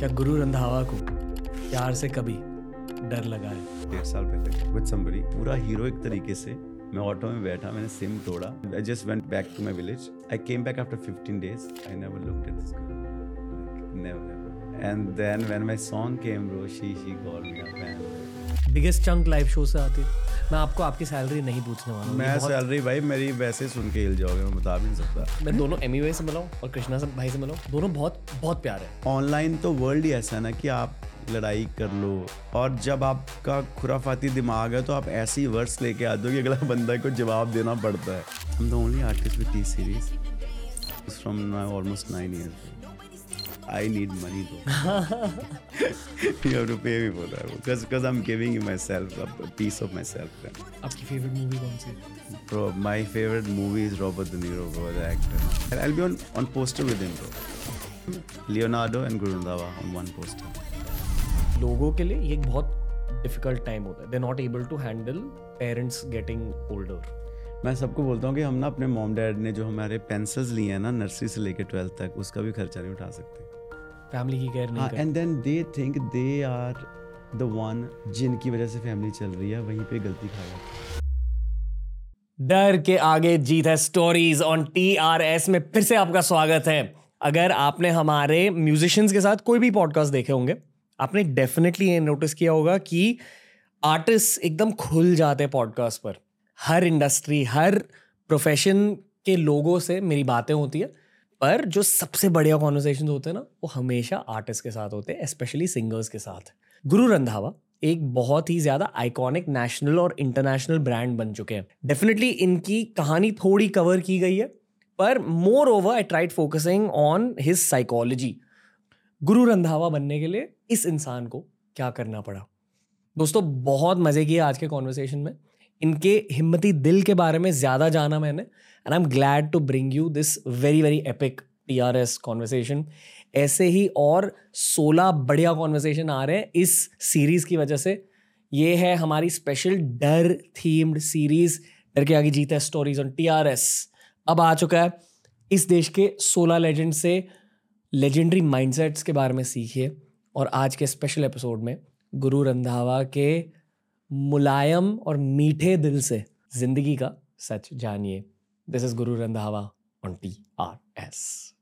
क्या गुरु रंधावा को प्यार से कभी डर लगा है? डेढ़ साल पहले विद समबडी पूरा हीरोइक तरीके से। मैं ऑटो में बैठा, मैंने सिम तोड़ा। I just went back to my village I came back after 15 days I never looked at this girl never and then when my song came bro she she called me up and biggest chunk live show से आती मैं आपको आपकी salary नहीं पूछने वाला मैं salary भाई मेरी वैसे सुन के हिल जाओगे मैं बता भी नहीं सकता। मैं दोनों एमी भाई से मिला हूँ और कृष्णा से भाई से मिला हूँ। दोनों बहुत बहुत प्यारे हैं। ऑनलाइन तो वर्ल्ड ही ऐसा है ना कि आप लड़ाई कर लो और जब आपका खुराफाती दिमाग है तो आप ऐसी वर्ड्स लेके आते हो कि अगला बंदा को जवाब देना पड़ता है। I'm the only artist with T series. It's from now almost I need money दो to pay me for that because because I am giving you myself piece of myself आपकी फेवरेट मूवी कौन सी? है favourite movie is Robert De on poster with him Leonardo and गुरुंदावा on one poster लोगों के लिए ये एक बहुत डिफ़िकल्ट टाइम होता है। They not able to handle parents getting older मैं सबको बोलता हूँ कि हम ना अपने मॉम डैड ने जो हमारे पेंसिल्स लिए हैं ना नर्सरी से लेकर ट्वेल्थ तक उसका भी खर्चा नहीं उठा सकते। फैमिली की केयर नहीं हाँ कर and then they think they are the one जिनकी वजह से फैमिली चल रही है वहीं पे गलती खा जाती डर के आगे जीत है stories on T R S में फिर से आपका स्वागत है। अगर आपने हमारे म्यूजिशियंस के साथ कोई भी पॉडकास्ट देखे होंगे आपने डेफिनेटली ये नोटिस किया होगा कि आर्टिस्ट एकदम खुल जाते हैं पॉडकास्ट पर। हर इंडस्ट्री हर प्रोफेशन के लोगों से मेरी बातें होती है। पर जो सबसे बढ़िया कॉन्वर्सेशन होते हैं ना, वो हमेशा आर्टिस्ट के साथ होते हैं स्पेशली सिंगर्स के साथ। गुरु रंधावा एक बहुत ही ज़्यादा आइकॉनिक नेशनल और इंटरनेशनल ब्रांड बन चुके हैं। डेफिनेटली इनकी कहानी थोड़ी कवर की गई है, पर moreover I tried focusing on his psychology Guru Randhawa बनने के लिए इस इंसान को क्या करना पड़ा? दोस्तों, बहुत मज़े किए आज के कॉन्वर्सेशन में। इनके हिम्मती दिल के बारे में ज़्यादा जाना मैंने and I am glad to bring you this very very epic T R S conversation ऐसे ही और 16 बढ़िया कॉन्वर्सेशन आ रहे हैं इस सीरीज़ की वजह से। ये है हमारी स्पेशल डर थीम्ड सीरीज़ डर के आगे जीता stories on T R S अब आ चुका है इस देश के 16 लेजेंड से लेजेंडरी माइंडसेट्स के बारे में सीखिए। और आज के स्पेशल एपिसोड में गुरु रंधावा के मुलायम और मीठे दिल से। ज़िंदगी का सच जानिए। This is Guru Randhawa on T R S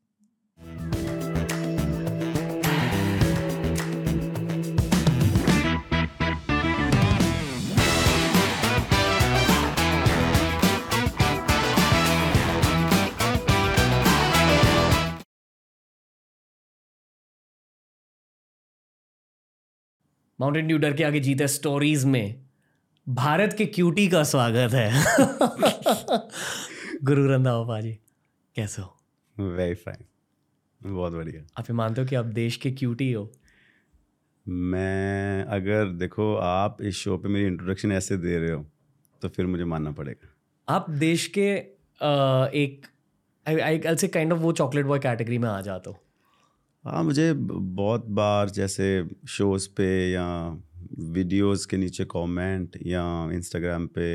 Mountain Dew डर के आगे जीते स्टोरीज में। भारत के क्यूटी का स्वागत है। गुरु रंधावा पाजी कैसे हो? वेरी फाइन बहुत बढ़िया। आप ये मानते हो कि आप देश के क्यूटी हो? मैं अगर देखो आप इस शो पे मेरी इंट्रोडक्शन ऐसे दे रहे हो तो फिर मुझे मानना पड़ेगा। आप देश के अ, एक आई से काइंड ऑफ़ वो चॉकलेट बॉय कैटेगरी में आ जाते हो। हाँ मुझे बहुत बार जैसे शोज़ पे या वीडियोस के नीचे कमेंट या इंस्टाग्राम पे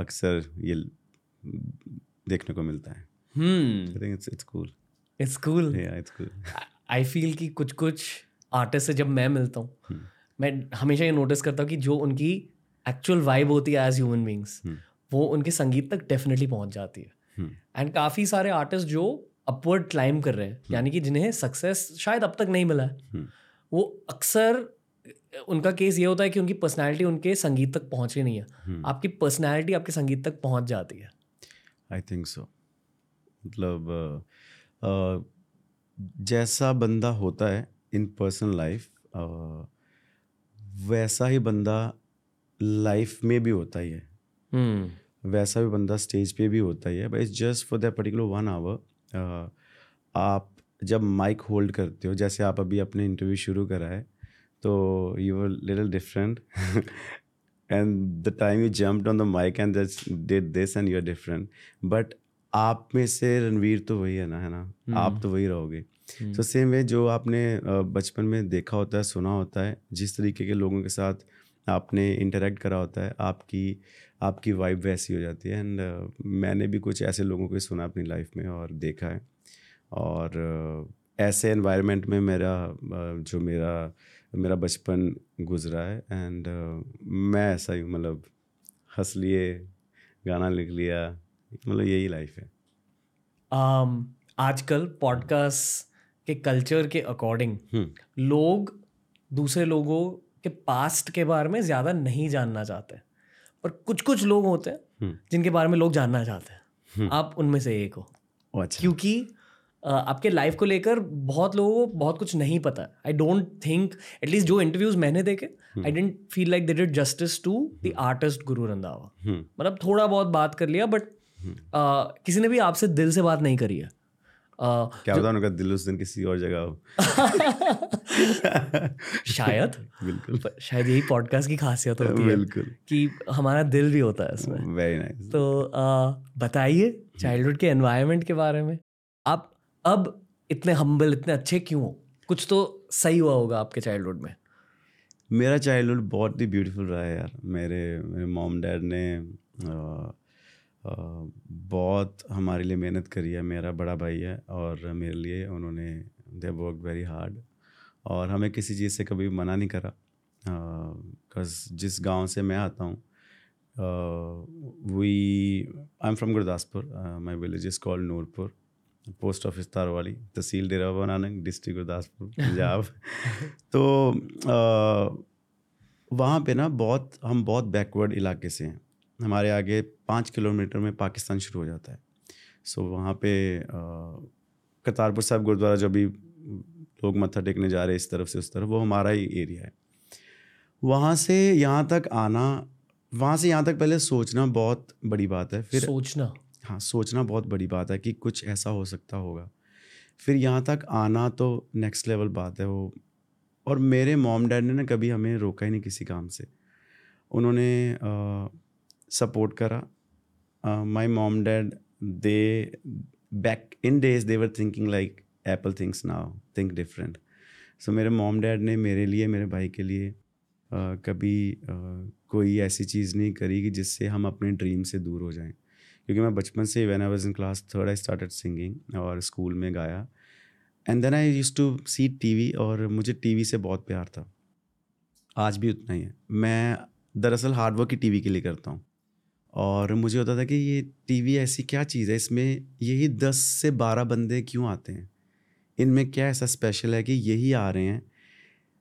अक्सर ये देखने को मिलता है। हम्म। I think it's it's cool it's cool yeah it's cool I feel कि कुछ कुछ आर्टिस्ट से जब मैं मिलता हूँ मैं हमेशा ये नोटिस करता हूँ कि जो उनकी एक्चुअल वाइब होती है एज ह्यूमन बींग्स वो उनके संगीत तक डेफिनेटली पहुँच जाती है। एंड काफ़ी सारे आर्टिस्ट जो अपवर्ड क्लाइम कर रहे हैं यानी कि जिन्हें सक्सेस शायद अब तक नहीं मिला। है वो अक्सर उनका केस ये होता है कि उनकी पर्सनैलिटी उनके संगीत तक पहुँची नहीं है। आपकी पर्सनैलिटी आपके संगीत तक पहुँच जाती है। आई थिंक सो मतलब जैसा बंदा होता है इन पर्सनल लाइफ वैसा ही बंदा लाइफ में भी होता ही है। हम्म। वैसा भी बंदा स्टेज पे भी होता ही है but it's just for that particular one hour आप जब माइक होल्ड करते हो जैसे आप अभी अपने इंटरव्यू शुरू करा है तो you were little different and the time you jumped on the mike and did this and you are different but आप में से रणवीर तो वही है ना है ना? hmm. आप तो वही रहोगे। तो सेम वे जो आपने बचपन में देखा होता है सुना होता है जिस तरीके के लोगों के साथ आपने इंटरेक्ट करा होता है आपकी आपकी वाइब वैसी हो जाती है। एंड मैंने भी कुछ ऐसे लोगों को सुना अपनी लाइफ में और देखा है। और ऐसे एनवायरनमेंट में मेरा अ, जो मेरा मेरा बचपन गुजरा है। एंड मैं ऐसा ही मतलब हंस लिए गाना लिख लिया मतलब यही लाइफ है। Um, आजकल पॉडकास्ट के कल्चर के अकॉर्डिंग हम्म। लोग दूसरे लोगों के पास्ट के बारे में ज़्यादा नहीं जानना चाहते। पर कुछ कुछ लोग होते हैं हम्म। जिनके बारे में लोग जानना चाहते हैं। हम्म। आप उनमें से एक हो। अच्छा। क्योंकि आपके लाइफ को लेकर बहुत लोगों को बहुत कुछ नहीं पता I don't think at least जो इंटरव्यूज़ मैंने देखे I didn't feel like they did justice to the artist Guru Randhawa hmm. मतलब थोड़ा बहुत बात कर लिया बट किसी ने भी आपसे दिल से बात नहीं करी है। अ, क्या होता उनका दिल उस दिन किसी और जगह हो। शायद। बिल्कुल। शायद यही पॉडकास्ट की खासियत होती है बिल्कुल। कि हमारा दिल भी होता है इसमें। वेरी नाइस तो अ, बताइए चाइल्डहुड के एनवायरनमेंट के बारे में। आप अब इतने हम्बल इतने अच्छे क्यों हो? कुछ तो सही हुआ होगा आपके चाइल्डहुड में। मेरा चाइल्डहुड बहुत ही ब्यूटीफुल रहा है यार। मेरे मेरे मॉम डैड ने अ, बहुत हमारे लिए मेहनत करी है मेरा बड़ा भाई है और मेरे लिए उन्होंने दे वर्क वेरी हार्ड और हमें किसी चीज़ से कभी मना नहीं करा। बिकॉज़ जिस गाँव से मैं आता हूँ we I am from Gurdaspur my village is called Noorpur post office Tarwali tehsil Dera Baba Nanak district Gurdaspur Punjab तो अ, वहाँ पे ना बहुत हम बहुत बैकवर्ड इलाके से हैं। हमारे आगे पाँच किलोमीटर में पाकिस्तान शुरू हो जाता है। सो so, वहाँ पे करतारपुर साहब गुरुद्वारा जो भी लोग मत्था टेकने जा रहे हैं इस तरफ़ से उस तरफ़ वो हमारा ही एरिया है। वहाँ से यहाँ तक आना वहाँ से यहाँ तक पहले सोचना बहुत बड़ी बात है फिर सोचना। हाँ सोचना बहुत बड़ी बात है कि कुछ ऐसा हो सकता होगा। फिर यहाँ तक आना तो नेक्स्ट लेवल बात है वो। और मेरे मॉम डैड ने ना कभी हमें रोका ही नहीं किसी काम से। उन्होंने सपोर्ट करा। My mom dad they back in days they were thinking like Apple thinks now think different so मेरे मॉम डैड ने मेरे लिए मेरे भाई के लिए अ, कभी अ, कोई ऐसी चीज़ नहीं करी कि जिससे हम अपने ड्रीम से दूर हो जाएँ। क्योंकि मैं बचपन से when I was in class third I started singing और स्कूल में गाया। And then I use to see TV और मुझे टीवी से बहुत प्यार था। आज भी उतना ही है। मैं दरअसल हार्डवर्क ही टीवी के लिए करता हूँ। और मुझे होता था कि ये टीवी ऐसी क्या चीज़ है इसमें यही दस से बारह बंदे क्यों आते हैं? इनमें क्या ऐसा स्पेशल है कि यही आ रहे हैं?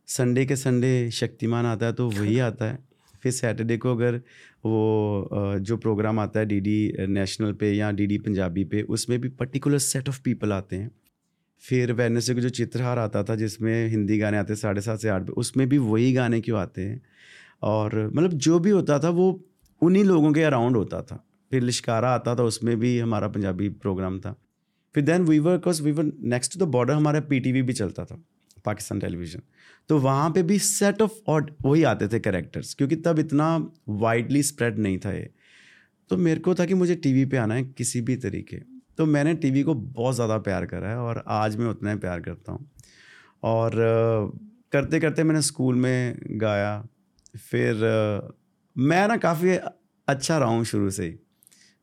संडे के संडे शक्तिमान आता है तो वही आता है। फिर सैटरडे को अगर वो जो प्रोग्राम आता है डीडी नेशनल पे या डीडी पंजाबी पे उसमें भी पर्टिकुलर सेट ऑफ़ पीपल आते हैं। फिर वेडनेसडे को जो चित्रहार आता था जिसमें हिंदी गाने आते साढ़े सात से आठ पे उसमें भी वही गाने क्यों आते हैं? और मतलब जो भी होता था वो उन्हीं लोगों के अराउंड होता था। फिर लिशकारा आता था, उसमें भी हमारा पंजाबी प्रोग्राम था। फिर then we were because we were next to the border हमारा पीटीवी भी चलता था, पाकिस्तान टेलीविज़न तो वहाँ पे भी सेट ऑफ़ ऑड वही आते थे कैरेक्टर्स क्योंकि तब इतना वाइडली स्प्रेड नहीं था ये। तो मेरे को था कि मुझे टीवी पे आना है किसी भी तरीके। तो मैंने टीवी को बहुत ज़्यादा प्यार करा है और आज मैं उतना ही प्यार करता हूँ। और करते करते मैंने स्कूल में गाया। फिर मैं ना काफ़ी अच्छा रहा हूँ शुरू से ही।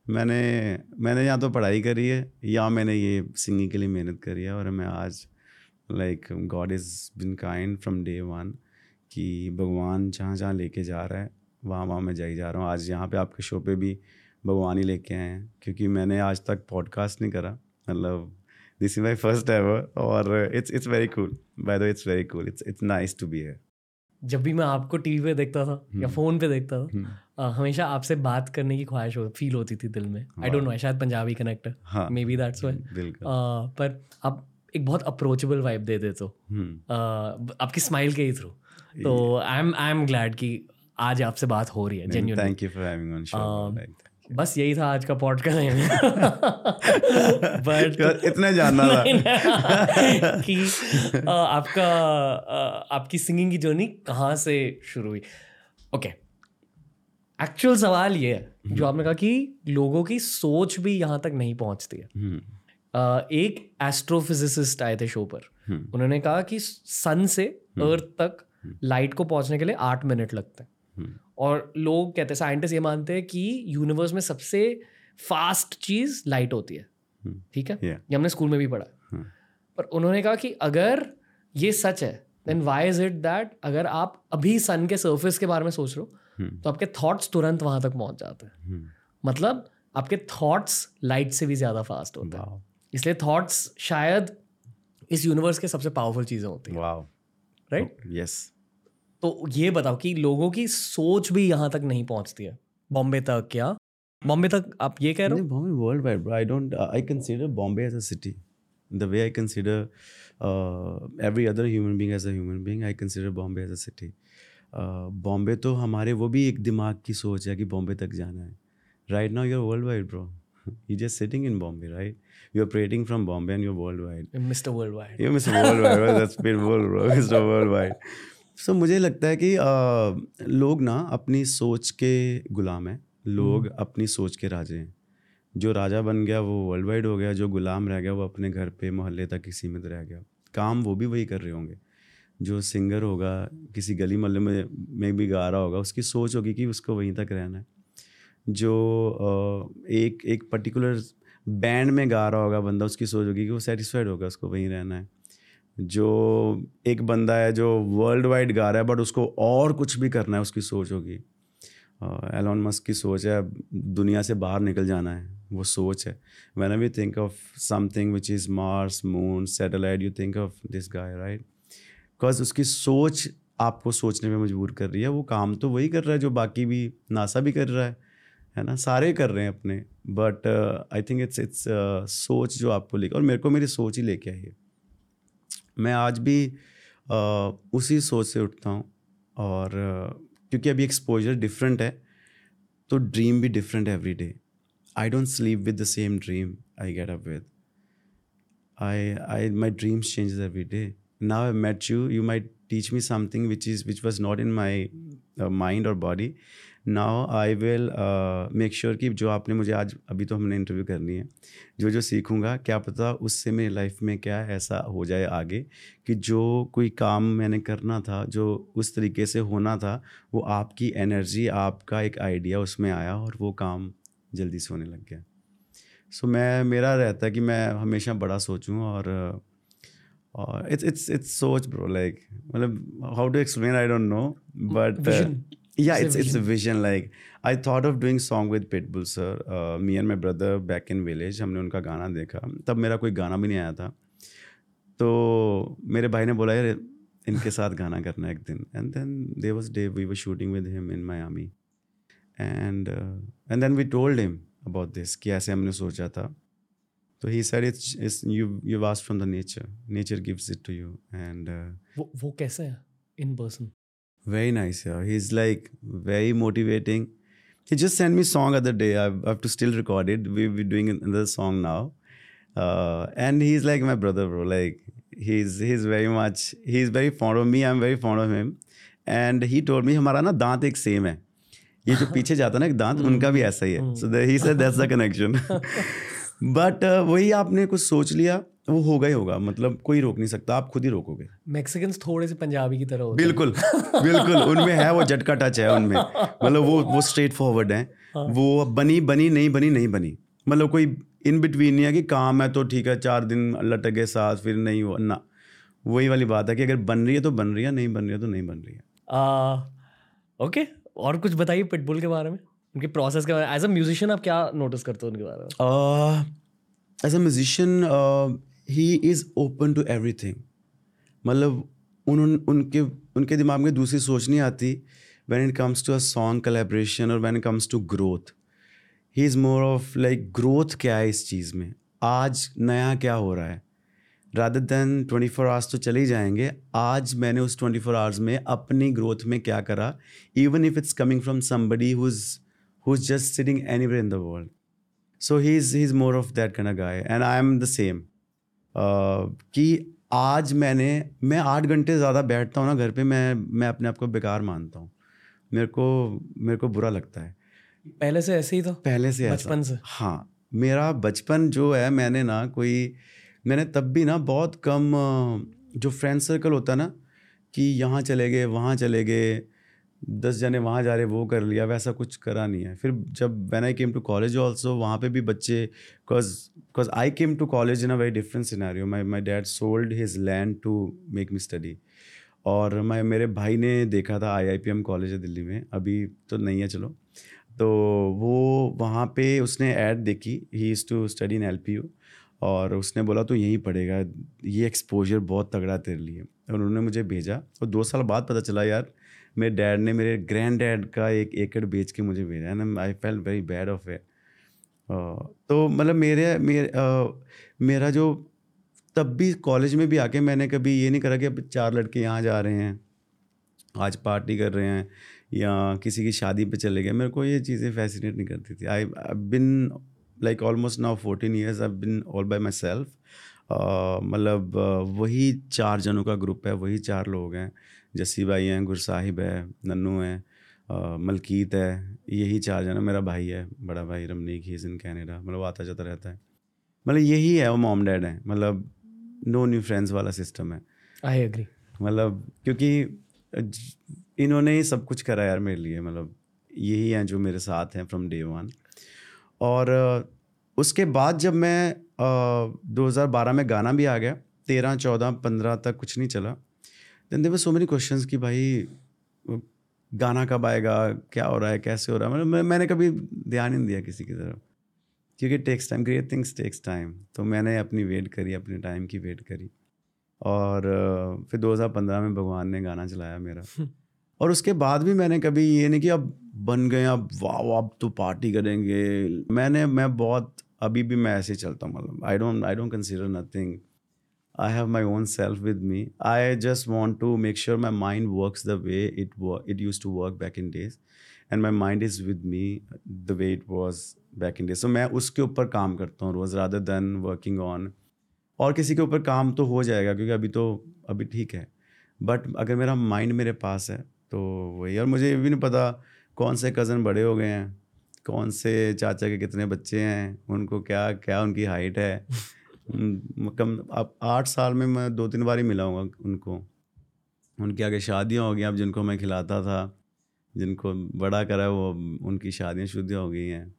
मैंने मैंने या तो पढ़ाई करी है या मैंने ये सिंगिंग के लिए मेहनत करी है और मैं आज like God is been kind from day one कि भगवान जहाँ जहाँ लेके जा रहा है वहाँ वहाँ मैं जाई जा रहा हूँ। आज यहाँ पे आपके शो पे भी भगवान ही लेके आए हैं क्योंकि मैंने आज तक पॉडकास्ट नहीं करा मतलब this is my first ever और it's it's very cool by the it's very cool it's it's nice to be है जब भी मैं आपको टीवी पे देखता था या हम्म। फ़ोन पे देखता था अ, हमेशा आपसे बात करने की ख्वाहिश हो फील होती थी दिल में। आई डोंट नो शायद Punjabi connect maybe that's why पर आप एक बहुत अप्रोचेबल वाइब दे देते हो हम्म, अ, आपकी स्माइल के ही थ्रू तो I am I am glad कि आज आपसे बात हो रही है genuine thank you for having on show बस यही था आज का पॉडकास्ट बट इतना जानना था। कि आपका आपकी सिंगिंग की जर्नी कहाँ से शुरू हुई? ओके एक्चुअल सवाल ये है जो आपने कहा कि लोगों की सोच भी यहाँ तक नहीं पहुँचती है। हम्म, एक एस्ट्रोफिजिसिस्ट आए थे शो पर। हम्म, उन्होंने कहा कि सन से अर्थ तक लाइट को पहुँचने के लिए आठ मिनट लगते हैं। हम्म, और लोग कहते हैं साइंटिस्ट ये मानते हैं कि यूनिवर्स में सबसे फास्ट चीज़ लाइट होती है। हम्म, ठीक है? Yeah. ये हमने स्कूल में भी पढ़ा। हम्म, पर उन्होंने कहा कि अगर ये सच है then why is it that अगर आप अभी सन के सर्फेस के बारे में सोच रहे हो हम्म, तो आपके थॉट्स तुरंत वहाँ तक पहुँच जाते हैं। मतलब आपके थॉट्स लाइट से भी ज़्यादा फास्ट होते हैं। इसलिए थॉट्स शायद इस यूनिवर्स के सबसे पावरफुल चीज़ें होती हैं। राइट यस तो ये बताओ कि लोगों की सोच भी यहाँ तक नहीं पहुँचती है। बॉम्बे तक क्या? बॉम्बे तक आप ये कह रहे हो? Bombay worldwide I don't I consider Bombay as a city the way I consider every other human being as a human being I consider Bombay as a city Bombay तो हमारे वो भी एक दिमाग की सोच है कि बॉम्बे तक जाना है right now your worldwide bro you just sitting in Bombay right you are operating from Bombay and your worldwide wide You Mr. Worldwide, bro. That's been bro. Mr. Worldwide. So मुझे लगता है कि लोग ना अपनी सोच के गुलाम हैं लोग अपनी सोच के राजे हैं जो राजा बन गया वो वर्ल्ड वाइड हो गया जो गुलाम रह गया वो अपने घर पे मोहल्ले तक ही सीमित रह गया काम वो भी वही कर रहे होंगे जो सिंगर होगा, किसी गली मोहल्ले में में भी गा रहा होगा, उसकी सोच होगी कि उसको वहीं तक रहना है। जो एक एक पर्टिकुलर बैंड में गा रहा होगा बंदा, उसकी सोच होगी कि वो सेटिस्फाइड होगा, उसको वहीं रहना है। जो एक बंदा है जो वर्ल्ड वाइड गा रहा है बट उसको और कुछ भी करना है, उसकी सोच होगी। एलॉन मस्क की सोच है दुनिया से बाहर निकल जाना है, वो सोच है। When we think of something which is Mars moon satellite you think of this guy right because उसकी सोच आपको सोचने में मजबूर कर रही है। वो काम तो वही कर रहा है जो बाकी भी नासा भी कर रहा है है ना? सारे कर रहे हैं अपने। But I think it's it's सोच जो आपको लेकर और मेरे को मेरी सोच ही लेके आई है। मैं आज भी uh, उसी सोच से उठता हूँ और uh, क्योंकि अभी एक्सपोजर डिफरेंट है तो ड्रीम भी different every day I don't sleep with the same dream I get up with I I my dreams changes every day. Now I've met you. You might teach me something which is which was not in my uh, mind or body. I will uh, make sure कि जो आपने मुझे आज अभी तो हमने interview करनी है जो जो सीखूँगा क्या पता उससे मेरी लाइफ में क्या ऐसा हो जाए आगे कि जो कोई काम मैंने करना था जो उस तरीके से होना था वो आपकी एनर्जी आपका एक आइडिया उसमें आया और वो काम जल्दी से होने लग गया सो मैं मेरा रहता है कि मैं हमेशा बड़ा सोचूं और और इट्स इट्स इट्स सोच ब्रो लाइक मतलब how to explain I don't know but Vision. yeah It's a it's it's a vision. like i thought of doing song with pitbull sir. Uh, me and my brother back in village हमने उनका गाना देखा। तब मेरा कोई गाना भी नहीं आया था। तो मेरे भाई ने बोला यार इनके साथ गाना करना एक दिन। And then there was day we were shooting with him in Miami and and then we told him about this कि ऐसे हमने सोचा था। तो he sir it's you you vast from the nature nature gives it to you and वो वो कैसा है? इन पर्सन वेरी नाइस यार he is like very motivating he just send me song other day I have to still recorded we we doing other song now and he is like my brother bro like he is he is very much he is very fond of me I am very fond of him and he told me हमारा ना दांत एक same है. ये जो पीछे जाता है ना एक दांत उनका भी ऐसा ही है। So he said that's the connection but वही आपने कुछ सोच लिया वो होगा ही होगा मतलब कोई रोक नहीं सकता आप खुद ही रोकोगे। मैक्सिकन्स थोड़े से पंजाबी की तरह होते बिल्कुल बिल्कुल उनमें है वो झटका टच है उनमें। मतलब वो वो स्ट्रेट फॉरवर्ड है। वो बनी बनी नहीं बनी नहीं बनी। मतलब कोई इन बिटवीन नहीं है कि काम है तो ठीक है चार दिन लटक गए साथ फिर नहीं हुआ ना। वही वाली बात है कि अगर बन रही है तो बन रही है नहीं बन रही है तो नहीं बन रही है। ओके और कुछ बताइए पिटबुल के बारे में। उनके प्रोसेस के बारे में एज अ म्यूजिशियन आप क्या नोटिस करते हो उनके बारे में? As a musician he is open to everything मतलब उन उनके उनके दिमाग में दूसरी सोच नहीं आती when it comes to a song celebration और when it comes to growth he is more of like growth क्या है इस चीज़ में? आज नया क्या हो रहा है? Rather than twenty four hours तो चले ही जाएँगे, आज मैंने उस ट्वेंटी फोर आवर्स में अपनी ग्रोथ में क्या करा? Even if it's coming from somebody who's who's sitting any in the world so he is he is more of that kind of guy. And I am the same कि आज मैंने मैं आठ घंटे ज़्यादा बैठता हूँ ना घर पे मैं मैं अपने आप को बेकार मानता हूँ। मेरे को मेरे को बुरा लगता है। पहले से ऐसे ही था? पहले से बचपन से? हाँ। मेरा बचपन जो है मैंने ना कोई मैंने तब भी ना बहुत कम जो फ्रेंड सर्कल होता ना कि यहाँ चले गए वहाँ चले गए दस जने वहाँ जा रहे, वो कर लिया, वैसा कुछ करा नहीं है। फिर जब when I came to college also वहाँ पे भी बच्चे because because I came to college in a very different scenario my my dad sold his land to make me study और मैं, मेरे भाई ने देखा था I I P M college है दिल्ली में, अभी तो नहीं है, चलो। तो वो वहाँ पे उसने ऐड देखी he is to study in L और उसने बोला तो यहीं पढ़ेगा, ये एक्सपोजर बहुत तगड़ा तेरे लिए। और उन्होंने मुझे भेजा और दो साल बाद पता चला, यार मेरे डैड ने मेरे ग्रैंड डैड का एक एकड़ बेच के मुझे भेजा and I fell very bad of a तो मतलब मेरे मेरे मेरा जो, तब भी कॉलेज में भी आके मैंने कभी ये नहीं करा कि अब चार लड़के यहाँ जा रहे हैं, आज पार्टी कर रहे हैं, या किसी की शादी पे चले गए। मेरे को ये चीज़ें फैसिनेट नहीं करती थी। I been like almost now fourteen years I been all by my self मतलब वही चार जनों का ग्रुप है, वही चार लोग हैं। जस्सी भाई हैं गुरसाहिब है नन्नू है मलकीत है यही चार जन मेरा भाई है बड़ा भाई रमनीक ही इन कैनेडा मतलब आता जाता रहता है। मतलब यही है वो मॉम डैड है मतलब नो न्यू फ्रेंड्स वाला सिस्टम है। आई एग्री मतलब क्योंकि इन्होंने ही सब कुछ करा यार मेरे लिए मतलब यही हैं जो मेरे साथ हैं फ्रॉम डे वन और उसके बाद जब मैं दो हज़ार बारह में गाना भी आ गया तेरह चौदह पंद्रह तक कुछ नहीं चला then there were so many question कि भाई गाना कब आएगा? क्या हो रहा है? कैसे हो रहा है? मतलब मैं, मैंने कभी ध्यान ही नहीं दिया किसी की तरफ़। क्योंकि takes time great things takes time तो मैंने अपनी वेट करी अपने टाइम की वेट करी। और फिर 2015 में भगवान ने गाना चलाया मेरा। और उसके बाद भी मैंने कभी ये नहीं कि अब बन गए अब वाह अब तो पार्टी करेंगे। मैंने मैं बहुत अभी भी मैं ऐसे चलता हूँ मतलब I don't I don't consider nothing I have my own self with me. I just want to make sure my mind works the way it wo- it used to work back in days, and my mind is with me the way it was back in days. So मैं उसके ऊपर काम करता हूँ रोज़ rather than working on और किसी के ऊपर काम तो हो जाएगा क्योंकि अभी तो अभी ठीक है बट अगर मेरा माइंड मेरे पास है तो वही और मुझे ये भी नहीं पता कौन से कज़न बड़े हो गए हैं कौन से चाचा के कितने बच्चे हैं उनको क्या क्या उनकी हाइट है कम अब आठ साल में मैं दो तीन बार ही मिला हूँ उनको। उनके आगे शादियाँ हो गई अब जिनको मैं खिलाता था जिनको बड़ा करा वो उनकी शादियाँ शुद्धियाँ हो गई हैं।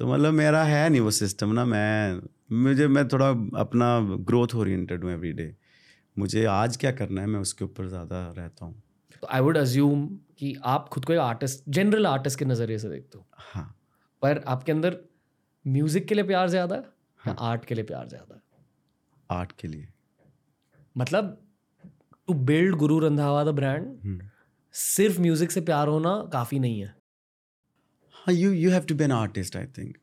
तो मतलब मेरा है नहीं वो सिस्टम ना मैं मुझे मैं थोड़ा अपना ग्रोथ ओरिएंटेड हूँ एवरी डे। मुझे आज क्या करना है मैं उसके ऊपर ज़्यादा रहता हूँ। तो आई वुड अज्यूम कि आप खुद को एक आर्टिस्ट जनरल आर्टिस्ट के नज़रिए से देखते हो। हाँ। पर आपके अंदर म्यूज़िक के लिए प्यार ज़्यादा है? या आर्ट के लिए प्यार ज़्यादा आर्ट के लिए? मतलब to build Guru Randhawa the brand सिर्फ़ म्यूज़िक से प्यार होना काफ़ी नहीं है। हाँ you you have to be an artist I think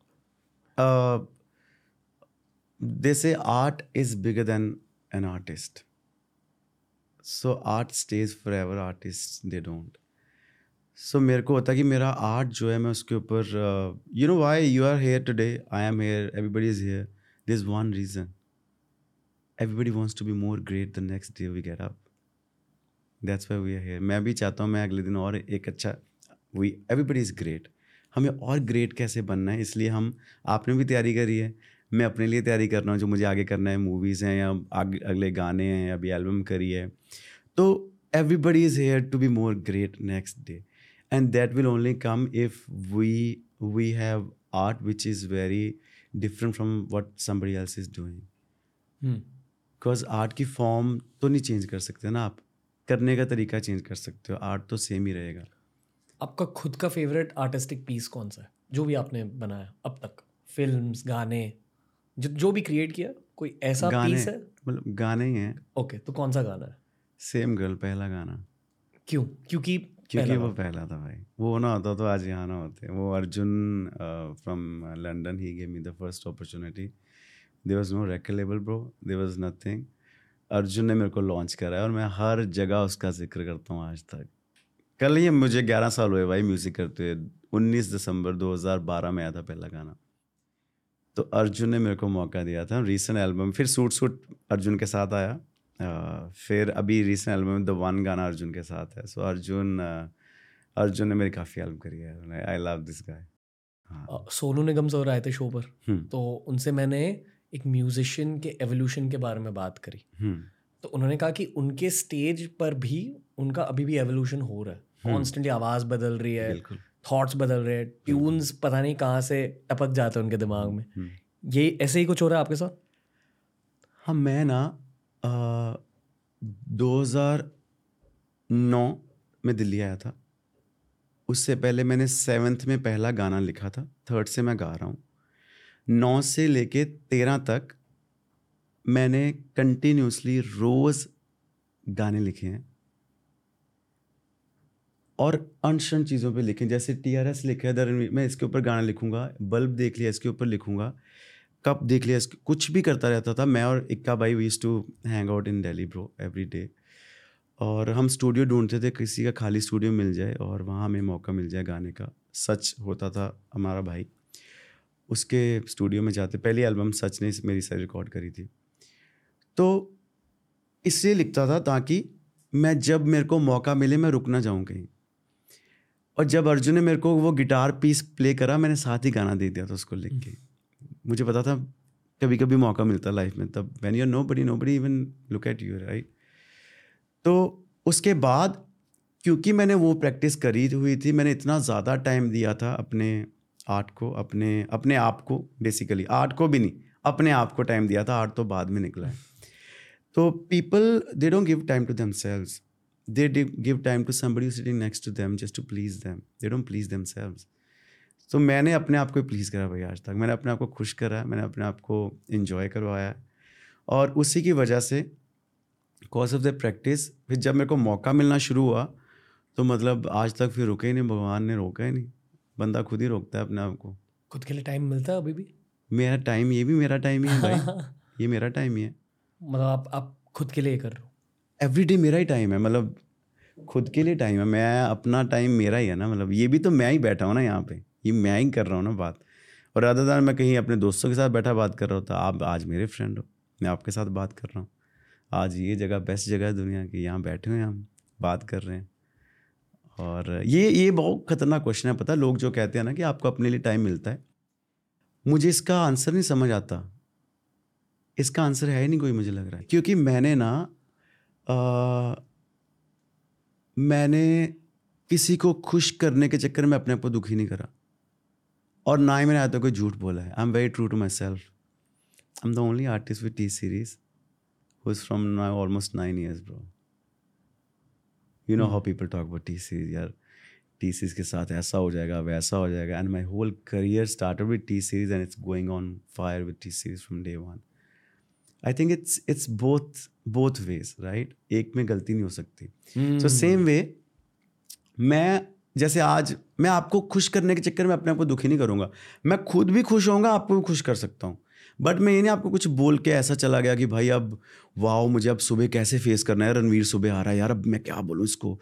they say art is bigger than an artist so art stays forever artist they so मेरे को होता है कि मेरा आर्ट जो है, मैं उसके ऊपर you know why you are here today I am here everybody is here this one reason everybody wants to be more great the next day we get up that's why we are here मैं भी चाहता हूँ, मैं अगले दिन और एक अच्छा वी एवरीबडी इज़ ग्रेट हमें और ग्रेट कैसे बनना है? इसलिए हम, आपने भी तैयारी करी है। मैं अपने लिए तैयारी कर रहा हूँ, जो मुझे आगे करना है। मूवीज़ हैं या अगले गाने हैं अभी एल्बम करी है। तो everybody is here to be more great next day and that will only come if we we have art which is very different from what somebody else is doing. Because hmm. Art की form तो नहीं change कर सकते ना आप। करने का तरीका चेंज कर सकते हो। आर्ट तो सेम ही रहेगा। आपका खुद का फेवरेट आर्टिस्टिक पीस कौन सा है? जो भी आपने बनाया अब तक। फिल्म्स गाने जो जो भी क्रिएट किया कोई ऐसा गाने, पीस है? मतलब गाने ही हैं। ओके okay, तो कौन सा गाना है? सेम गर्ल पहला गाना। क्यों? क्योंकि क्योंकि वो पहला था भाई। वो ना होता तो आज यहाँ ना होते। वो Arjun from London he gave me the first opportunity there was no record label bro there was nothing Arjun ने मेरे को लॉन्च करा है और मैं हर जगह उसका ज़िक्र करता हूँ आज तक। कल ही मुझे ग्यारह साल हुए भाई म्यूज़िक करते हुए। उन्नीस दिसंबर 2012 में आया था पहला गाना। तो अर्जुन ने मेरे को मौका दिया था। रीसेंट एल्बम फिर सूट सूट अर्जुन के साथ आया। फिर अभी रिसेंट एल्बम द वन गाना अर्जुन के साथ है। सो अर्जुन अर्जुन ने मेरी काफ़ी हेल्प करी है। I love this guy Sonu Nigam sir आए थे शो पर। हम्म। तो उनसे मैंने एक म्यूजिशियन के एवोल्यूशन के बारे में बात करी। हम्म। तो उन्होंने कहा कि उनके स्टेज पर भी उनका अभी भी एवोल्यूशन हो रहा है। कॉन्स्टेंटली आवाज़ बदल रही है थॉट्स बदल रहे हैं ट्यून्स पता नहीं कहाँ से टपक जाते हैं उनके दिमाग में। हम्म। ये ऐसे ही कुछ हो रहा है आपके साथ? हाँ मैं ना दो हज़ार नौ में दिल्ली आया था। उससे पहले मैंने सेवन्थ में पहला गाना लिखा था। थर्ड से मैं गा रहा हूँ। नौ से लेके तेरह तक मैंने कंटिन्यूसली रोज़ गाने लिखे हैं। और अनशन चीज़ों पे लिखे जैसे टी आर एस लिखा है दर मैं इसके ऊपर गाना लिखूँगा, बल्ब देख लिया, इसके ऊपर लिखूँगा। कप देख लिया? कुछ भी करता रहता था। मैं और इक्का भाई we used to hang out in Delhi bro every day और हम स्टूडियो ढूंढते थे, किसी का खाली स्टूडियो मिल जाए और वहाँ हमें मौका मिल जाए गाने का। सच होता था हमारा भाई। उसके स्टूडियो में जाते, पहली एल्बम सच ने मेरी सारी रिकॉर्ड करी थी। तो इसलिए लिखता था ताकि मैं जब मेरे को मौका मिले, मैं रुक ना जाऊँ कहीं। और जब अर्जुन ने मेरे को वो गिटार पीस प्ले करा, मैंने साथ ही गाना दे दिया था उसको लिख के। मुझे पता था कभी कभी मौका मिलता लाइफ में, तब when your nobody nobody even look at you right तो उसके बाद, क्योंकि मैंने वो प्रैक्टिस करी हुई थी, मैंने इतना ज़्यादा टाइम दिया था अपने आर्ट को, अपने अपने आप को बेसिकली आर्ट को भी नहीं, अपने आप को टाइम दिया था आर्ट तो बाद में निकला है। तो people they don't give time to themselves they give time to somebody who's sitting next to them just to please them. They don't please themselves. तो मैंने अपने आप को प्लीज़ करा भाई आज तक। मैंने अपने आप को खुश करा मैंने अपने आप को इन्जॉय करवाया। और उसी की वजह से कॉज ऑफ़ द प्रैक्टिस फिर जब मेरे को मौका मिलना शुरू हुआ तो मतलब आज तक फिर रुके ही नहीं भगवान ने रोका ही नहीं। बंदा खुद ही रोकता है अपने आप को। खुद के लिए टाइम मिलता है अभी भी? मेरा टाइम ये भी मेरा टाइम ही है भाई। ये मेरा टाइम ही है। मतलब आप आप खुद के लिए कर रहे हो? एवरी डे मेरा ही टाइम है मतलब खुद के लिए टाइम है। मैं अपना टाइम मेरा ही है ना मतलब ये भी तो मैं ही बैठा हूँ ना यहाँ पे। ये मैं ही कर रहा हूँ ना बात। और अदर मैं कहीं अपने दोस्तों के साथ बैठा बात कर रहा होता आप आज मेरे फ्रेंड हो मैं आपके साथ बात कर रहा हूँ। आज ये जगह बेस्ट जगह है दुनिया की यहाँ बैठे हुए हैं हम बात कर रहे हैं। और ये ये बहुत ख़तरनाक क्वेश्चन है पता लोग जो कहते हैं ना कि आपको अपने लिए टाइम मिलता है। मुझे इसका आंसर नहीं समझ आता। इसका आंसर है ही नहीं कोई मुझे लग रहा है। क्योंकि मैंने ना आ, मैंने किसी को खुश करने के चक्कर में अपने आप को दुखी नहीं करा। और ना ही मैंने आता कोई झूठ बोला है। I am very true to myself I am the only artist with T Series who is from almost nine years bro you know how people talk about T Series यार। टी सीरीज़ के साथ ऐसा हो जाएगा वैसा हो जाएगा। And my whole career started with T Series and it's going on fire with T Series from day one I think it's it's both both ways right एक में गलती नहीं हो सकती। सो सेम वे मैं जैसे आज मैं आपको खुश करने के चक्कर में अपने आप को दुखी नहीं करूँगा। मैं खुद भी खुश होऊँगा आपको भी खुश कर सकता हूँ। बट मैं ये नहीं आपको कुछ बोल के ऐसा चला गया कि भाई अब वाओ मुझे अब सुबह कैसे फेस करना है? रणवीर सुबह आ रहा है यार अब मैं क्या बोलूँ इसको?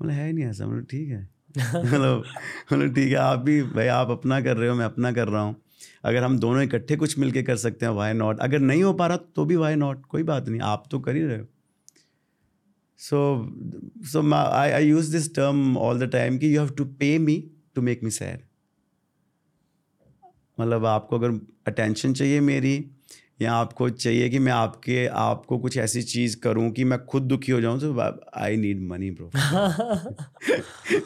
मतलब है ही नहीं ऐसा मतलब ठीक है। मतलब मतलब ठीक है आप भी भाई आप अपना कर रहे हो मैं अपना कर रहा हूँ। अगर हम दोनों इकट्ठे कुछ मिलके कर सकते हैं वाई नॉट अगर नहीं हो पा रहा तो भी वाई नॉट कोई बात नहीं आप तो कर ही रहे हो। So so I I use this term all the time कि you have to pay me to make me sad मतलब आपको अगर अटेंशन चाहिए मेरी या आपको चाहिए कि मैं आपके आपको कुछ ऐसी चीज़ करूँ कि मैं खुद दुखी हो जाऊँ तो I need money bro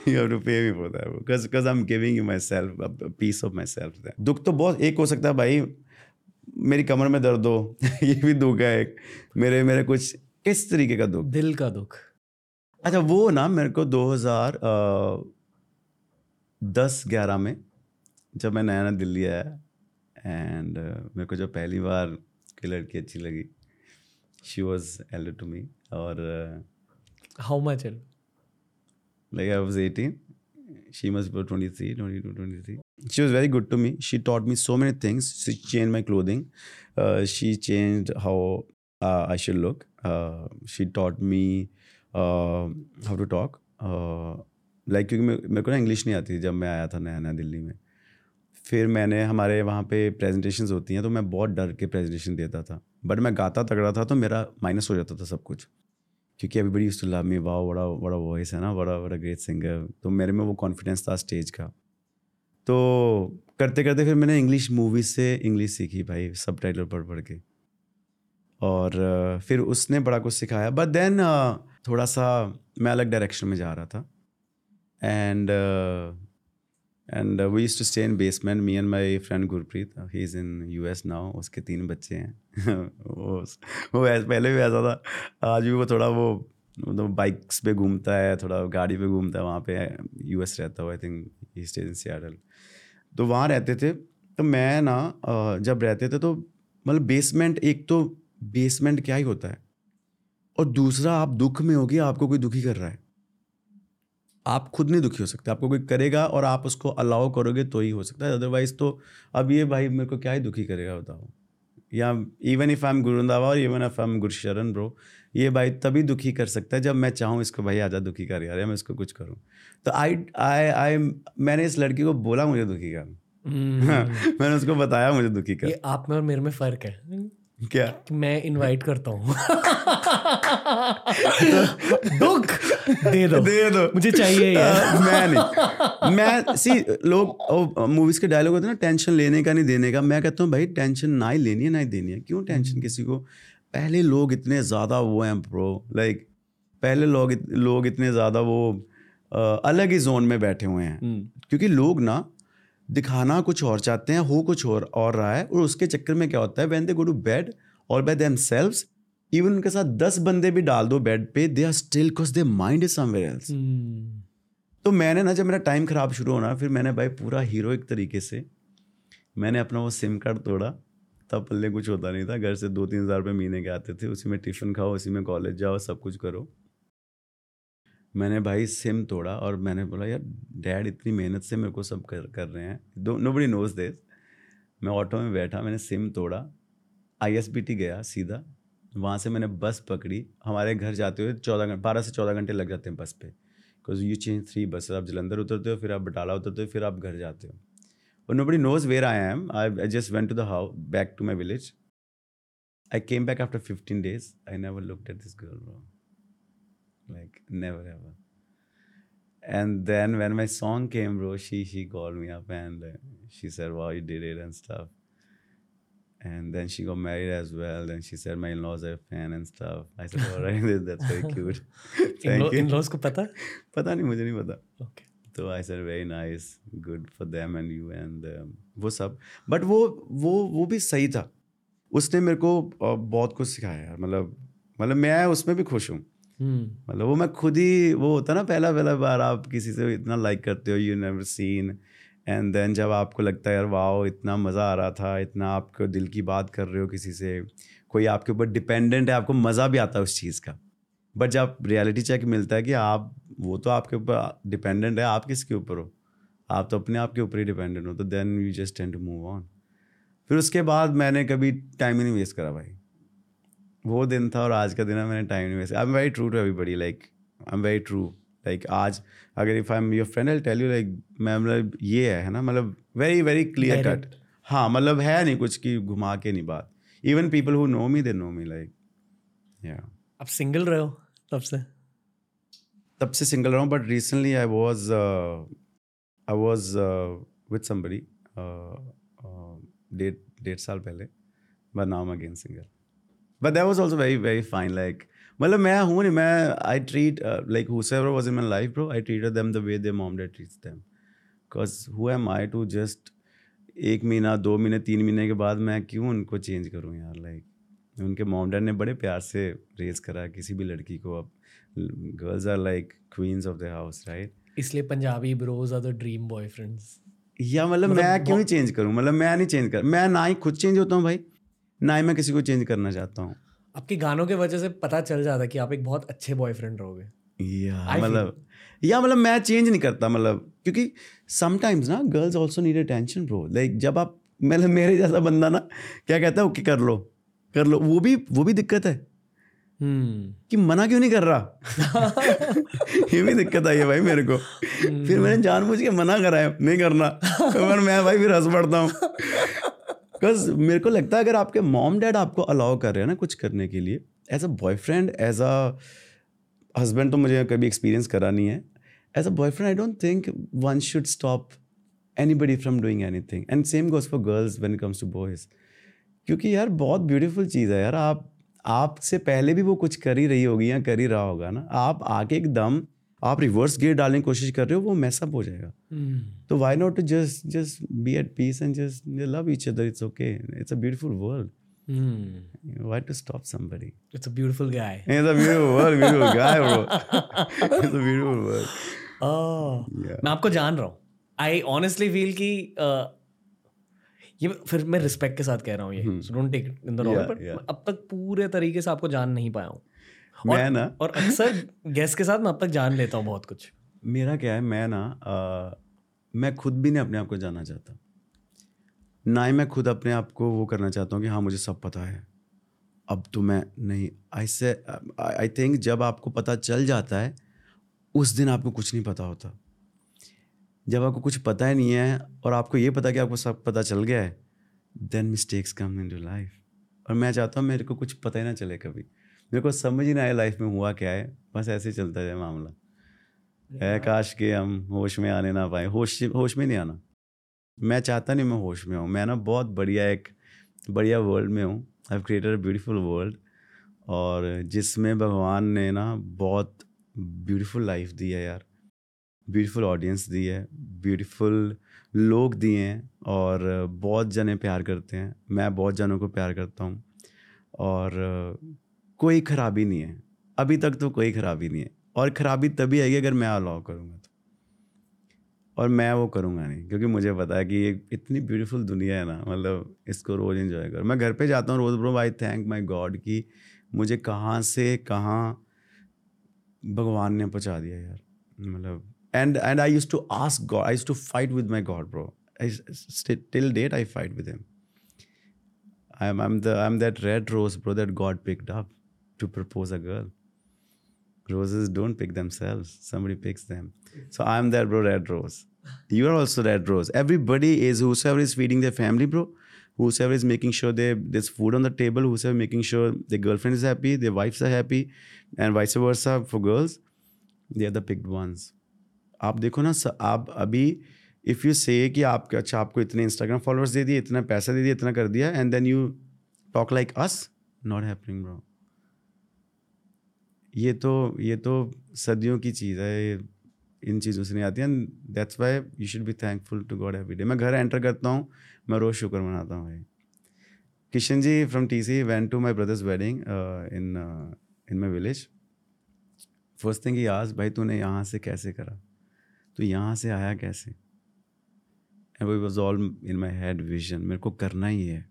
you have to pay me for that because because I am giving you myself piece of myself दुख तो बहुत एक हो सकता है भाई मेरी कमर में दर्द हो ये भी दुख है एक। मेरे मेरे कुछ किस तरीके का दुख? दिल का दुख। अच्छा वो ना मेरे को 2010-11 में जब मैं नया नया दिल्ली आया एंड मेरे को जब पहली बार की लड़की अच्छी लगी शी वॉज़ एल टू मी और how much L like I was eighteen she must twenty three twenty two twenty three she was very good to me she taught me so many things she change my clothing she change how I should look uh, she taught me uh, how to talk. Like uh, क्योंकि मेरे को ना English नहीं आती जब मैं आया था नया नया दिल्ली में। फिर मैंने हमारे वहाँ पे प्रेजेंटेशंस होती हैं तो मैं बहुत डर के प्रेजेंटेशन देता था। बट मैं गाता तगड़ा था तो मेरा माइनस हो जाता था सब कुछ। क्योंकि everybody use to love me wow बड़ा बड़ा वॉइस है ना बड़ा बड़ा ग्रेट सिंगर तो मेरे में वो कॉन्फिडेंस था स्टेज का। तो करते करते फिर मैंने इंग्लिश मूवीज़ से इंग्लिश सीखी भाई सब टाइटल पढ़ पढ़ के। और फिर उसने बड़ा कुछ सिखाया। बट देन थोड़ा सा मैं अलग डायरेक्शन में जा रहा था। And and we used to stay in basement me and my friend Gurpreet uh, he's in US now उसके तीन बच्चे हैं। वो वो पहले भी ऐसा था। आज भी वो थोड़ा वो मतलब बाइक्स पे घूमता है थोड़ा गाड़ी पे घूमता है वहाँ पे यू एस रहता है आई थिंक ही स्टेज इन तो वहाँ रहते थे तो मैं ना जब रहते थे तो मतलब बेसमेंट एक तो बेसमेंट क्या ही होता है। और दूसरा आप दुख में होगी आपको कोई दुखी कर रहा है। आप खुद नहीं दुखी हो सकते आपको कोई करेगा और आप उसको अलाउ करोगे तो ही हो सकता है। अदरवाइज़ तो अब ये भाई मेरे को क्या ही दुखी करेगा बताओ। या इवन इफ़ आई एम गुरुंदावा और even if I am Gursharan bro ये भाई तभी दुखी कर सकता है जब मैं चाहूँ इसको भाई आजा दुखी कर यार या मैं इसको कुछ करूँ। तो आई आई आई मैंने इस लड़की को बोला मुझे दुखी कर। मैंने उसको बताया मुझे दुखी कर। ये आप में और मेरे में फ़र्क है। क्या? मैं इनवाइट करता हूँ। दुख दे दो। दे दो। मुझे चाहिए यार Uh, मैं नहीं। मैं सी लोग मूवीज़ के डायलॉग होते हैं ना टेंशन लेने का नहीं देने का। मैं कहता हूँ भाई टेंशन ना ही लेनी है ना ही देनी है। क्यों टेंशन किसी को? पहले लोग इतने ज़्यादा वो हैं प्रो लाइक पहले लोग लोग इतने ज़्यादा वो अलग ही जोन में बैठे हुए हैं। क्योंकि लोग ना दिखाना कुछ और चाहते हैं हो कुछ और और रहा है। और उसके चक्कर में क्या होता है when they go to bed और बाय देम सेल्व्स इवन उनके साथ दस बंदे भी डाल दो बेड पे they are still because they mind is somewhere else तो मैंने ना जब मेरा टाइम ख़राब शुरू होना फिर मैंने भाई पूरा हीरोइक तरीके से मैंने अपना वो सिम कार्ड तोड़ा तब पल्ले कुछ होता नहीं था। घर से दो तीन हज़ार रुपये महीने के आते थे उसी में टिफ़िन खाओ उसी में कॉलेज जाओ सब कुछ करो। मैंने भाई सिम तोड़ा और मैंने बोला, यार, डैड इतनी मेहनत से मेरे को सब कर कर रहे हैं। दो नो बड़ी नोज़ दिस मैं ऑटो में बैठा, मैंने सिम तोड़ा आई गया सीधा। वहाँ से मैंने बस पकड़ी। हमारे घर जाते हुए चौदह घंटे बारह से चौदह घंटे लग जाते हैं बस पे। बिकॉज़ यू चेंज थ्री बस आप जलंधर उतरते हो, फिर आप बटाला उतरते हो, फिर आप घर जाते हो और nobody knows where I am I just went to the how back to my village I came back after fifteen days I never looked at this girl like never ever and then when my song came bro she she called me up and uh, she said wow you did it and stuff and then she got married as well then she said my in-laws are a fan and stuff i said all right that's very cute thank you in-laws को पता पता नहीं मुझे नहीं पता okay तो I sir very nice good for them and you and वो सब बट वो वो वो भी सही था उसने मेरे को uh, बहुत कुछ सिखाया यार मतलब मतलब मैं उसमें भी खुश हूँ मतलब वो मैं खुद ही, वो होता ना पहला पहला बार आप किसी से इतना लाइक करते हो you never seen and then जब आपको लगता है, यार वाओ इतना मज़ा आ रहा था, इतना आपको दिल की बात कर रहे हो किसी से। कोई आपके ऊपर डिपेंडेंट है, आपको मज़ा भी आता है उस चीज़ का। बट जब रियलिटी चेक मिलता है कि आप, वो तो आपके ऊपर डिपेंडेंट है, आप किसके ऊपर हो? आप तो अपने आप के ऊपर ही डिपेंडेंट हो तो then you just tend to move on फिर उसके बाद मैंने कभी टाइम ही नहीं वेस्ट करा भाई। वो दिन था और आज का दिन है मैंने टाइम नहीं waste I am very true to everybody like I am very true like आज अगर if I am your friend I tell you like मैं मतलब ये है ना? मतलब वेरी वेरी क्लियर कट हाँ मतलब है नहीं कुछ कि घुमा के नहीं बात। Even people who know me they know me like या आप सिंगल रहे हो तब से? तब से सिंगल रहा हूँ but recently I was I was with somebody डेढ़ डेढ़ साल पहले but now again single but that was also very very fine like मतलब मैं हूँ नहीं मैं I treat like whoever was in my life bro I treat them the way they mom dad treats them because who am I to just एक महीना दो महीने तीन महीने के बाद मैं क्यों उनको चेंज करूँ यार? लाइक उनके मॉम डैड ने बड़े प्यार से रेज करा किसी भी लड़की को अब। Girls are like queens of the house right इसलिए Punjabi bros are the dream boyfriends या मतलब मैं क्यों ही चेंज करूँ? मतलब मैं नहीं चेंज कर मैं ना ही खुद चेंज होता हूँ भाई। ना ही मैं किसी को चेंज करना चाहता हूँ। आपके गानों के वजह से पता चल जाता है कि आप एक बहुत अच्छे बॉयफ्रेंड रहोगे। या मतलब या मतलब मैं चेंज नहीं करता मतलब क्योंकि समटाइम्स ना girls also need attention bro like जब आप मतलब मेरे जैसा बंदा ना क्या कहता है ओके कर लो कर लो। वो भी वो भी दिक्कत है। हम्म। कि मना क्यों नहीं कर रहा? ये भी दिक्कत आई है भाई मेरे को। फिर मैंने जानबूझ के मना करा है नहीं करना। पर मैं भाई फिर हंस पड़ता हूँ। बिकॉज़ मेरे को लगता है अगर आपके मॉम डैड आपको अलाउ कर रहे हैं ना कुछ करने के लिए as a boyfriend as a husband तो मुझे कभी एक्सपीरियंस करा नहीं है। As a boyfriend I don't think one should stop anybody from doing anything and same goes for girls when comes to boys क्योंकि यार बहुत ब्यूटीफुल चीज़ है यार, आप, आपसे पहले भी वो कुछ कर ही रही होगी या कर ही रहा होगा ना। आप आके एकदम आप रिवर्स गियर डालने की कोशिश कर रहे हो वो मैसअप हो जाएगा Hmm. तो why not to just just be at peace and just love each other it's okay it's a beautiful world Hmm. why to stop somebody It's a beautiful guy. it's a beautiful world beautiful guy bro it's a beautiful world Oh. Yeah. मैं आपको जान रहा हूँ I honestly feel कि uh, ये फिर मैं respect के साथ कह रहा हूँ ये don't take in the. Yeah, but. अब तक पूरे तरीके से आपको जान नहीं पाया हूँ मैं ना और अक्सर गेस्ट के साथ मैं अब तक जान लेता हूँ बहुत कुछ। मेरा क्या है मैं ना आ, मैं खुद भी नहीं अपने आप को जानना चाहता। ना ही मैं खुद अपने आप को वो करना चाहता हूँ कि हाँ मुझे सब पता है। अब तो मैं नहीं ऐसे आई थिंक जब आपको पता चल जाता है उस दिन आपको कुछ नहीं पता होता। जब आपको कुछ पता ही नहीं है और आपको ये पता कि आपको सब पता चल गया है then mistakes come in life और मैं चाहता हूँ मेरे को कुछ पता ही ना चले कभी। मेरे को समझ ही ना आए लाइफ में हुआ क्या है। बस ऐसे ही चलता जाए मामला। है काश कि हम होश में आने ना पाए। होश होश में नहीं आना। मैं चाहता नहीं मैं होश में हूँ। मैं ना बहुत बढ़िया एक बढ़िया वर्ल्ड में हूँ। I created a beautiful world और जिसमें भगवान ने ना बहुत ब्यूटीफुल लाइफ दी है यार। ब्यूटीफुल ऑडियंस दी है। ब्यूटीफुल लोग दिए हैं। और बहुत जने प्यार करते हैं। मैं बहुत जनों को प्यार करता हूँ। और कोई खराबी नहीं है। अभी तक तो कोई खराबी नहीं है। और खराबी तभी आएगी अगर मैं अलाउ करूँगा तो। और मैं वो करूँगा नहीं क्योंकि मुझे पता है कि ये इतनी ब्यूटीफुल दुनिया है ना मतलब इसको रोज़ एंजॉय करो। मैं घर पे जाता हूँ रोज़ bro I thank my god कि मुझे कहाँ से कहाँ भगवान ने पहुँचा दिया यार। मतलब and and I use to ask god I use to fight with my god bro till date I fight with him I am the I'm that red rose, bro, that God picked up. to propose a girl. Roses don't pick themselves; somebody picks them. So I'm that bro, red rose. You are also red rose. Everybody is whosoever is feeding their family, bro. Whosoever is making sure they there's food on the table. Whosoever making sure their girlfriend is happy, their wives are happy, and vice versa for girls. They are the picked ones. आप देखो ना स- आप अभी if you से कि आप अच्छा आपको इतने इंस्टाग्राम फॉलोअर्स दे दिए इतना पैसा दे दिया इतना कर दिया and then you talk like us not happening bro ये तो ये तो सदियों की चीज़ है इन चीज़ों से नहीं आती and that's why you should be thankful to god every day मैं घर एंटर करता हूँ, मैं रोज़ शुक्र मनाता हूँ भाई। Kishan ji from T C when to my brother's wedding in in my village first thing आज भाई तूने यहाँ से कैसे करा? तो यहाँ से आया कैसे? And was all in my head vision मेरे को करना ही है।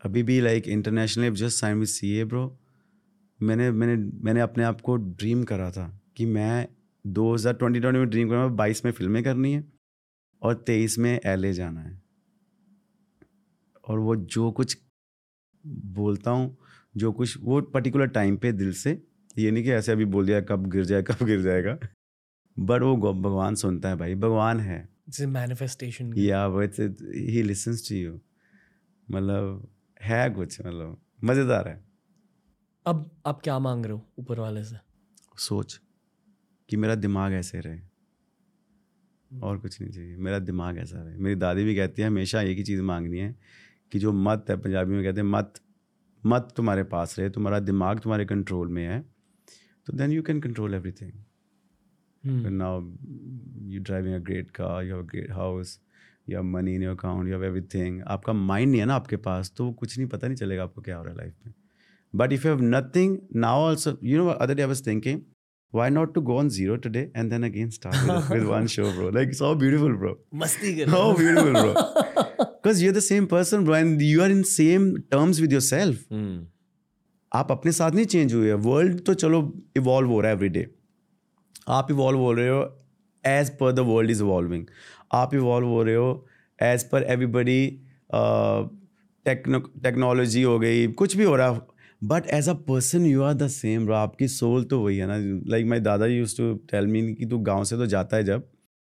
अभी भी like internationally just sign with C A bro मैंने मैंने मैंने अपने आप को ड्रीम करा था कि मैं 2020 में ड्रीम करा बाईस में फ़िल्में करनी है और तेईस में एलए जाना है। और वो जो कुछ बोलता हूँ जो कुछ वो पर्टिकुलर टाइम पे दिल से ये नहीं कि ऐसे अभी बोल दिया कब गिर जाए कब गिर जाएगा। बट वो भगवान सुनता है भाई भगवान है। मैनिफेस्टेशन या ही लिसन्स टू यू मतलब है कुछ मतलब मज़ेदार है। अब आप क्या मांग रहे हो ऊपर वाले से? सोच कि मेरा दिमाग ऐसे रहे। और कुछ नहीं चाहिए। मेरा दिमाग ऐसा रहे। मेरी दादी भी कहती है हमेशा एक ही चीज़ मांगनी है कि जो मत है पंजाबी में कहते हैं मत मत तुम्हारे पास रहे तुम्हारा दिमाग तुम्हारे कंट्रोल में है तो then you can control everything now you're driving a great car you have a great house you have money in your account you have आपका माइंड नहीं है ना आपके पास तो कुछ नहीं पता नहीं चलेगा आपको क्या हो रहा है लाइफ में। But if you have nothing now also you know other day I was thinking why not to go on zero today and then again start with, with one show bro like it's all beautiful bro कर how beautiful bro because you're the same person bro and you are in same terms with yourself Hmm. आप अपने साथ नहीं change हुए world तो चलो evolve हो रहा है एवरी डे आप इवॉल्व हो रहे हो as per the world is evolving आप इवॉल्व हो रहे हो एज पर एवरीबडी टेक्नोलॉजी हो गई कुछ भी हो रहा है but as a person you are the same row आपकी सोल तो वही है ना। लाइक माई दादा यूज़ टू टेल मी कि तू गाँव से तो जाता है जब।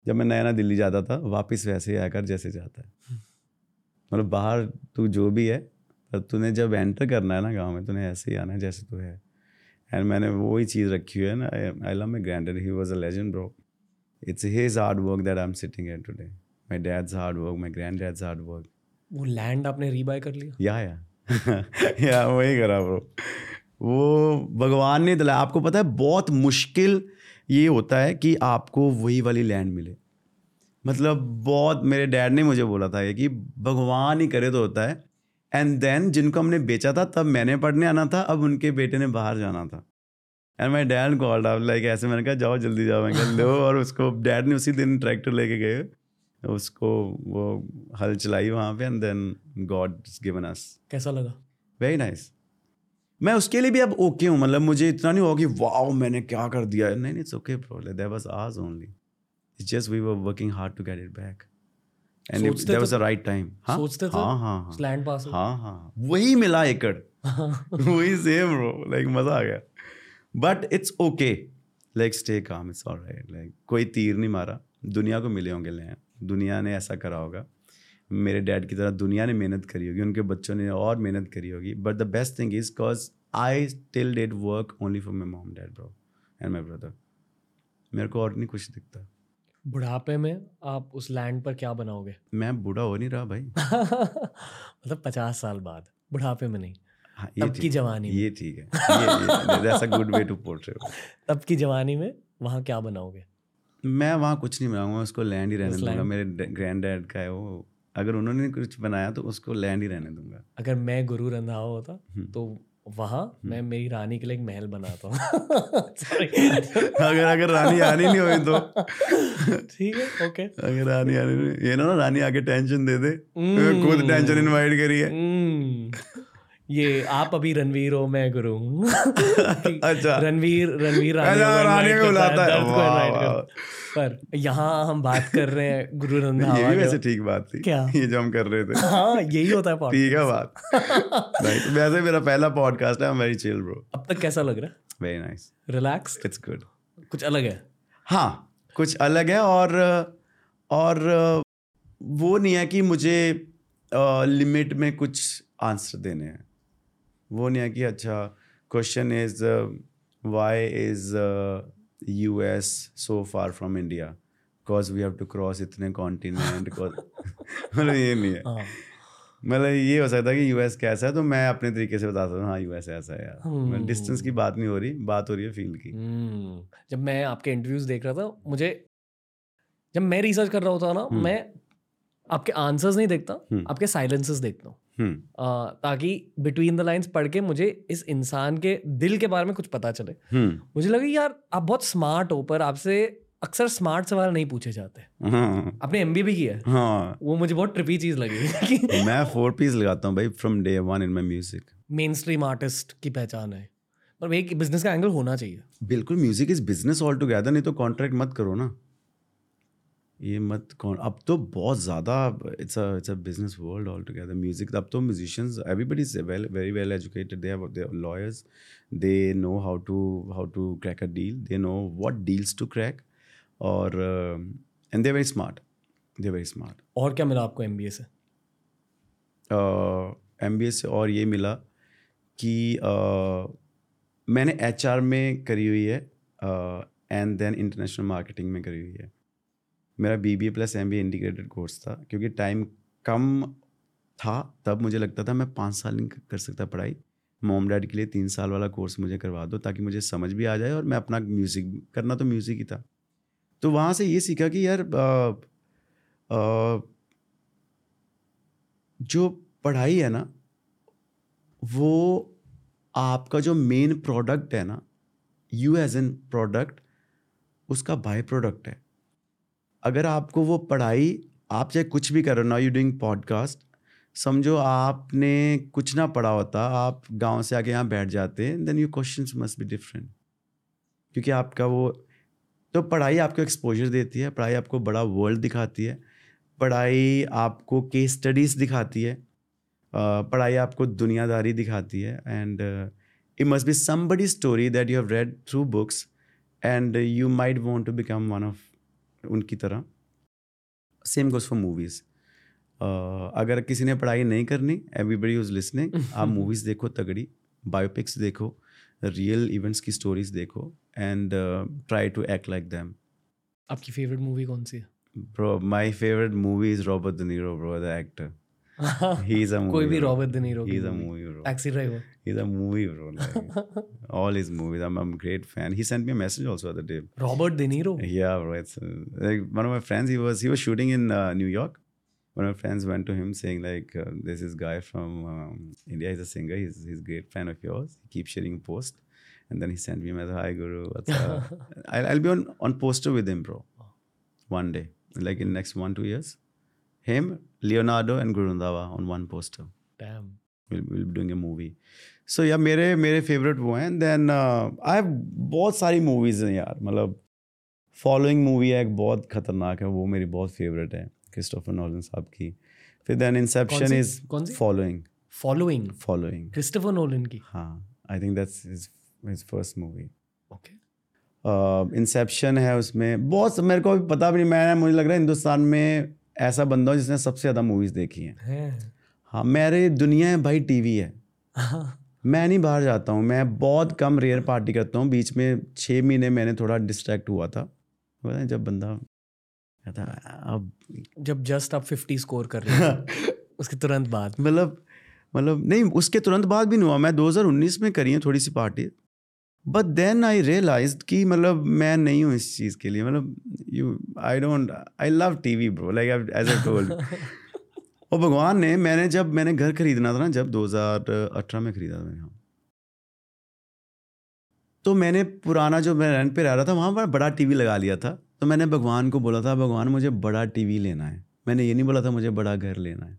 जब मैं नया नया दिल्ली जाता था वापस वैसे ही आकर जैसे जाता है। मतलब बाहर तू जो भी है पर तूने जब एंटर करना है ना गाँव में तूने ऐसे ही आना है जैसे तू है। एंड मैंने वो ही चीज़ रखी हुई है ना। I love my grand he was a legend bro it's his hard work that I am sitting at today my dad's hard work my granddad's hard work वो लैंड आपने रीबाय कर लिया? या या या वही करा ब्रो वो भगवान ने दिलाया। आपको पता है, बहुत मुश्किल ये होता है कि आपको वही वाली लैंड मिले। मतलब बहुत, मेरे डैड ने मुझे बोला था ये कि भगवान ही करे तो होता है। एंड देन जिनको हमने बेचा था, तब मैंने पढ़ने आना था, अब उनके बेटे ने बाहर जाना था। एंड माई डैड कॉल्ड आप लाइक ऐसे मैंने कहा, जाओ जल्दी जाओ। मैं कहा, लो। और उसको डैड ने उसी दिन ट्रैक्टर लेके गए। उसको वो हल चलाई वहाँ पे and then god given us कैसा लगा? वेरी नाइस मैं उसके लिए भी अब ओके okay हूँ मतलब मुझे इतना नहीं हुआ कि वाओ मैंने क्या कर दिया? नहीं नहीं it's okay bro that was ours only it's just we were working hard to get it back and that was the right time हाँ? सोचते थे हाँ हाँ हाँ. लैंड पास हाँ। हाँ वही मिला एकड़. वही सेम ब्रो लाइक मज़ा आ गया. But it's okay like stay calm it's alright like कोई तीर नहीं मारा. दुनिया को मिले होंगे लैंड दुनिया ने ऐसा करा होगा। मेरे डैड की तरह दुनिया ने मेहनत करी होगी उनके बच्चों ने और मेहनत करी होगी। But the best thing is cause I still did work only for my mom dad bro and my brother मेरे को और नहीं कुछ दिखता। बुढ़ापे में आप उस लैंड पर क्या बनाओगे? मैं बूढ़ा हो नहीं रहा भाई। मतलब पचास साल बाद बुढ़ापे में नहीं। हाँ, तब की जवानी ये ठीक है। ये that's a good way to portray तब की जवानी में वहाँ क्या बनाओगे? मैं वहाँ कुछ नहीं बनाऊँगा उसको लैंड ही रहने दूँगा। मेरे ग्रैंड डैड का है वो। अगर उन्होंने कुछ बनाया तो उसको लैंड ही रहने दूँगा। अगर मैं गुरु रंधावा होता हम्म। तो वहाँ मैं मेरी रानी के लिए एक महल बनाता हूँ। अगर अगर रानी आनी नहीं हुई तो। ठीक है ओके अगर रानी आनी नहीं ये ना रानी आके टेंशन दे दे। हम्म। खुद टेंशन इनवाइट करी है हम्म, ये आप अभी रणवीर हो मैं गुरु हूँ। अच्छा। रणवीर रणवीर रानी को बुलाता है। पर यहाँ हम बात कर रहे हैं गुरु ये भी वैसे ठीक बात थी। क्या? ये जो हम कर रहे थे। हाँ यही होता है ठीक है बात। वैसे मेरा पहला पॉडकास्ट है I am very chill bro अब तक कैसा लग रहा है? Very nice relax it's good कुछ अलग है? हाँ कुछ अलग है और और वो नहीं है कि मुझे लिमिट में कुछ आंसर देने हैं। वो नहीं है कि अच्छा question is why is U S so far from India because we have to cross इतने कॉन्टिनेंट मतलब ये नहीं है। हाँ। मतलब ये हो सकता है कि यूएस कैसा है तो मैं अपने तरीके से बता सकता हूँ हाँ यूएस ऐसा है यार। डिस्टेंस की बात नहीं हो रही बात हो रही है फील की। हम्म, जब मैं आपके इंटरव्यूज़ देख रहा था मुझे जब मैं रिसर्च कर रहा होता ना हम्म। मैं आपके आंसर्स नहीं देखता हम्म। आपके साइलेंसेस देखता हूँ। हम्म ताकि बिटवीन द लाइंस पढ़ के मुझे इस इंसान के दिल के बारे में कुछ पता चले। हम्म। मुझे लगा यार आप बहुत स्मार्ट हो पर आपसे अक्सर स्मार्ट सवाल नहीं पूछे जाते। हाँ। आपने एम भी किया है। हाँ। वो मुझे बहुत ट्रिपी चीज़ लगी। मैं फोर पीस लगाता हूँ भाई from day one in my music mainstream artist की पहचान है। पर एक बिज़नेस का एंगल होना चाहिए। बिल्कुल music is business all together नहीं तो कॉन्ट्रैक्ट मत करो ना। ये मत कौन अब तो बहुत ज़्यादा it's a it's a business world all together music अब तो musicians everybody is well very well educated they have they lawyers they know how to how to crack a deal they know what deals to crack और and they very smart they very smart और क्या मिला आपको M से? M B से और ये मिला कि uh, मैंने एचआर में करी हुई है एंड देन इंटरनेशनल मार्केटिंग में करी हुई है। मेरा B B A plus M B integrated course था क्योंकि टाइम कम था तब मुझे लगता था मैं पाँच साल नहीं कर सकता पढ़ाई। मोम डैड के लिए तीन साल वाला कोर्स मुझे करवा दो ताकि मुझे समझ भी आ जाए और मैं अपना म्यूज़िक करना तो म्यूज़िक ही था। तो वहाँ से ये सीखा कि यार आ, आ, जो पढ़ाई है ना वो आपका जो मेन प्रोडक्ट है ना यू एज एन प्रोडक्ट उसका बाय प्रोडक्ट है। अगर आपको वो पढ़ाई, आप चाहे कुछ भी कर ना यू डूइंग पॉडकास्ट समझो आपने कुछ ना पढ़ा होता, आप गाँव से आके यहाँ बैठ जाते then you question must be different क्योंकि आपका वो तो पढ़ाई आपको एक्सपोजर देती है, पढ़ाई आपको बड़ा वर्ल्ड दिखाती है, पढ़ाई आपको केस स्टडीज़ दिखाती है पढ़ाई आपको दुनियादारी दिखाती है and it must be somebody story that you have read through books and you might want to become one of उनकी तरह। सेम गोज फॉर मूवीज़ अगर किसी ने पढ़ाई नहीं करनी एवरीबडी इज़ लिसनिंग आप मूवीज़ देखो तगड़ी। बायोपिक्स देखो रियल इवेंट्स की स्टोरीज देखो and try to act like them आपकी फेवरेट मूवी कौन सी है? Bro my favourite movie is Robert De Niro bro the the actor. he's a movie कोई भी bro. रॉबर्ट De Niro की he's a movie. movie bro taxi driver he's a movie bro like, all his movies I'm, I'm a great fan he sent me a message also the other day Robert De Niro yeah bro it's uh, like one of my friends he was he was shooting in uh, New York one of my friends went to him saying like uh, there's this guy from um, India he's a singer he's he's a great fan of yours he keeps sharing a post and then he sent me a message hi guru what's up I'll, I'll be on on poster with him bro one day like in next one two years him Leonardo and Guru Randhawa on one poster. Damn we'll, we'll be doing a movie. So yeah मेरे मेरे favourite वो हैं. Then I have बहुत सारी movies हैं यार. मतलब following movie है एक बहुत खतरनाक है. वो मेरी बहुत फेवरेट है. क्रिस्टोफर नॉलन साहब की. फिर then Inception is following following following Christopher Nolan की. हाँ. I think that's his his first movie okay Inception है उसमें. बहुत मेरे को अभी पता भी नहीं मैं मुझे लग रहा है हिंदुस्तान में ऐसा बंदा हूँ जिसने सबसे ज़्यादा मूवीज़ देखी हैं। है। मेरे दुनिया है भाई टीवी है। मैं नहीं बाहर जाता हूँ मैं बहुत कम रेयर पार्टी करता हूँ। बीच में छः महीने मैंने थोड़ा डिस्ट्रैक्ट हुआ था। पता जब बंदा कहता अब जब जस्ट आप 50 स्कोर कर रहे उसके तुरंत बाद। मतलब मतलब नहीं उसके तुरंत बाद भी नहीं हुआ। मैं 2019 में करी है थोड़ी सी party but then I realise कि मतलब मैं नहीं हूँ इस चीज़ के लिए। मतलब you I don't I love T V bro like as I told और भगवान ने मैंने जब मैंने घर खरीदना था ना जब 2018 में खरीदा था मैंने। हाँ। तो मैंने पुराना जो मैं रेंट पे रह रहा था वहाँ पर बड़ा टीवी लगा लिया था। तो मैंने भगवान को बोला था भगवान मुझे बड़ा टीवी लेना है। मैंने ये नहीं बोला था मुझे बड़ा घर लेना है।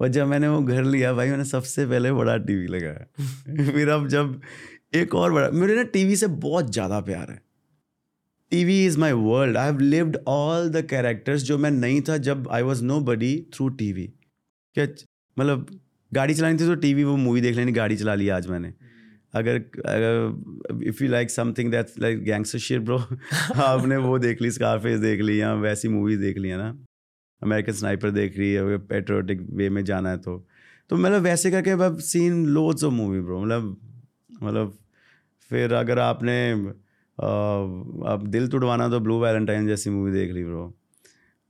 और जब मैंने वो घर लिया भाई, मैंने सबसे पहले बड़ा टीवी लगाया। फिर अब जब एक और बड़ा, मेरे ना टीवी से बहुत ज़्यादा प्यार है। TV is my world I have lived all the characters जो मैं नहीं था जब I was nobody through T V क्या मतलब गाड़ी चलानी थी तो टी वी वो मूवी देख लेनी, गाड़ी चला ली आज मैंने। अगर अगर if you like something that's like gangster shit bro आपने वो देख ली स्कारफेस देख ली या वैसी मूवीज़ देख ली, है ना? अमेरिकन स्नाइपर देख रही है अगर पेट्रोटिक वे में जाना है तो। तो मतलब वैसे करके अब seen loads of movie bro मतलब मतलब फिर अगर आपने अब दिल तुड़वाना तो ब्लू वैलेंटाइन जैसी मूवी देख ली ब्रो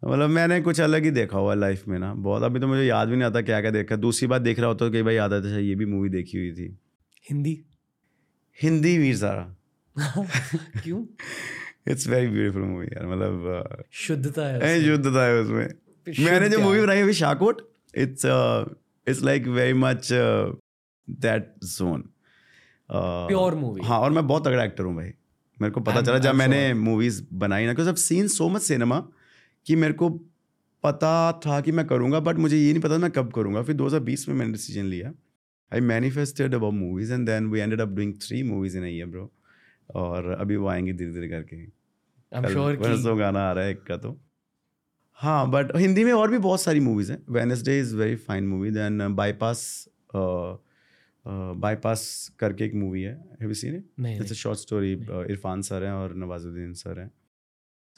मतलब मैंने कुछ अलग ही देखा हुआ लाइफ में ना बहुत। अभी तो मुझे याद भी नहीं आता क्या क्या देखा। दूसरी बात देख रहा होता तो कई बार याद आता था ये भी मूवी देखी हुई थी। हिंदी? हिंदी वीर सारा। क्यों? इट्स वेरी ब्यूटीफुल मूवी यार मतलब शुद्धता है ऐ युद्धता है उसमें। मैंने जो मूवी बनाई है अभी Shahkot it's it's like very much that zone Pure movie. हाँ और मैं बहुत तगड़ा एक्टर हूँ भाई। मेरे को पता I'm- चला जब मैंने मूवीज़ बनाई ना because seen so much cinema कि मेरे को पता था कि मैं करूँगा बट मुझे ये नहीं पता मैं कब करूँगा। फिर 2020 में मैंने डिसीज़न लिया। I manifested about movies and then we ended up doing three movies in year bro और अभी वो आएँगे धीरे धीरे करके। आई एम श्योर कि गाना आ रहा है एक का तो? हाँ बट हिंदी में और भी बहुत सारी मूवीज़ हैं। Wednesday is very fine movie then bypass bypass करके एक मूवी है। Have you seen it it's a short story Irrfan sir हैं और नवाजुद्दीन सर हैं।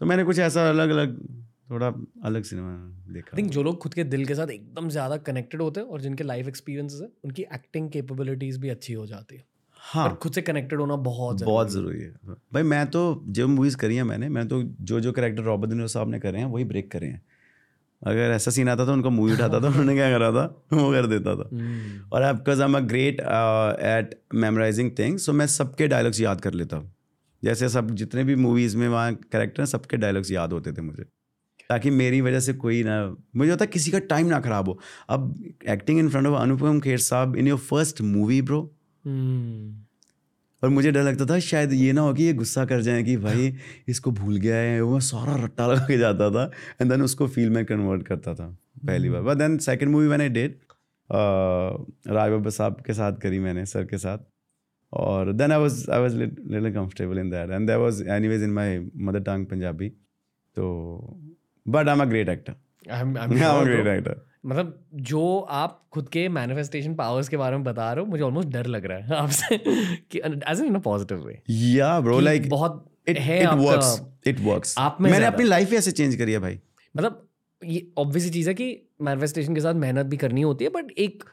तो मैंने कुछ ऐसा अलग अलग थोड़ा अलग सिनेमा देखा थिंक जो लोग खुद के दिल के साथ एकदम ज़्यादा कनेक्टेड होते हैं और जिनके लाइफ एक्सपीरियंसेस है उनकी एक्टिंग कैपेबिलिटीज भी अच्छी हो जाती है। हाँ। और खुद से कनेक्टेड होना बहुत बहुत ज़रूरी है। भाई मैं तो जो मूवीज़ करी हैं मैंने मैं तो जो जो करेक्टर रॉबर्ट दिनो साहब ने करे हैं वही ब्रेक करे हैं। अगर ऐसा सीन आता था उनका मूवी उठाता था उन्होंने क्या करा था? वो कर देता था। है हम्म, और because I am a great at memorising things so मैं सबके डायलॉग्स याद कर लेता हूँ। जैसे सब जितने भी मूवीज़ में वहाँ करेक्टर हैं सबके डायलॉग्स याद होते थे मुझे। ताकि मेरी वजह से कोई ना मुझे होता किसी का टाइम ना खराब हो। अब acting in front of Anupam Kher साहब in your first movie bro और मुझे डर लगता था शायद ये ना हो कि ये गुस्सा कर जाए कि भाई इसको भूल गया है वो मैं सारा रट्टा लगा के जाता था एंड देन उसको फील में कन्वर्ट करता था पहली बार। बट देन सेकंड मूवी मैंने डेट राय बाबा साहब के साथ करी मैंने सर के साथ। और then I was I was little comfortable in that and that was anyways in my mother tongue Punjabi तो but I am a great actor I am great actor मतलब जो आप खुद के मैनिफेस्टेशन पावर्स के बारे में बता रहे हो मुझे ऑलमोस्ट डर लग रहा है आपसे कि as in a positive way या ब्रो लाइक बहुत इट है इट वर्क्स इट वर्क्स आप में मैंने अपनी लाइफ ही ऐसे चेंज करी है भाई। मतलब ये ऑब्वियस चीज़ है कि मैनिफेस्टेशन के साथ मेहनत भी करनी होती है बट एक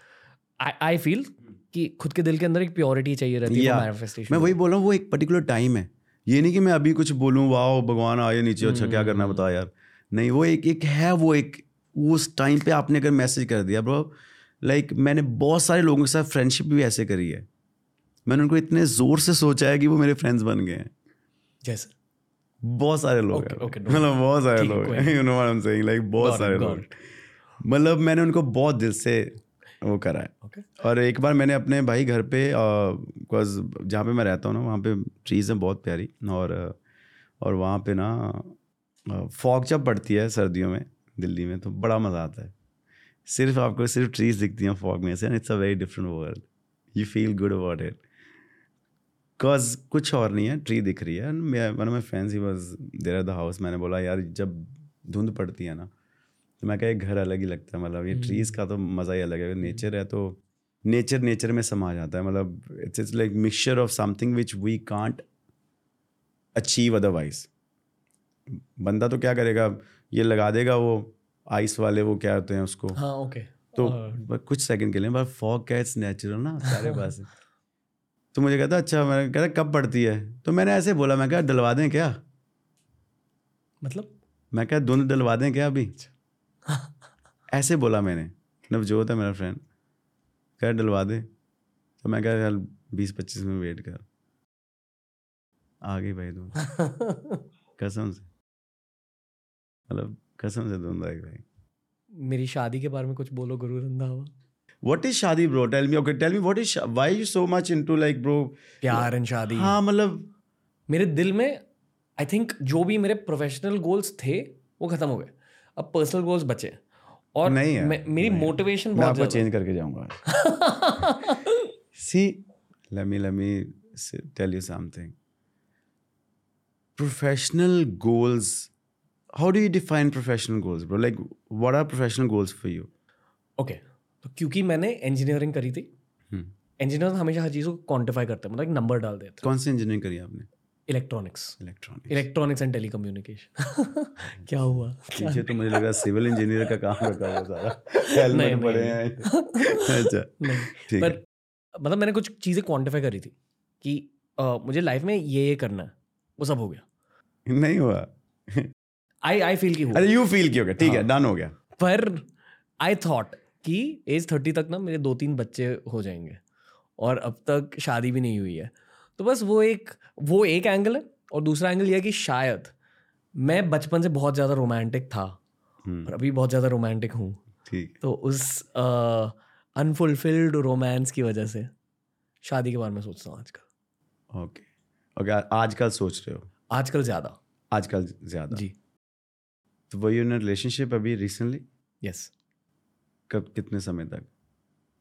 आई फील कि खुद के दिल के अंदर एक प्योरिटी चाहिए रहती है मैनिफेस्टेशन मैं वही बोल रहा हूँ वो एक पर्टिकुलर टाइम है। ये नहीं कि मैं अभी कुछ बोलूँ वाह भगवान आए नीचे अच्छा क्या करना हम्म। बता यार। नहीं वो एक एक है वो एक उस टाइम पे आपने अगर मैसेज कर दिया ब्रो लाइक मैंने बहुत सारे लोगों के साथ फ्रेंडशिप भी ऐसे करी है। मैंने उनको इतने ज़ोर से सोचा है कि वो मेरे फ्रेंड्स बन गए हैं। जैसे बहुत सारे लोग Okay, okay, मतलब बहुत सारे लोग हैं। You know what I am saying like बहुत सारे लोग मतलब मैंने उनको बहुत दिल से वो करा है। ओके और एक बार मैंने अपने भाई घर पे बिकॉज़ जहाँ पे मैं रहता हूँ ना वहाँ पे ट्रीज़ हैं बहुत प्यारी। और और वहाँ पे ना फॉग जब पड़ती है सर्दियों में दिल्ली में तो बड़ा मज़ा आता है। सिर्फ़ आपको सिर्फ़ ट्रीज दिखती हैं फॉग में से and it's a very different world you feel good about it because कुछ और नहीं है ट्री दिख रही है and one of my friends he was there are the house मैंने बोला यार जब धुंध पड़ती है ना तो मैं कहा घर अलग ही लगता है मतलब ये ट्रीज़ का तो मज़ा ही अलग है नेचर है तो नेचर नेचर में समा जाता है मतलब it's it's like mixture of something which we can't achieve otherwise बंदा तो क्या करेगा? ये लगा देगा वो आइस वाले वो क्या होते हैं उसको? हाँ ओके तो बस कुछ सेकंड के लिए पर फॉग क्या इट्स नेचुरल ना सारे पास तो मुझे कहता अच्छा मैंने कहता कब पड़ती है? तो मैंने ऐसे बोला मैं कहा डलवा दें क्या? मतलब? मैं कहा धुंध डलवा दें क्या अभी? ऐसे बोला मैंने नवजोत है मेरा फ्रेंड कह डलवा दे। तो मैं कह यार बीस पच्चीस मिनट वेट कर। आ गई भाई धुंध कसम से। मतलब कसम से धुंध भाई मेरी शादी के बारे में कुछ बोलो Guru Randhawa what is shaadi bro tell me okay tell me what is why you so much into like bro pyaar and shaadi. हाँ मतलब मेरे दिल में आई थिंक जो भी मेरे प्रोफेशनल गोल्स थे वो खत्म हो गए। अब पर्सनल गोल्स बचे। और नहीं है, मैं- मेरी। मोटिवेशन मैं बहुत आपको चेंज करके जाऊँगा। See let me let me tell you something professional goals how do you define professional goals bro? Like what are professional goals for you? Okay तो क्योंकि मैंने इंजीनियरिंग करी थी। इंजीनियर हमेशा हर चीज़ को क्वांटिफाई करते हैं मतलब एक नंबर डाल देते हैं। कौन सी इंजीनियरिंग करी आपने? हैं इलेक्ट्रॉनिक्स इलेक्ट्रॉनिक्स एंड टेलीकम्युनिकेशन क्या हुआ? पीछे तो मुझे लगा सिविल इंजीनियर का काम रखा हुआ सारा। नहीं, हेलमेट पड़े हैं। अच्छा ठीक पर मतलब मैंने कुछ चीज़ें क्वांटिफाई करी थी कि मुझे लाइफ में ये ये करना है वो सब हो गया। नहीं हुआ। आई आई फील की हुआ अरे यू फील की हो गया। ठीक है हाँ। डन हो गया। पर आई थॉट कि एज थर्टी तक ना मेरे दो तीन बच्चे हो जाएँगे और अब तक शादी भी नहीं हुई है। तो बस वो एक वो एक एंगल है और दूसरा एंगल ये है कि शायद मैं बचपन से बहुत ज़्यादा रोमांटिक था हम्म, और अभी बहुत ज़्यादा रोमांटिक हूँ। ठीक। तो उस अनफुलफिल्ड रोमांस की वजह से शादी के बारे में सोचता हूँ आजकल ओके ओके आजकल सोच रहे हो? आजकल ज़्यादा। आजकल ज़्यादा। जी। तो वही इन रिलेशनशिप अभी रिसेंटली यस yes. कब कितने समय तक?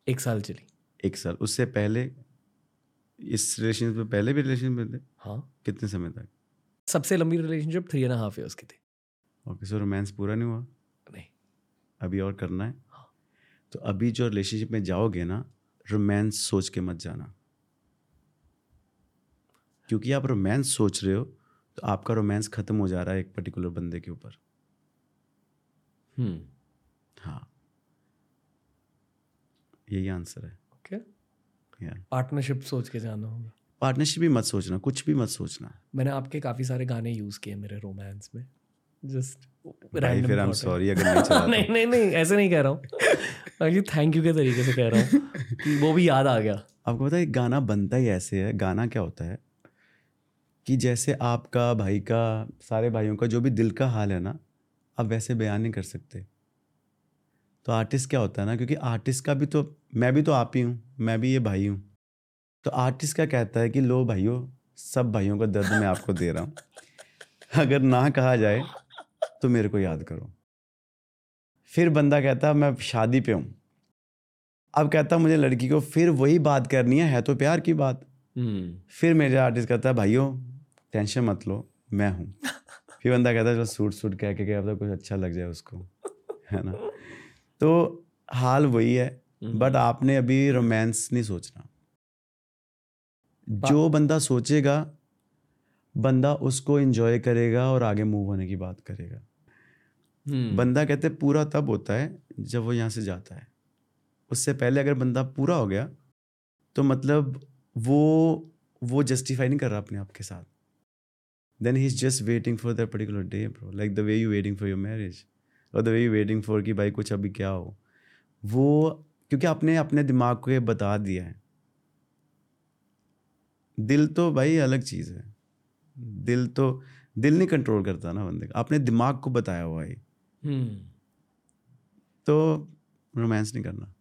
एक साल चली। एक साल। उससे पहले इस रिलेशनशिप में पहले भी रिलेशनशिप में थे? हाँ। कितने समय तक? सबसे लंबी relationship three and half years की थी। ओके सो रोमांस पूरा नहीं हुआ? नहीं। अभी और करना है? हाँ। तो अभी जो रिलेशनशिप में जाओगे ना रोमांस सोच के मत जाना। क्योंकि आप रोमांस सोच रहे हो तो आपका रोमांस खत्म हो जा रहा है एक पर्टिकुलर बंदे के ऊपर। हाँ यही आंसर है। ओके यार पार्टनरशिप सोच के जाना होगा। पार्टनरशिप भी मत सोचना कुछ भी मत सोचना। मैंने आपके काफ़ी सारे गाने यूज़ किए मेरे रोमांस में। जस्ट फिर आई एम सॉरी अगर नहीं चला नहीं नहीं नहीं ऐसे नहीं कह रहा हूँ। एक्चुअली थैंक यू के तरीके से कह रहा हूँ वो भी याद आ गया। आपको पता है गाना बनता ही ऐसे है। गाना क्या होता है कि जैसे आपका भाई का सारे भाइयों का जो भी दिल का हाल है ना आप वैसे बयान नहीं कर सकते। तो आर्टिस्ट क्या होता है ना क्योंकि आर्टिस्ट का भी तो मैं भी तो आप ही हूँ मैं भी ये भाई हूँ। तो आर्टिस्ट क्या कहता है कि लो भाइयों सब भाइयों का दर्द मैं आपको दे रहा हूँ। अगर ना कहा जाए तो मेरे को याद करो। फिर बंदा कहता मैं शादी पे हूँ। अब कहता मुझे लड़की को फिर वही बात करनी है है तो प्यार की बात। हम्म। फिर मेरे आर्टिस्ट कहता है भाइयों टेंशन मत लो मैं हूँ। फिर बंदा कहता है चलो सूट सूट कह के क्या पता कुछ अच्छा लग जाए उसको। है ना? तो हाल वही है बट आपने अभी रोमांस नहीं सोचना। जो बंदा सोचेगा बंदा उसको एंजॉय करेगा और आगे मूव होने की बात करेगा। हम्म। बंदा कहते पूरा तब होता है जब वो यहाँ से जाता है। उससे पहले अगर बंदा पूरा हो गया तो मतलब वो वो जस्टिफाई नहीं कर रहा अपने आप के साथ। Then he is just waiting for that particular day bro like the way you waiting for your marriage और the way you waiting for कि भाई कुछ अभी क्या हो। वो क्योंकि आपने अपने दिमाग को ये बता दिया है। दिल तो भाई अलग चीज़ है। दिल तो दिल नहीं कंट्रोल करता ना बंदे का। आपने दिमाग को बताया हुआ है। हम्म। तो रोमांस नहीं करना।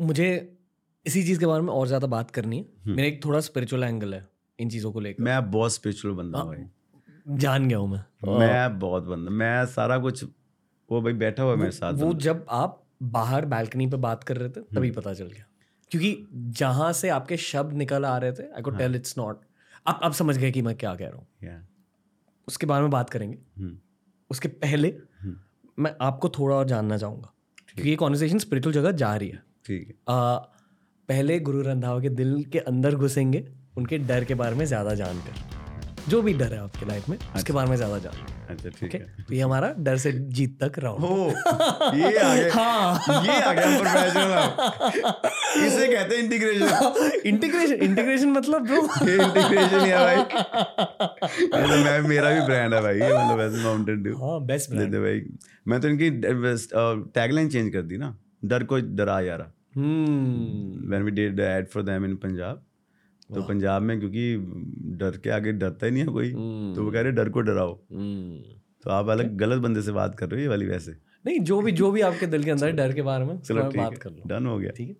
मुझे इसी चीज़ के बारे में और ज़्यादा बात करनी है। हम्म। मेरा एक थोड़ा स्पिरिचुअल एंगल है। इन चीज़ों को लेकर। मैं बहुत स्पिरिचुअल बंदा हूँ हाँ, भाई। जान गया हूँ मैं। मैं बहुत बंदा मैं सारा कुछ वो भाई बैठा हुआ मेरे साथ वो जब आप बाहर बालकनी पे बात कर रहे थे हम्म। तभी पता चल गया। क्योंकि जहाँ से आपके शब्द निकल आ रहे थे आई हाँ। को टेल इट्स नॉट आप आप समझ गए कि मैं क्या कह रहा हूँ। Yeah. उसके बारे में बात करेंगे। हम्म, उसके पहले हम्म, मैं आपको थोड़ा और जानना चाहूँगा। क्योंकि ये कॉन्वर्सेशन स्पिरिचुअल जगह जा रही है। ठीक है। पहले गुरु रंधावा के दिल के अंदर घुसेंगे उनके डर के बारे में ज़्यादा जानकर। जो भी डर है आपके लाइफ में उसके बारे में ज़्यादा जान। अच्छा ठीक ओके है। तो ये हमारा डर से जीत तक राउंड ओ ये आ गया। हाँ। ये आ गया प्रोफेशनल इसे कहते हैं इंटीग्रेशन इंटीग्रेशन इंटीग्रेशन मतलब ब्रो ये इंटीग्रेशन है भाई। तो मैं मेरा भी ब्रांड है भाई। ये मतलब ऐसे माउंटेन ड्यू हाँ बेस्ट दे दे भाई। मैं तो इनकी टैगलाइन चेंज कर दी ना। डर को डरा यारा। हम्म। When we did ad for them in Punjab तो पंजाब में क्योंकि डर के आगे डरता ही नहीं है कोई। तो वो कह रहे डर को डराओ। हम्म। तो आप अलग गलत बंदे से बात कर रहे हो ये वाली वैसे। नहीं जो भी जो भी आपके दिल के अंदर डर के बारे में चलो बात कर लो। डन हो गया। ठीक है।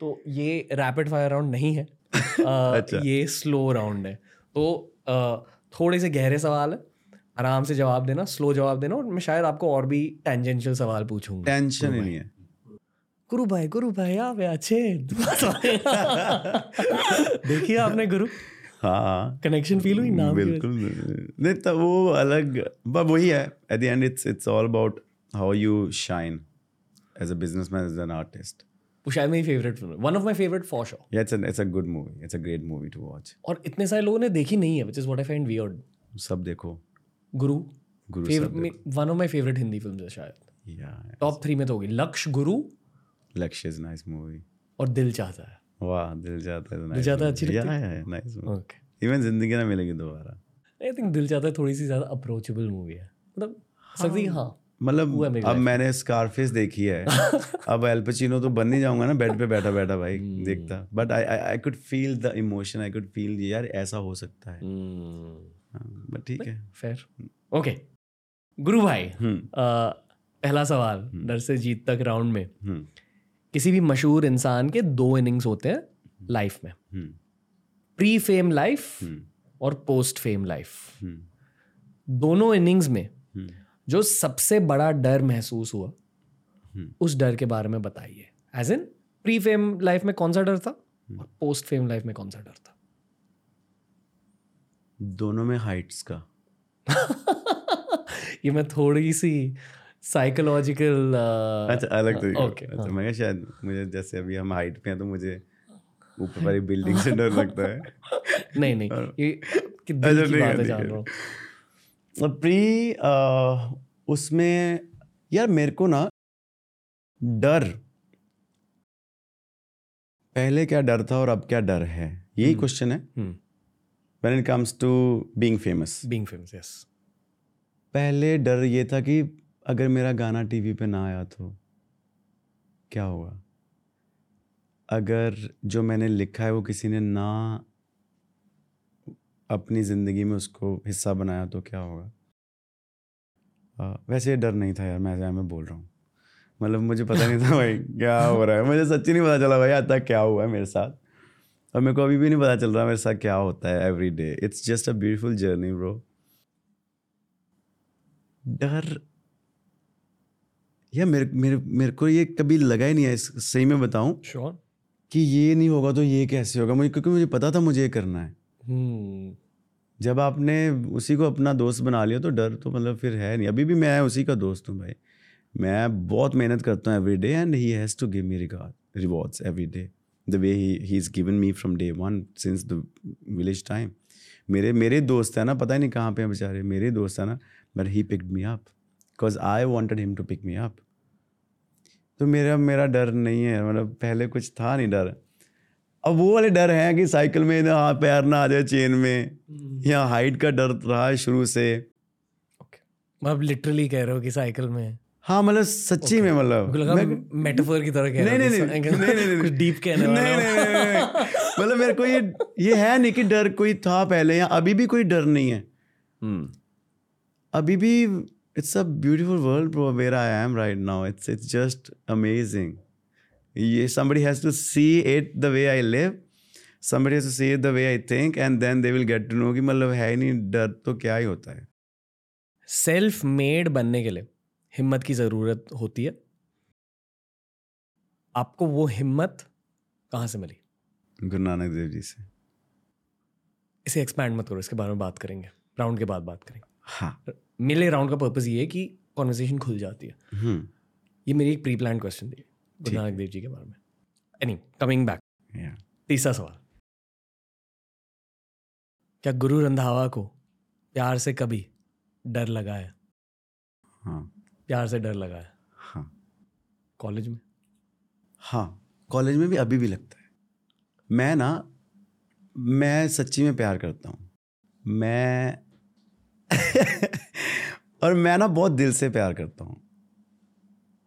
तो ये रैपिड फायर राउंड नहीं है। अच्छा। ये स्लो राउंड है। तो थोड़े से गहरे सवाल है। आराम से जवाब देना स्लो जवाब देना और मैं शायद आपको और भी टेंजेंशियल सवाल पूछूँगा। टेंशन ही नहीं है। गुरु भाई गुरु भाई आप अच्छे देखिए आपने गुरु। हाँ। कनेक्शन फील हुई नाम बिल्कुल। नहीं तो वो अलग बट वही है। At the end it's it's all about how you shine as a businessman as an artist वो शायद मेरी favourite film one of my favourite for show Yeah, it's a it's a good movie. It's a great movie to और इतने सारे लोगों ने देखी नहीं है which is what I find weird सब देखो। गुरु। गुरु सब one of my favourite Hindi films है शायद। टॉप थ्री में तो होगी लक्ष्य गुरु लक्ष्य इज़ नाइस मूवी और दिल चाहता है। वाह दिल जाता है दिल चाहता है अच्छी लगती या नाइस मूवी ओके इवन ज़िंदगी ना मिलेगी दोबारा। आई थिंक दिल चाहता है थोड़ी सी ज़्यादा अप्रोचेबल मूवी है। मतलब सकती हाँ। मतलब अब मैंने स्कारफेस देखी है। अब एल पचिनो तो बन नहीं जाऊँगा ना बेड पे बैठा बैठा भाई Hmm. देखता। But I I could feel the emotion I could feel यार ऐसा हो सकता है। बट ठीक है। फेयर ओके गुरु भाई अ, पहला सवाल डर से जीत तक राउंड में। किसी भी मशहूर इंसान के दो इनिंग्स होते हैं लाइफ में। हम्म। प्री फेम लाइफ हम्म। और पोस्ट फेम लाइफ हम्म। दोनों इनिंग्स में हम्म। जो सबसे बड़ा डर महसूस हुआ हम्म। उस डर के बारे में बताइए। As in pre fame life में कौन सा डर था और पोस्ट फेम लाइफ में कौन सा डर था? दोनों में हाइट्स का। ये मैं थोड़ी सी साइकोलॉजिकल अच्छा अलग तरीके ओके अच्छा मैं शायद मुझे जैसे अभी हम हाइट पे हैं तो मुझे ऊपर वाली बिल्डिंग से डर लगता है। नहीं नहीं ये कि दिल अच्छा, की बात है जान रहा हूँ। प्री उसमें यार मेरे को ना डर पहले क्या डर था और अब क्या डर है? यही क्वेश्चन है। हम्म। When it comes to being famous being famous yes पहले डर ये था कि अगर मेरा गाना टीवी पे ना आया तो क्या होगा? अगर जो मैंने लिखा है वो किसी ने ना अपनी ज़िंदगी में उसको हिस्सा बनाया तो क्या होगा? आ, वैसे ये डर नहीं था यार मैं मैं बोल रहा हूँ। मतलब मुझे पता नहीं था भाई क्या हो रहा है। मुझे सच्ची नहीं पता चला भाई आज तक क्या हुआ है मेरे साथ। और मेरे को अभी भी नहीं पता चल रहा मेरे साथ क्या होता है every day it's just a beautiful journey bro डर या मेरे मेरे मेरे को ये कभी लगा ही नहीं है इस- सही में बताऊँ। श्योर कि ये नहीं होगा तो ये कैसे होगा? मुझे क्योंकि मुझे पता था मुझे ये करना है। हम्म। जब आपने उसी को अपना दोस्त बना लिया तो डर तो मतलब फिर है नहीं। अभी भी मैं उसी का दोस्त हूँ भाई। मैं बहुत मेहनत करता हूँ every day and he has to give me regard rewards every day the way he he is given me from day one since the village time मेरे मेरे दोस्त है ना पता ही नहीं कहाँ पे हैं बेचारे। मेरे दोस्त है ना but he picked me up because I wanted him to pick me up तो मेरा मेरा डर नहीं है मतलब पहले कुछ था नहीं डर। अब वो वाले डर हैं कि साइकिल में ना हाथ पैर ना आ जाए चेन में। या हाइट का डर रहा है शुरू से। आप लिटरली कह रहे हो कि साइकिल में। हाँ मतलब सच्ची okay. में मतलब। मेटाफर की तरह कह नहीं नहीं नहीं नहीं नहीं नहीं कुछ डीप कहने नहीं नहीं हो। नहीं नहीं, नहीं। मतलब मेरे को ये ये है नहीं कि डर कोई था पहले या अभी भी कोई डर नहीं है। हम्म। अभी भी it's a beautiful world where I am right now it's it's just amazing ये somebody has to see it the way I live. Somebody has to see it the way I think and then they will get to know कि मतलब है ही नहीं डर तो क्या ही होता है। सेल्फ मेड बनने के लिए हिम्मत की ज़रूरत होती है। आपको वो हिम्मत कहाँ से मिली? गुरु नानक देव जी से। इसे एक्सपैंड मत करो इसके बारे में बात करेंगे। राउंड के बाद बात करेंगे। हाँ। मेरे राउंड का पर्पज़ ये है कि कॉन्वर्सेशन खुल जाती है। हम्म। ये मेरी एक प्री प्लान क्वेश्चन थी गुरु नानक देव जी के बारे में। एनी कमिंग बैक तीसरा सवाल। क्या गुरु रंधावा को प्यार से कभी डर लगा है? हाँ। प्यार से डर लगा है? हाँ। कॉलेज में? हाँ। कॉलेज में भी अभी भी लगता है। मैं ना मैं सच्ची में प्यार करता हूँ। मैं और मैं ना बहुत दिल से प्यार करता हूँ।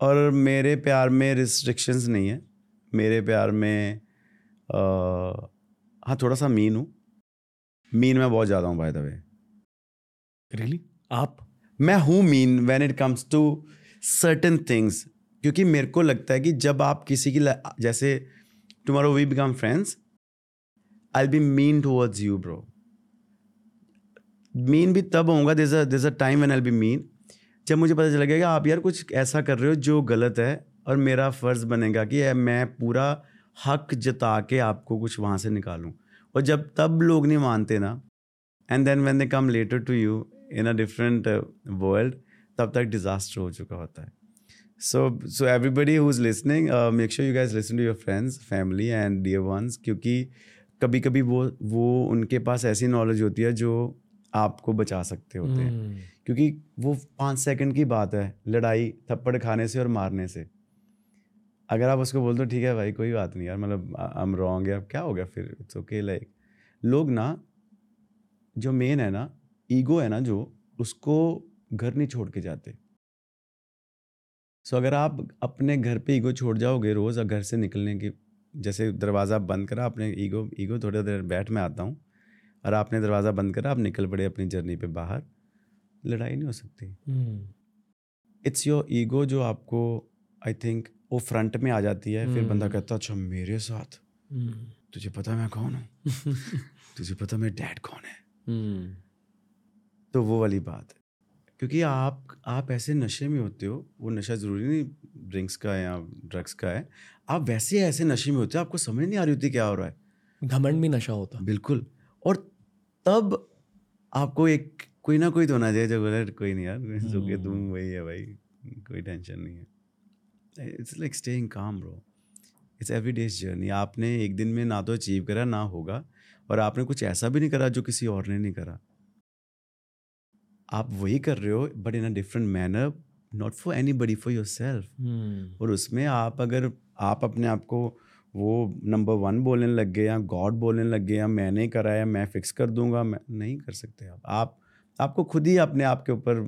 और मेरे प्यार में रिस्ट्रिक्शंस नहीं है। मेरे प्यार में आ, हाँ थोड़ा सा मीन हूँ। मीन मैं बहुत ज़्यादा हूँ बाय द वे रियली आप? मैं हूँ mean when it comes to certain things क्योंकि मेरे को लगता है कि जब आप किसी की जैसे tomorrow we become friends I be mean towards you bro mean भी तब होऊँगा this this a time when I be mean जब मुझे पता चलेगा कि आप यार कुछ ऐसा कर रहे हो जो गलत है और मेरा फ़र्ज़ बनेगा कि मैं पूरा हक जता के आपको कुछ वहाँ से निकालूँ। और जब तब लोग नहीं मानते ना and then when they come later to you in a different world तब तक डिजास्टर हो चुका होता है। So so everybody who is listening make sure you guys listen to your friends family and dear ones क्योंकि कभी कभी वो वो उनके पास ऐसी नॉलेज होती है जो आपको बचा सकते होते हैं। हम्म, क्योंकि वो पाँच सेकंड की बात है लड़ाई थप्पड़ खाने से और मारने से। अगर आप उसको बोल दो ठीक है भाई कोई बात नहीं यार मतलब आई एम रॉन्ग या क्या हो गया फिर? इट्स ओके लाइक लोग ना जो मेन है ना ईगो है ना जो उसको घर नहीं छोड़ के जाते। सो so, अगर आप अपने घर पे ईगो छोड़ जाओगे रोज़ घर से निकलने की जैसे दरवाज़ा बंद करा अपने ईगो ईगो थोड़ी देर बैठ में आता हूँ और आपने दरवाज़ा बंद करा आप निकल पड़े अपनी जर्नी पे बाहर। लड़ाई नहीं हो सकती। इट्स योर ईगो जो आपको आई थिंक वो फ्रंट में आ जाती है फिर बंदा हम्म। कहता अच्छा मेरे साथ? हम्म, तुझे पता मैं कौन हूँ? तुझे पता मेरे डैड कौन है? हम्म, तो वो वाली बात है। क्योंकि आप आप ऐसे नशे में होते हो वो नशा ज़रूरी नहीं ड्रिंक्स का है या ड्रग्स का है। आप वैसे ऐसे नशे में होते हो आपको समझ नहीं आ रही होती क्या हो रहा है। घमंड भी नशा होता। बिल्कुल। तब आपको एक कोई ना कोई तो होना चाहिए जो बोले कोई नहीं यार okay, तुम वही है भाई कोई टेंशन नहीं है। It's like staying calm bro it's every day's journey आपने एक दिन में ना तो अचीव करा ना होगा और आपने कुछ ऐसा भी नहीं करा जो किसी और ने नहीं करा। आप वही कर रहे हो but in a different manner not for anybody for yourself हम्म, और उसमें आप अगर आप अपने आप को वो नंबर वन बोलने लग गए या गॉड बोलने लग गए या मैंने कराया मैं फिक्स कर दूँगा मैं नहीं कर सकते आप। आप आपको खुद ही अपने आप के ऊपर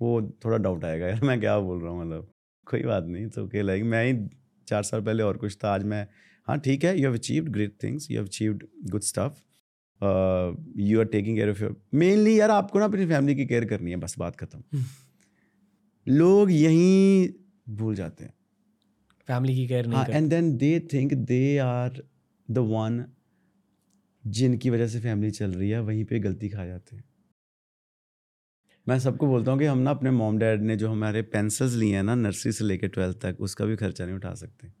वो थोड़ा डाउट आएगा यार मैं क्या बोल रहा हूँ मतलब? कोई बात नहीं तो ओके लाइक मैं ही चार साल पहले और कुछ था आज मैं हाँ ठीक है you have achieved great things you have achieved good stuff you are taking care of your mainly यार आपको ना अपनी फैमिली की केयर करनी है बस बात खत्म। लोग यहीं भूल जाते हैं। फैमिली की केयर नहीं कर and then they think they are the one जिनकी वजह से फैमिली चल रही है वहीं पे गलती खा जाते हैं। मैं सबको बोलता हूँ कि हम ना अपने मॉम डैड ने जो हमारे पेंसिल्स लिए हैं ना नर्सरी से लेकर ट्वेल्थ तक उसका भी खर्चा नहीं उठा सकते।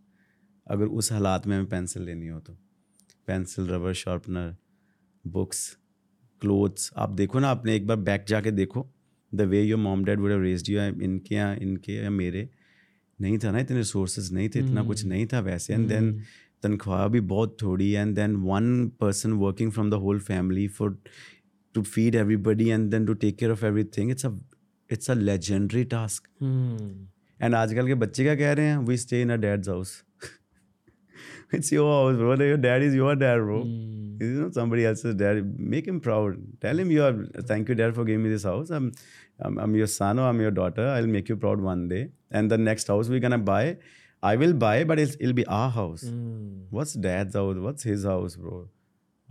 अगर उस हालात में हमें पेंसिल लेनी हो तो। Pencil rubber sharpener books clothes आप देखो ना आपने एक बार बैक जाके देखो the way your mom dad would have raised you इनके या इनके या मेरे नहीं था ना इतने रिसोर्सेज नहीं थे इतना कुछ नहीं था वैसे। एंड देन तनख्वाह भी बहुत थोड़ी and then one person working from the whole family for to feed everybody and then to take care of everything it's a it's a legendary task hmm, and आजकल के बच्चे क्या कह रहे हैं? We stay in a dad's house it's your house, bro. Your dad is your dad, bro. Hmm. He's not somebody else's dad. Make him proud. Tell him you are. Thank you, dad, for giving me this house. I'm, I'm, I'm your son or I'm your daughter. I'll make you proud one day. And the next house we're gonna buy, I will buy, but it's, it'll be our house. Hmm. What's dad's house? What's his house, bro?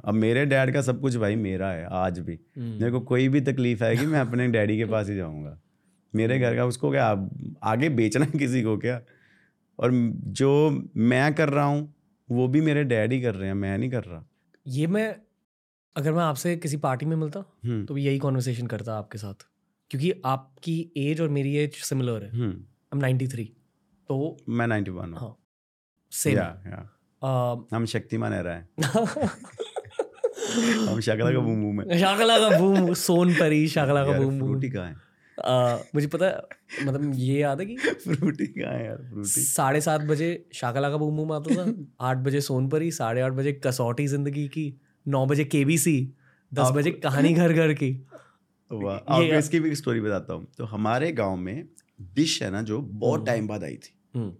अब मेरे dad का सब कुछ भाई मेरा है आज भी मेरे को कोई भी तकलीफ़ आएगी मैं अपने डैडी के पास ही जाऊँगा मेरे घर का उसको क्या आगे बेचना किसी को क्या और जो मैं कर रहा हूँ वो भी मेरे डैड ही कर रहे हैं मैं नहीं कर रहा। ये मैं अगर मैं आपसे किसी पार्टी में मिलता हम्म। तो भी यही कॉन्वर्सेशन करता आपके साथ। क्योंकि आपकी एज और मेरी एज सिमिलर है। आई एम 93 तो मैं 91 हूँ। हाँ सेम या या हम शक्तिमान है रहा है। हम शकला का बूम बूम है। शाकला का बूम सोन परी शाकला का बूम बूम। कहाँ है? आ, मुझे पता है मतलब ये याद है कि फ्रूटी कहाँ है यार फ्रूटी? साढ़े सात बजे शाकला का बूम बूम आता था आठ बजे सोनपरी साढ़े आठ बजे कसौटी ज़िंदगी की नौ बजे केबीसी दस बजे कहानी घर घर की। आपको इसकी भी स्टोरी बताता हूँ। तो हमारे गाँव में डिश है ना जो बहुत टाइम बाद आई थी। हम्म,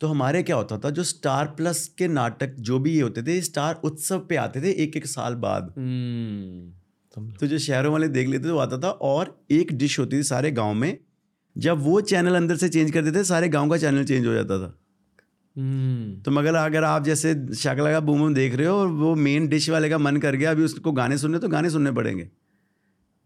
तो हमारे क्या होता था जो स्टार प्लस के नाटक जो भी ये होते थे स्टार उत्सव पे आते थे एक एक साल बाद। हम्म। तो जो शहरों वाले देख लेते थे वो आता था और एक डिश होती थी सारे गाँव में जब वो चैनल अंदर से चेंज करते थे सारे गाँव का चैनल चेंज हो जाता था। हम्म, तो मगर अगर आप जैसे शकला का बूम बूम देख रहे हो और वो मेन डिश वाले का मन कर गया अभी उसको गाने सुनने तो गाने सुनने पड़ेंगे।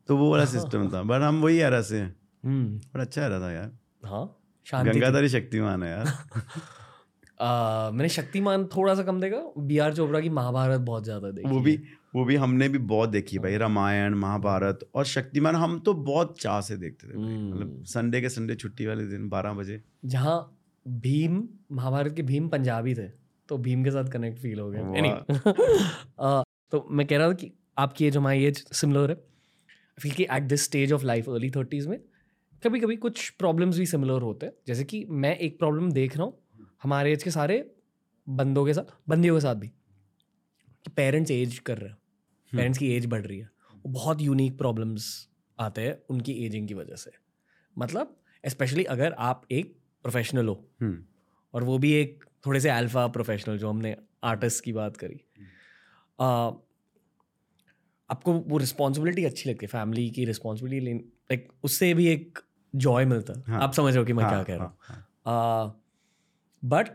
तो वो वाला सिस्टम था बट हम वही एरा से हैं। हम्म, अच्छा एरा था यार। हाँ शांति शक्तिमान है यार। आ, मैंने शक्तिमान थोड़ा सा कम देखा बी आर चोपड़ा की महाभारत बहुत ज़्यादा देखी वो भी वो भी हमने भी बहुत देखी भाई रामायण महाभारत और शक्तिमान हम तो बहुत चाह से देखते थे हम्म। मतलब संडे के संडे छुट्टी वाले दिन बारह बजे। जहाँ भीम महाभारत के भीम पंजाबी थे तो भीम के साथ कनेक्ट फील हो गया। तो मैं कह रहा था कि आपकी एज हमारी एज सिमिलर है फील कि at this stage of life early thirties में कभी कभी कुछ प्रॉब्लम्स भी सिमिलर होते हैं। जैसे कि मैं एक प्रॉब्लम देख रहा हूँ हमारे एज के सारे बंदों के साथ बंदियों के साथ भी कि पेरेंट्स एज कर रहे हैं। पेरेंट्स की एज बढ़ रही है। वो बहुत यूनिक प्रॉब्लम्स आते हैं उनकी एजिंग की वजह से। मतलब स्पेशली अगर आप एक प्रोफेशनल हो। हम्म। और वो भी एक थोड़े से अल्फ़ा प्रोफेशनल जो हमने आर्टिस्ट की बात करी। आ, आपको वो रिस्पॉन्सिबिलिटी अच्छी लगती है फैमिली की रिस्पॉन्सिबिलिटी लाइक उससे भी एक जॉय मिलता है। हाँ। आप समझ रहे हो कि मैं हाँ, क्या कह रहा हूँ हाँ, हाँ। बट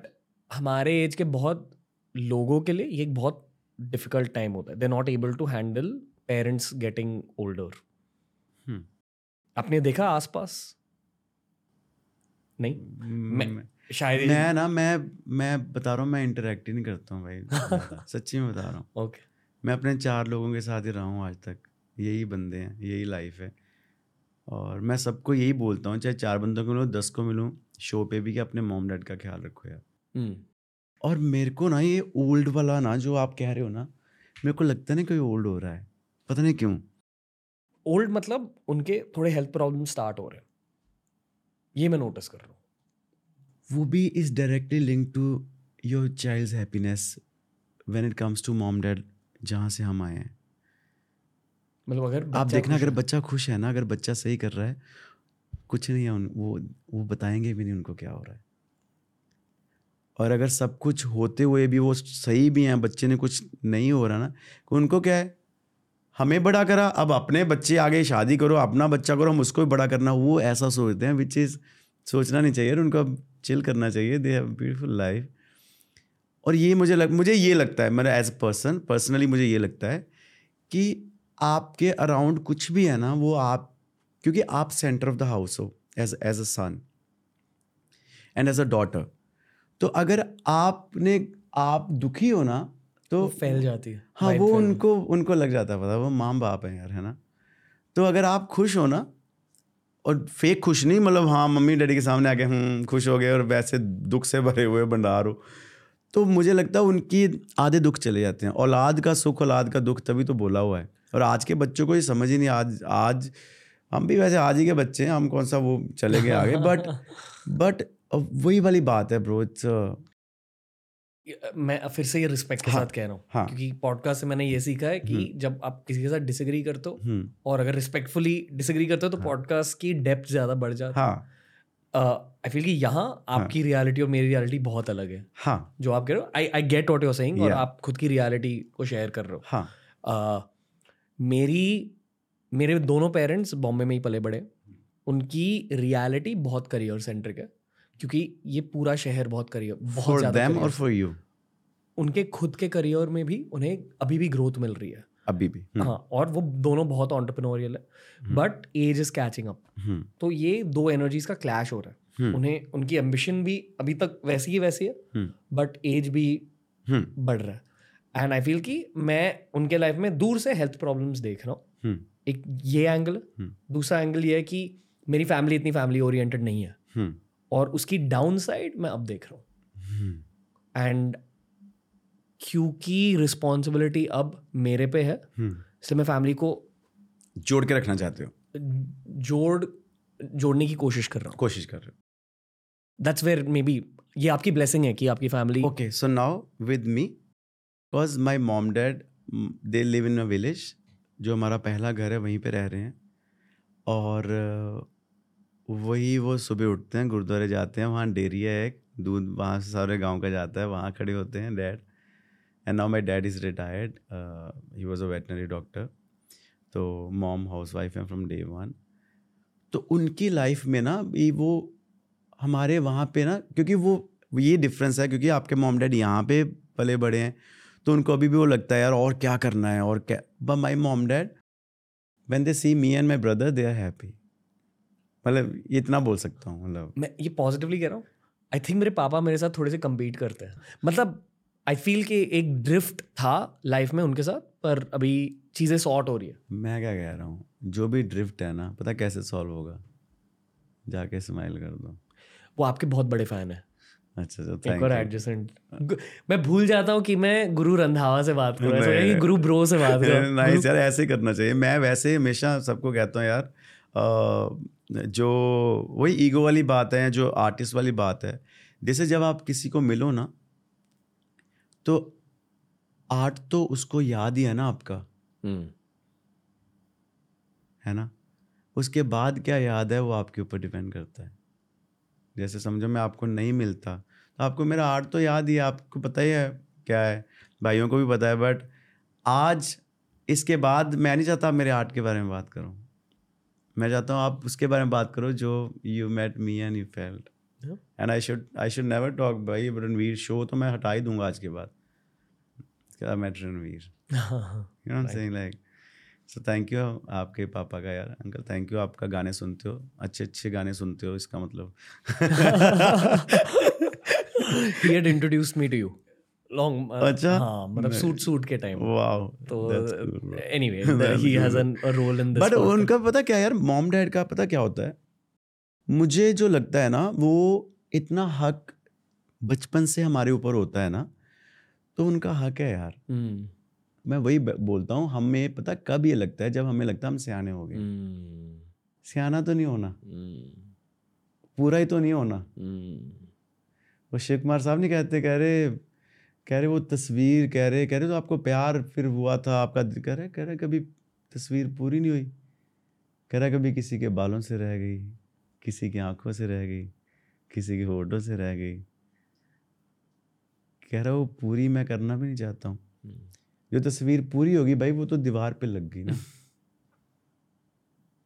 हमारे एज के बहुत लोगों के लिए ये एक बहुत डिफ़िकल्ट टाइम होता है। They not able to handle parents getting older. आपने देखा आसपास? नहीं? मैं- मैं शायद मैं ना मैं मैं बता रहा हूँ मैं इंटरेक्ट ही नहीं करता हूँ भाई। सच्ची में बता रहा हूँ। ओके मैं अपने चार लोगों के साथ ही रहा हूँ आज तक। यही बंदे हैं यही लाइफ है। और मैं सबको यही बोलता हूँ चाहे चार बंदों को मिलूँ दस को मिलूँ शो पे भी कि अपने मोम डैड का ख्याल रखो यार। हम्म और मेरे को ना ये ओल्ड वाला ना जो आप कह रहे हो ना मेरे को लगता नहीं कोई ओल्ड हो रहा है। पता नहीं क्यों। ओल्ड मतलब उनके थोड़े हेल्थ प्रॉब्लम स्टार्ट हो रहे हैं। ये मैं नोटिस कर रहा हूँ। वो भी is directly link to your child happiness when it comes to mom dad जहाँ से हम आए हैं। मतलब अगर आप देखना अगर बच्चा खुश है ना अगर बच्चा सही कर रहा है कुछ नहीं है उन वो वो बताएँगे भी नहीं उनको क्या हो रहा है। और अगर सब कुछ होते हुए भी वो सही भी हैं, बच्चे ने कुछ नहीं हो रहा ना तो उनको क्या है? हमें बड़ा करा, अब अपने बच्चे आगे शादी करो, अपना बच्चा करो, हम उसको भी बड़ा करना, वो ऐसा सोचते हैं विच इज़ सोचना नहीं चाहिए और उनको चिल करना चाहिए दे हैव ब्यूटीफुल लाइफ और ये मुझे लग, मुझे ये लगता है, मेरा एज पर्सन पर्सनली मुझे ये लगता है कि आपके अराउंड कुछ भी है ना, वो आप, क्योंकि आप सेंटर ऑफ़ द हाउस हो as as a son and as a daughter तो अगर आपने आप दुखी हो ना तो फैल जाती है हाँ वो उनको उनको लग जाता है पता वो माँ बाप है यार है ना? तो अगर आप खुश हो ना और फेक खुश नहीं मतलब हाँ मम्मी डैडी के सामने आके हम खुश हो गए और वैसे दुख से भरे हुए भंडार हो। तो मुझे लगता है उनकी आधे दुख चले जाते हैं। औलाद का सुख औलाद का दुख तभी तो बोला हुआ है। और आज के बच्चों को ये समझ ही नहीं आज आज हम भी वैसे आज ही के बच्चे हैं हम कौन सा वो चले गए आगे बट बट वही वाली बात है ब्रो इट्स ये- मैं फिर से ये रिस्पेक्ट के हाँ, साथ कह रहा हूँ हाँ। क्योंकि पॉडकास्ट से मैंने ये सीखा है कि जब आप किसी के साथ डिसएग्री करते हो हम्म। और अगर रिस्पेक्टफुली डिसएग्री करते हो तो पॉडकास्ट की डेप्थ ज़्यादा बढ़ जाती है। हाँ। आई फील कि यहाँ आपकी रियलिटी और मेरी रियलिटी बहुत अलग है। हाँ। जो आप कह रहे हो I I get what you're saying और आप खुद की रियलिटी को शेयर कर रहे हो। हाँ। मेरी मेरे दोनों पेरेंट्स बॉम्बे में ही पले बड़े। उनकी रियलिटी बहुत करियर सेंट्रिक है। क्योंकि ये पूरा शहर बहुत करियर बहुत ज़्यादा देम और फॉर यू उनके खुद के करियर में भी उन्हें अभी भी ग्रोथ मिल रही है। अभी भी हम्म, हाँ और वो दोनों बहुत ऑन्टरप्रेन्योरियल है but age is catching up hmm, तो ये दो एनर्जीज का क्लैश हो रहा है। हम्म, उन्हें उनकी एम्बिशन भी अभी तक वैसी ही वैसी है हम्म, बट एज भी हम्म, बढ़ रहा है। एंड आई फील कि मैं उनके लाइफ में दूर से हेल्थ प्रॉब्लम्स देख रहा हूँ। हम्म, एक ये एंगल हम्म। दूसरा एंगल ये है कि मेरी फैमिली इतनी फैमिली ओरिएंटेड नहीं है। हम्म, और उसकी डाउन साइड मैं अब देख रहा हूँ। हम्म, एंड क्योंकि रिस्पॉन्सिबिलिटी अब मेरे पे है हम्म। इसलिए मैं फैमिली को जोड़ के रखना चाहते हो? जोड़ जोड़ने की कोशिश कर रहा हूँ। कोशिश कर रहे हो। दैट्स वेयर मे बी ये आपकी ब्लेसिंग है कि आपकी family okay so now with me because my mom dad they live in in a village, जो हमारा पहला घर है वहीं पे रह रहे हैं। और अ, वही वो सुबह उठते हैं, गुरुद्वारे जाते हैं, वहाँ डेरी है एक, दूध वहाँ से सारे गाँव का जाता है, वहाँ खड़े होते हैं dad. And now my dad is retired he was a veterinary doctor तो मॉम हाउस वाइफ है फ्रॉम डे वन तो उनकी लाइफ में ना, ये वो हमारे वहाँ पे ना, क्योंकि वो ये डिफरेंस है, क्योंकि आपके मॉम डैड यहाँ पे पले बड़े हैं तो उनको अभी भी वो लगता है, यार, और क्या करना है, और क्या? But my mom dad when they see me and my brother they are happy मतलब ये इतना बोल सकता हूँ मतलब। मैं ये पॉजिटिवली कह रहा हूँ। आई थिंक मेरे पापा मेरे साथ थोड़े से कम्पीट करते हैं। मतलब आई फील कि एक ड्रिफ्ट था लाइफ में उनके साथ पर अभी चीज़ें सॉर्ट हो रही है। मैं क्या कह रहा हूँ? जो भी ड्रिफ्ट है ना पता कैसे सॉल्व होगा? जाके स्माइल कर दो। वो आपके बहुत बड़े फ़ैन है। अच्छा अच्छा एक और यू मैं भूल जाता हूँ कि मैं गुरु रंधावा से बात कर रहा हूँ। कि गुरु ब्रो से बात कर रहा हूँ। नाइस यार ऐसे ही करना चाहिए। मैं वैसे हमेशा सबको कहता हूँ यार जो वही ईगो वाली बात है जो आर्टिस्ट वाली बात है। जैसे जब आप किसी को मिलो ना तो आर्ट तो उसको याद ही है ना आपका। हम्म, है ना? उसके बाद क्या याद है वो आपके ऊपर डिपेंड करता है। जैसे समझो मैं आपको नहीं मिलता तो आपको मेरा आर्ट तो याद ही है आपको पता ही है क्या है। भाइयों को भी पता है बट आज इसके बाद मैं नहीं चाहता आप मेरे आर्ट के बारे में बात करो। मैं चाहता हूँ आप उसके बारे में बात करो जो you met me and you felt and I should I should never talk भाई रणवीर शो तो मैं हटा ही दूँगा आज के बाद। क्या met Ranveer. You know saying like so thank you आपके पापा का यार अंकल थैंक यू आपका गाने सुनते हो। अच्छे अच्छे गाने सुनते हो इसका मतलब। He had introduced me to you. Long uh, अच्छा? हाँ मतलब सूट सूट के टाइम वाओ तो. Anyway he has a role in this but. उनका पता क्या यार? मॉम डैड का पता क्या होता है? मुझे जो लगता है ना वो इतना हक बचपन से हमारे ऊपर होता है ना तो उनका हक है यार। हम्म, मैं वही बोलता हूँ हमें पता कब ये लगता है जब हमें लगता है हम सियाने हो गए। हम्म, सियाना तो नहीं होना। हम्म, पूरा ही तो नहीं होना। वो शिव कुमार साहब नहीं कहते कह रहे कह रहे वो तस्वीर कह रहे कह रहे तो आपको प्यार फिर हुआ था आपका दिल- कह रहे कह रहे कभी तस्वीर पूरी नहीं हुई। कह रहा कभी किसी के बालों से रह गई किसी की आँखों से रह गई किसी की होठों से रह गई। कह रहा वो पूरी मैं करना भी नहीं चाहता हूँ। हम्म। जो तस्वीर पूरी होगी भाई वो तो दीवार पे लग गई ना।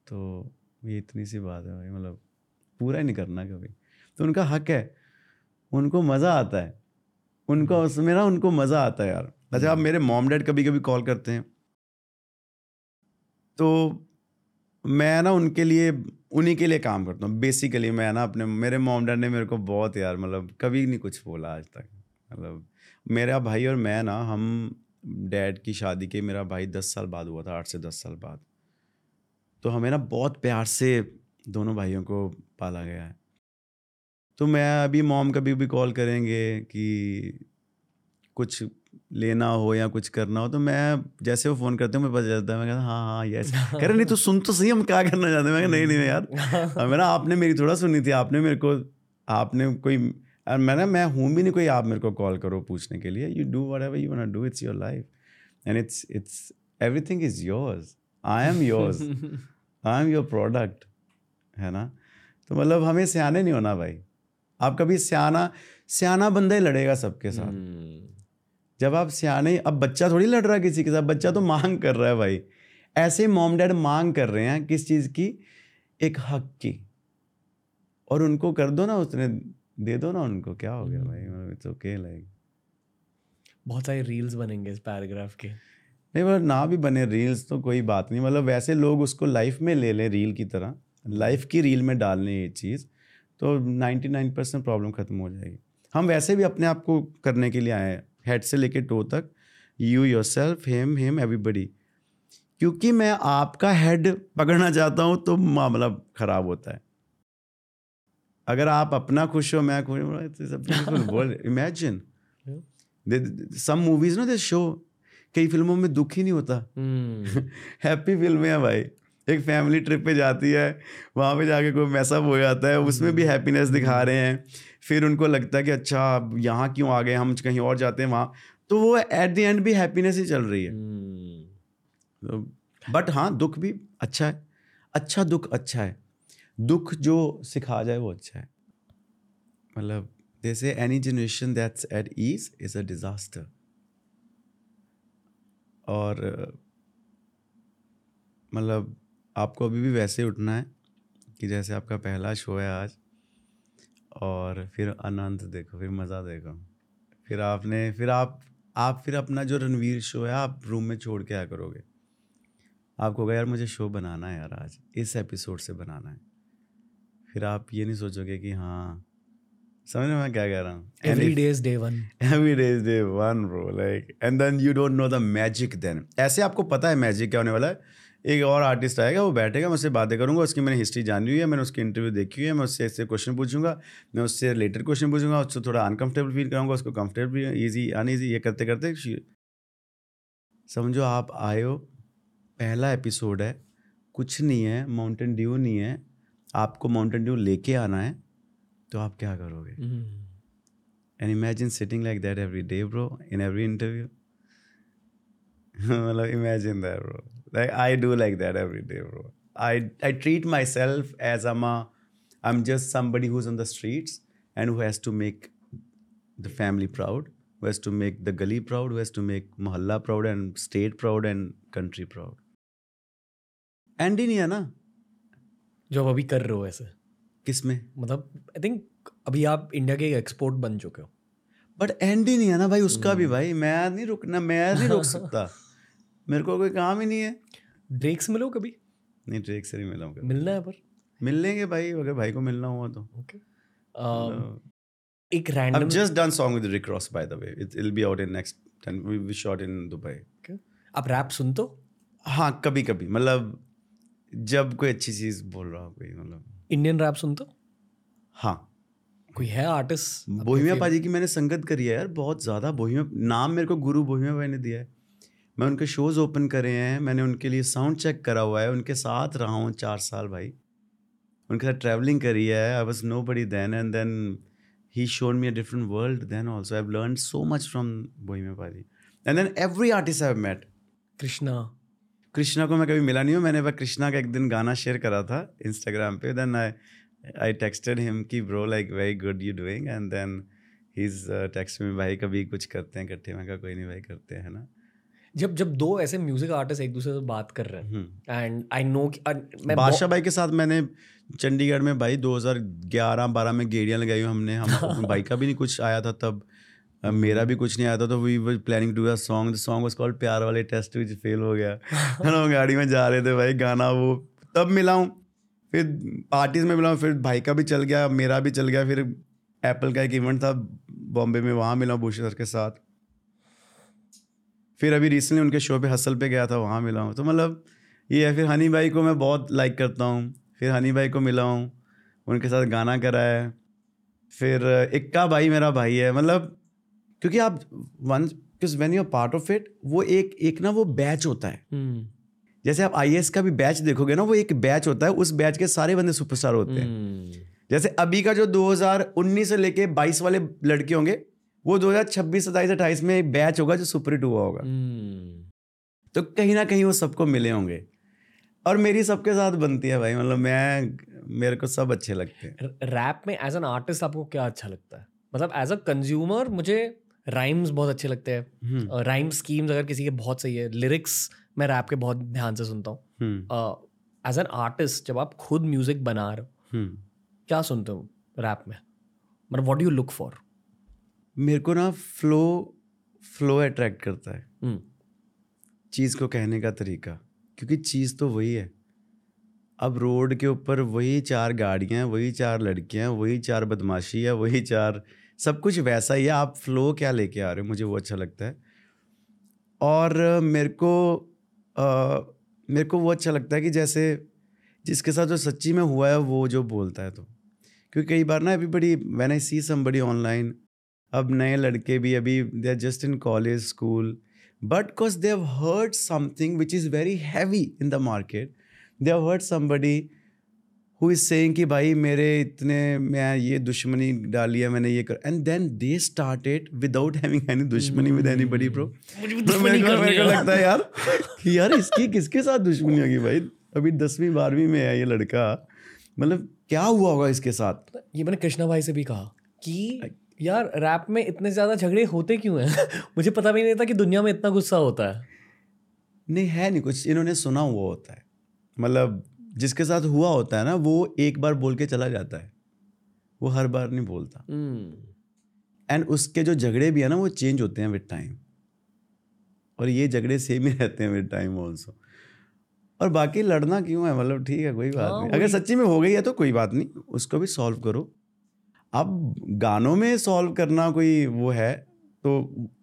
तो ये इतनी सी बात है भाई मतलब पूरा ही नहीं करना कभी। तो उनका हक है उनको मज़ा आता है। उनको उसमें ना उनको मज़ा आता है यार। अच्छा आप मेरे मॉम डैड कभी कभी कॉल करते हैं? तो मैं ना उनके लिए उन्हीं के लिए काम करता हूँ। बेसिकली मैं ना अपने मेरे मॉम डैड ने मेरे को बहुत यार मतलब कभी नहीं कुछ बोला आज तक। मतलब मेरा भाई और मैं ना हम डैड की शादी के मेरा भाई दस साल बाद हुआ था आठ से दस साल बाद। तो हमें ना बहुत प्यार से दोनों भाइयों को पाला गया है। तो मैं अभी मॉम कभी भी कॉल करेंगे कि कुछ लेना हो या कुछ करना हो तो मैं जैसे वो फ़ोन करते हैं मुझे पता चलता है। मैं कहता हाँ हाँ यस कह रहे नहीं तो सुन तो सही हम क्या करना चाहते हैं? मैं नहीं नहीं यार। मैं ना आपने मेरी थोड़ा सुनी थी आपने मेरे को आपने कोई मैं ना मैं हूँ भी नहीं कोई आप मेरे को कॉल करो पूछने के लिए। You do whatever you want do it's your life and it's it's everything is yours I am yours I am your product है ना? तो मतलब हमें सियाने नहीं होना भाई। आप कभी सियाना सियाना बंदा ही लड़ेगा सबके साथ। हम्म, जब आप सियाने अब बच्चा थोड़ी लड़ रहा है किसी के साथ बच्चा तो मांग कर रहा है भाई। ऐसे मॉम डैड मांग कर रहे हैं किस चीज़ की? एक हक की। और उनको कर दो ना उसने दे दो ना उनको क्या हो गया भाई? मतलब इट्स ओके लाइक बहुत सारे रील्स बनेंगे इस पैराग्राफ के। नहीं पर ना भी बने रील्स तो कोई बात नहीं। मतलब वैसे लोग उसको लाइफ में ले लें रील की तरह। लाइफ की रील में डालने ये चीज़। तो 99 परसेंट प्रॉब्लम ख़त्म हो जाएगी। हम वैसे भी अपने आप को करने के लिए आए हैं हेड से लेके टो तक। You yourself hem hem everybody क्योंकि मैं आपका हेड पकड़ना चाहता हूँ तो मामला ख़राब होता है। अगर आप अपना खुश हो मैं खुश हूँ. Imagine. सम मूवीज़ ना दे शो कई फ़िल्मों में दुख ही नहीं होता। हैप्पी फ़िल्में हैं भाई। एक फैमिली ट्रिप पे जाती है वहाँ पे जाके कोई मैसअप हो जाता है उसमें भी हैप्पीनेस दिखा रहे हैं। फिर उनको लगता है कि अच्छा अब यहाँ क्यों आ गए हम कहीं और जाते हैं वहाँ। तो वो एट द एंड भी हैप्पीनेस ही चल रही है। हम्म, बट हाँ दुख भी अच्छा है। अच्छा दुख अच्छा है। दुख जो सिखा जाए वो अच्छा है। मतलब जैसे any generation that's at ease is a disaster और मतलब आपको अभी भी वैसे ही उठना है कि जैसे आपका पहला शो है आज और फिर अनंत देखो फिर मज़ा देखो। फिर आपने फिर आप आप फिर अपना जो रणवीर शो है आप रूम में छोड़ के आया करोगे। आपको होगा यार मुझे शो बनाना है यार आज इस एपिसोड से बनाना है। फिर आप ये नहीं सोचोगे कि हाँ समझ में मैं क्या कह रहा हूँ? If- day is day one. Every day is day one, bro. Like, and then you don't know the magic then. ऐसे आपको पता है मैजिक क्या होने वाला है? एक और आर्टिस्ट आएगा वो बैठेगा मैं उससे बातें करूँगा उसकी मैंने हिस्ट्री जानी हुई है मैंने उसकी इंटरव्यू देखी हुई है मैं उससे ऐसे क्वेश्चन पूछूँगा मैं उससे रिलेटेड क्वेश्चन पूछूँगा उससे थोड़ा अनकंफर्टेबल फील कराऊँगा उसको कंफर्टेबल ईजी अनईजी ये करते करते समझो आप आए हो पहला एपिसोड है कुछ नहीं है माउंटेन ड्यू नहीं है आपको माउंटेन ड्यू लेके आना है तो आप क्या करोगे? हम्म, imagine sitting like like every day bro in every interview मतलब imagine that, bro. Like I do like that every day, bro. I I treat myself as I'm a I'm just somebody who's on the streets and who has to make the family proud, who has to make the gully proud, who has to make mohalla proud and state proud and country proud. And ही नहीं है ना जो आप अभी कर रहे हो ऐसे किसमें मतलब आई थिंक अभी आप इंडिया के एक्सपोर्ट बन चुके हो बट एंड ही नहीं है ना भाई उसका भी भाई मैं नहीं रुकना मैं नहीं रोक सकता मेरे को कोई काम ही नहीं है। ड्रेक से मिलो कभी? नहीं ट्रेक से नहीं मिला हूँ मिलना है पर। मिल लेंगे भाई अगर भाई को मिलना हुआ तो। ओके Um, एक I've random just done song with Rick Ross by the way. It, it'll be out in next 10 we, we shot in Dubai. आप रैप सुनते हो? हाँ कभी कभी मतलब जब कोई अच्छी चीज़ बोल रहा हो कोई मतलब। इंडियन रैप सुनते हो? हाँ। कोई है आर्टिस्ट बोहिमिया पाजी की मैंने संगत करी है यार बहुत ज़्यादा बोहिमिया नाम मेरे को गुरु बोहिमिया भाई ने दिया है। मैं उनके शोज़ ओपन करे हैं मैंने उनके लिए साउंड चेक करा हुआ है उनके साथ रहा हूँ चार साल भाई। उनके साथ ट्रैवलिंग करी है I was nobody then and then he shown me a different world then also I learn so much from Bohemia पाजी and then every artist I met Krishna Krishna को मैं कभी मिला नहीं हूँ मैंने बस कृष्णा का एक दिन गाना शेयर करा था इंस्टाग्राम पे then I I texted him कि bro like very good you doing and then he is text में भाई कभी कुछ करते हैं इकट्ठे? मैं कहा कोई नहीं भाई करते हैं ना? जब जब दो ऐसे म्यूज़िक आर्टिस्ट एक दूसरे से बात कर रहे हैं। एंड आई नो कि मैं बादशाह भाई के साथ मैंने चंडीगढ़ में भाई 2011 12 में गेड़ियाँ लगाई हुई हमने हम भाई का भी नहीं कुछ आया था तब मेरा भी कुछ नहीं आया था तो we were planning to a song the song was called प्यार वाले टेस्ट विच फेल हो गया हम गाड़ी में जा रहे थे भाई गाना वो तब मिला हूँ फिर पार्टीज़ में मिला हूँ फिर भाई का भी चल गया मेरा भी चल गया फिर एप्पल का एक इवेंट था बॉम्बे में वहाँ मिला भूषण सर के साथ फिर अभी रिसेंटली उनके शो पे हसल पे गया था वहाँ मिला हूँ। तो मतलब ये है फिर हनी भाई को मैं बहुत लाइक करता हूँ। फिर हनी भाई को मिला हूँ उनके साथ गाना करा है फिर इक्का भाई मेरा भाई है मतलब क्योंकि आप one when you are part of it वो एक एक ना वो बैच होता है। हम्म, जैसे आप आई का भी बैच देखोगे ना वो एक बैच होता है उस बैच के सारे बंदे सुपरस्टार होते हैं। हम्म, जैसे अभी का जो 2019 से लेके 22 वाले लड़के होंगे वो 2026 सताईस अट्ठाईस में एक बैच होगा जो सुपर हिट हुआ होगा। हम्म, तो कहीं ना कहीं वो सबको मिले होंगे। और मेरी सबके साथ बनती है भाई मतलब मैं मेरे को सब अच्छे लगते हैं। रैप में एज एन आर्टिस्ट आपको क्या अच्छा लगता है? मतलब एज अ कंज्यूमर मुझे राइम्स बहुत अच्छे लगते हैं। हम्म, राइम स्कीम्स अगर किसी के बहुत सही है लिरिक्स मैं रैप के बहुत ध्यान से सुनता हूँ। हम्म, एज एन आर्टिस्ट जब आप खुद म्यूज़िक बना रहे हो हम्म। क्या सुनते हो रैप में? मतलब what do you look for मेरे को ना फ्लो फ्लो अट्रैक्ट करता है। हम्म, चीज़ को कहने का तरीका क्योंकि चीज़ तो वही है। अब रोड के ऊपर वही चार गाड़ियाँ वही चार लड़कियाँ वही चार बदमाशी है वही चार सब कुछ वैसा ही है। आप फ्लो क्या लेके आ रहे हो? मुझे वो अच्छा लगता है। और मेरे को अ, मेरे को वो अच्छा लगता है कि जैसे जिसके साथ जो सच्ची में हुआ है वो जो बोलता है तो। क्योंकि कई बार ना everybody when I see somebody online अब नए लड़के भी अभी they are just in college school but because they have heard something which is very heavy in the market they have heard somebody who is saying कि भाई मेरे इतने मैं ये दुश्मनी डाली है मैंने ये कर and then they started without having any दुश्मनी विद ब्रो भी तो दुश्मनी मेरे को है। लगता है यार कि यार इसकी किसके साथ दुश्मनी होगी भाई? अभी दसवीं बारहवीं में है ये लड़का। मतलब क्या हुआ होगा इसके साथ? ये मैंने कृष्णा भाई से भी कहा कि यार रैप में इतने ज़्यादा झगड़े होते क्यों हैं? मुझे पता भी नहीं था कि दुनिया में इतना गुस्सा होता है। नहीं है नहीं कुछ। इन्होंने सुना हुआ होता है। मतलब जिसके साथ हुआ होता है ना वो एक बार बोल के चला जाता है। वो हर बार नहीं बोलता। एंड उसके जो झगड़े भी है ना वो चेंज होते हैं विद टाइम और ये झगड़े सेम ही रहते हैं विद टाइम ऑल्सो और बाकी लड़ना क्यों है? मतलब ठीक है कोई बात हाँ, नहीं। अगर सच्ची में हो गई है तो कोई बात नहीं। उसको भी सॉल्व करो। अब गानों में सॉल्व करना कोई वो है तो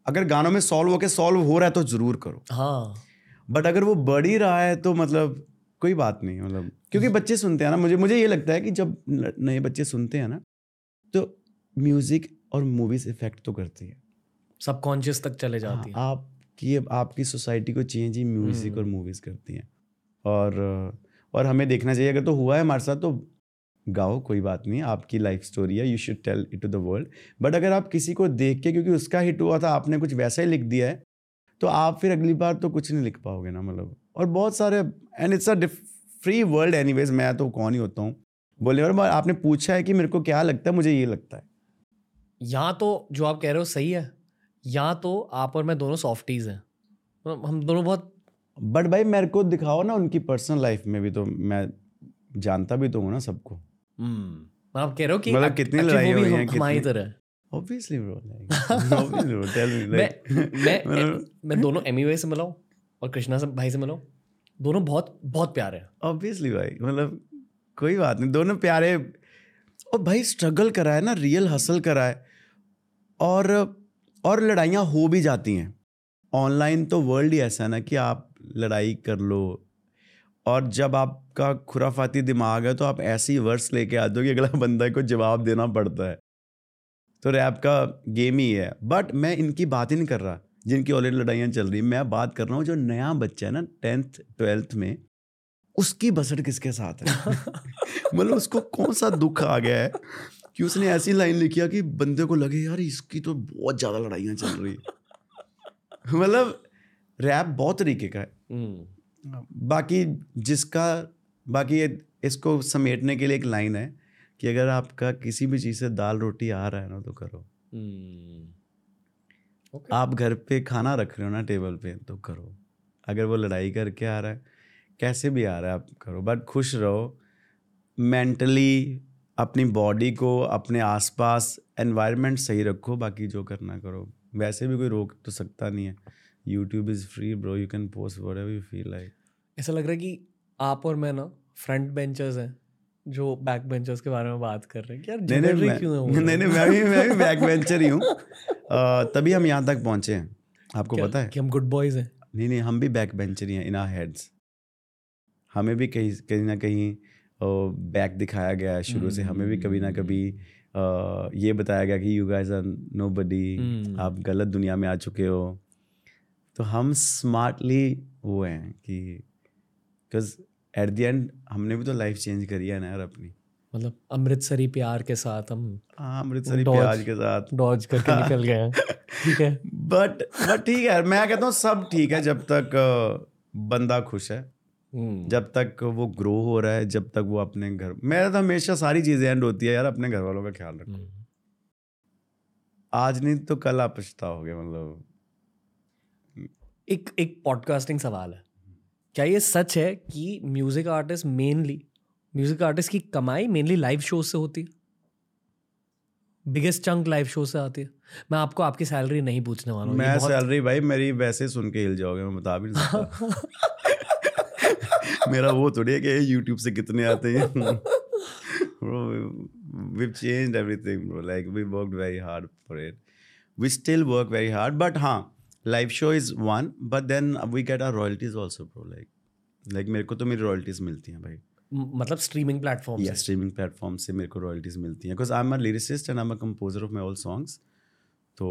अगर गानों में सॉल्व होके सॉल्व हो रहा है तो ज़रूर करो। हाँ। बट अगर वो बढ़ ही रहा है तो मतलब कोई बात नहीं मतलब क्योंकि बच्चे सुनते हैं ना मुझे मुझे ये लगता है कि जब नए बच्चे सुनते हैं ना तो म्यूज़िक और मूवीज़ इफ़ेक्ट तो करती है। सबकॉन्शियस तक चले जाती है। हाँ, आपकी आपकी सोसाइटी को चेंज ही म्यूज़िक और मूवीज़ करती हैं। और और हमें देखना चाहिए अगर तो हुआ है हमारे साथ तो गाओ कोई बात नहीं आपकी लाइफ स्टोरी है you should tell it to the world but अगर आप किसी को देख के क्योंकि उसका हिट हुआ था आपने कुछ वैसा ही लिख दिया है तो आप फिर अगली बार तो कुछ नहीं लिख पाओगे ना मतलब। और बहुत सारे and it's a free world anyways मैं तो कौन ही होता हूँ। बोले और आपने पूछा है कि मेरे को क्या लगता है मुझे ये लगता है। या तो जो आप कह रहे हो सही है या तो आप और मैं दोनों सॉफ्टीज हैं। मतलब हम दोनों बहुत बट भाई मेरे को दिखाओ ना उनकी पर्सनल लाइफ में भी तो मैं जानता भी तो हूँ ना सबको। आप कह रहे हो कि मतलब कितनी लड़ाई हुई हैं, हम- हमारी कितनी- तरह है। Obviously bro obviously bro tell me मैं मैं मतलब- मैं दोनों एमी से मिला हूँ और कृष्णा से भाई से मिला हूँ। दोनों बहुत बहुत प्यारे हैं। ऑब्वियसली भाई मतलब कोई बात नहीं दोनों प्यारे। और भाई स्ट्रगल करा है ना रियल हसल करा है और और लड़ाइयाँ हो भी जाती हैं। ऑनलाइन तो वर्ल्ड ही ऐसा है ना कि आप लड़ाई कर लो और जब आपका खुराफाती दिमाग है तो आप ऐसी वर्ड्स लेके आते हो कि अगला बंदा को जवाब देना पड़ता है। तो रैप का गेम ही है। बट मैं इनकी बात ही नहीं कर रहा जिनकी ऑलरेडी लड़ाइयाँ चल रही मैं बात कर रहा हूँ जो नया बच्चा है ना टेंथ ट्वेल्थ में उसकी बसट किसके साथ है? मतलब उसको कौन सा दुख आ गया है कि उसने ऐसी लाइन लिखी कि बंदे को लगे यार इसकी तो बहुत ज़्यादा लड़ाइयाँ चल रही मतलब रैप बहुत तरीके का है। हम्म, बाकी जिसका बाकी ये इसको समेटने के लिए एक लाइन है कि अगर आपका किसी भी चीज़ से दाल रोटी आ रहा है ना तो करो। हम्म, okay. आप घर पे खाना रख रहे हो ना टेबल पे तो करो। अगर वो लड़ाई करके आ रहा है कैसे भी आ रहा है आप करो। बट खुश रहो मेंटली अपनी बॉडी को अपने आसपास एनवायरनमेंट सही रखो बाकी जो करना करो। वैसे भी कोई रोक तो सकता नहीं है। YouTube is free bro you can post whatever you feel like ऐसा लग रहा है कि आप और मैं ना फ्रंट बेंचर्स हैं जो बैक बेंचर्स के बारे में बात कर रहे हैं। यार नहीं नहीं क्यों नहीं नहीं मैं भी मैं भी बैक वेंचर ही हूँ। तभी हम यहाँ तक पहुँचे हैं। आपको पता है? कि हम गुड बॉयज़ हैं। नहीं नहीं हम भी बैक बेंचर ही हैं इन आर हेड्स हमें भी कहीं कहीं ना कहीं बैक दिखाया गया है शुरू से। हमें भी कभी ना कभी ये बताया गया कि यू गाइस आर नो। आप गलत दुनिया में आ चुके हो। तो हम स्मार्टली वो हैं कि बिकॉज़ एट द एंड हमने भी तो लाइफ चेंज करी है ना यार अपनी। मतलब अमृतसरी प्यार के साथ हम हाँ अमृतसरी. प्याज के साथ। डॉज करके निकल गए ठीक है। बट बट ठीक है मैं कहता हूँ सब ठीक है जब तक बंदा खुश है। हम्म, जब तक वो ग्रो हो रहा है जब तक वो अपने घर मेरा तो हमेशा सारी चीज़ें एंड होती है यार अपने घर वालों का ख्याल रखो हम्म। आज नहीं तो कल आप पछताओगे मतलब। एक एक पॉडकास्टिंग सवाल है। क्या ये सच है कि music artist mainly music artist की कमाई मेनली लाइव शो से होती है? बिगेस्ट चंक लाइव शो से आती है। मैं आपको आपकी सैलरी नहीं पूछने वाला हूँ। मैं सैलरी भाई मेरी वैसे सुन के हिल जाओगे मैं बता भी नहीं सकता। मेरा वो थोड़ी है कि यूट्यूब से कितने आते हैं। We've changed everything bro. Like we worked very hard for it. We still work very hard but हाँ live show is one but then we get our royalties also bro like like मेरे को तो मेरी royalties मिलती हैं भाई। मतलब streaming platform या स्ट्रीमिंग प्लेटफॉर्म से मेरे को रॉयल्टीज मिलती हैं। Because I am a lyricist and I am a composer of my all songs तो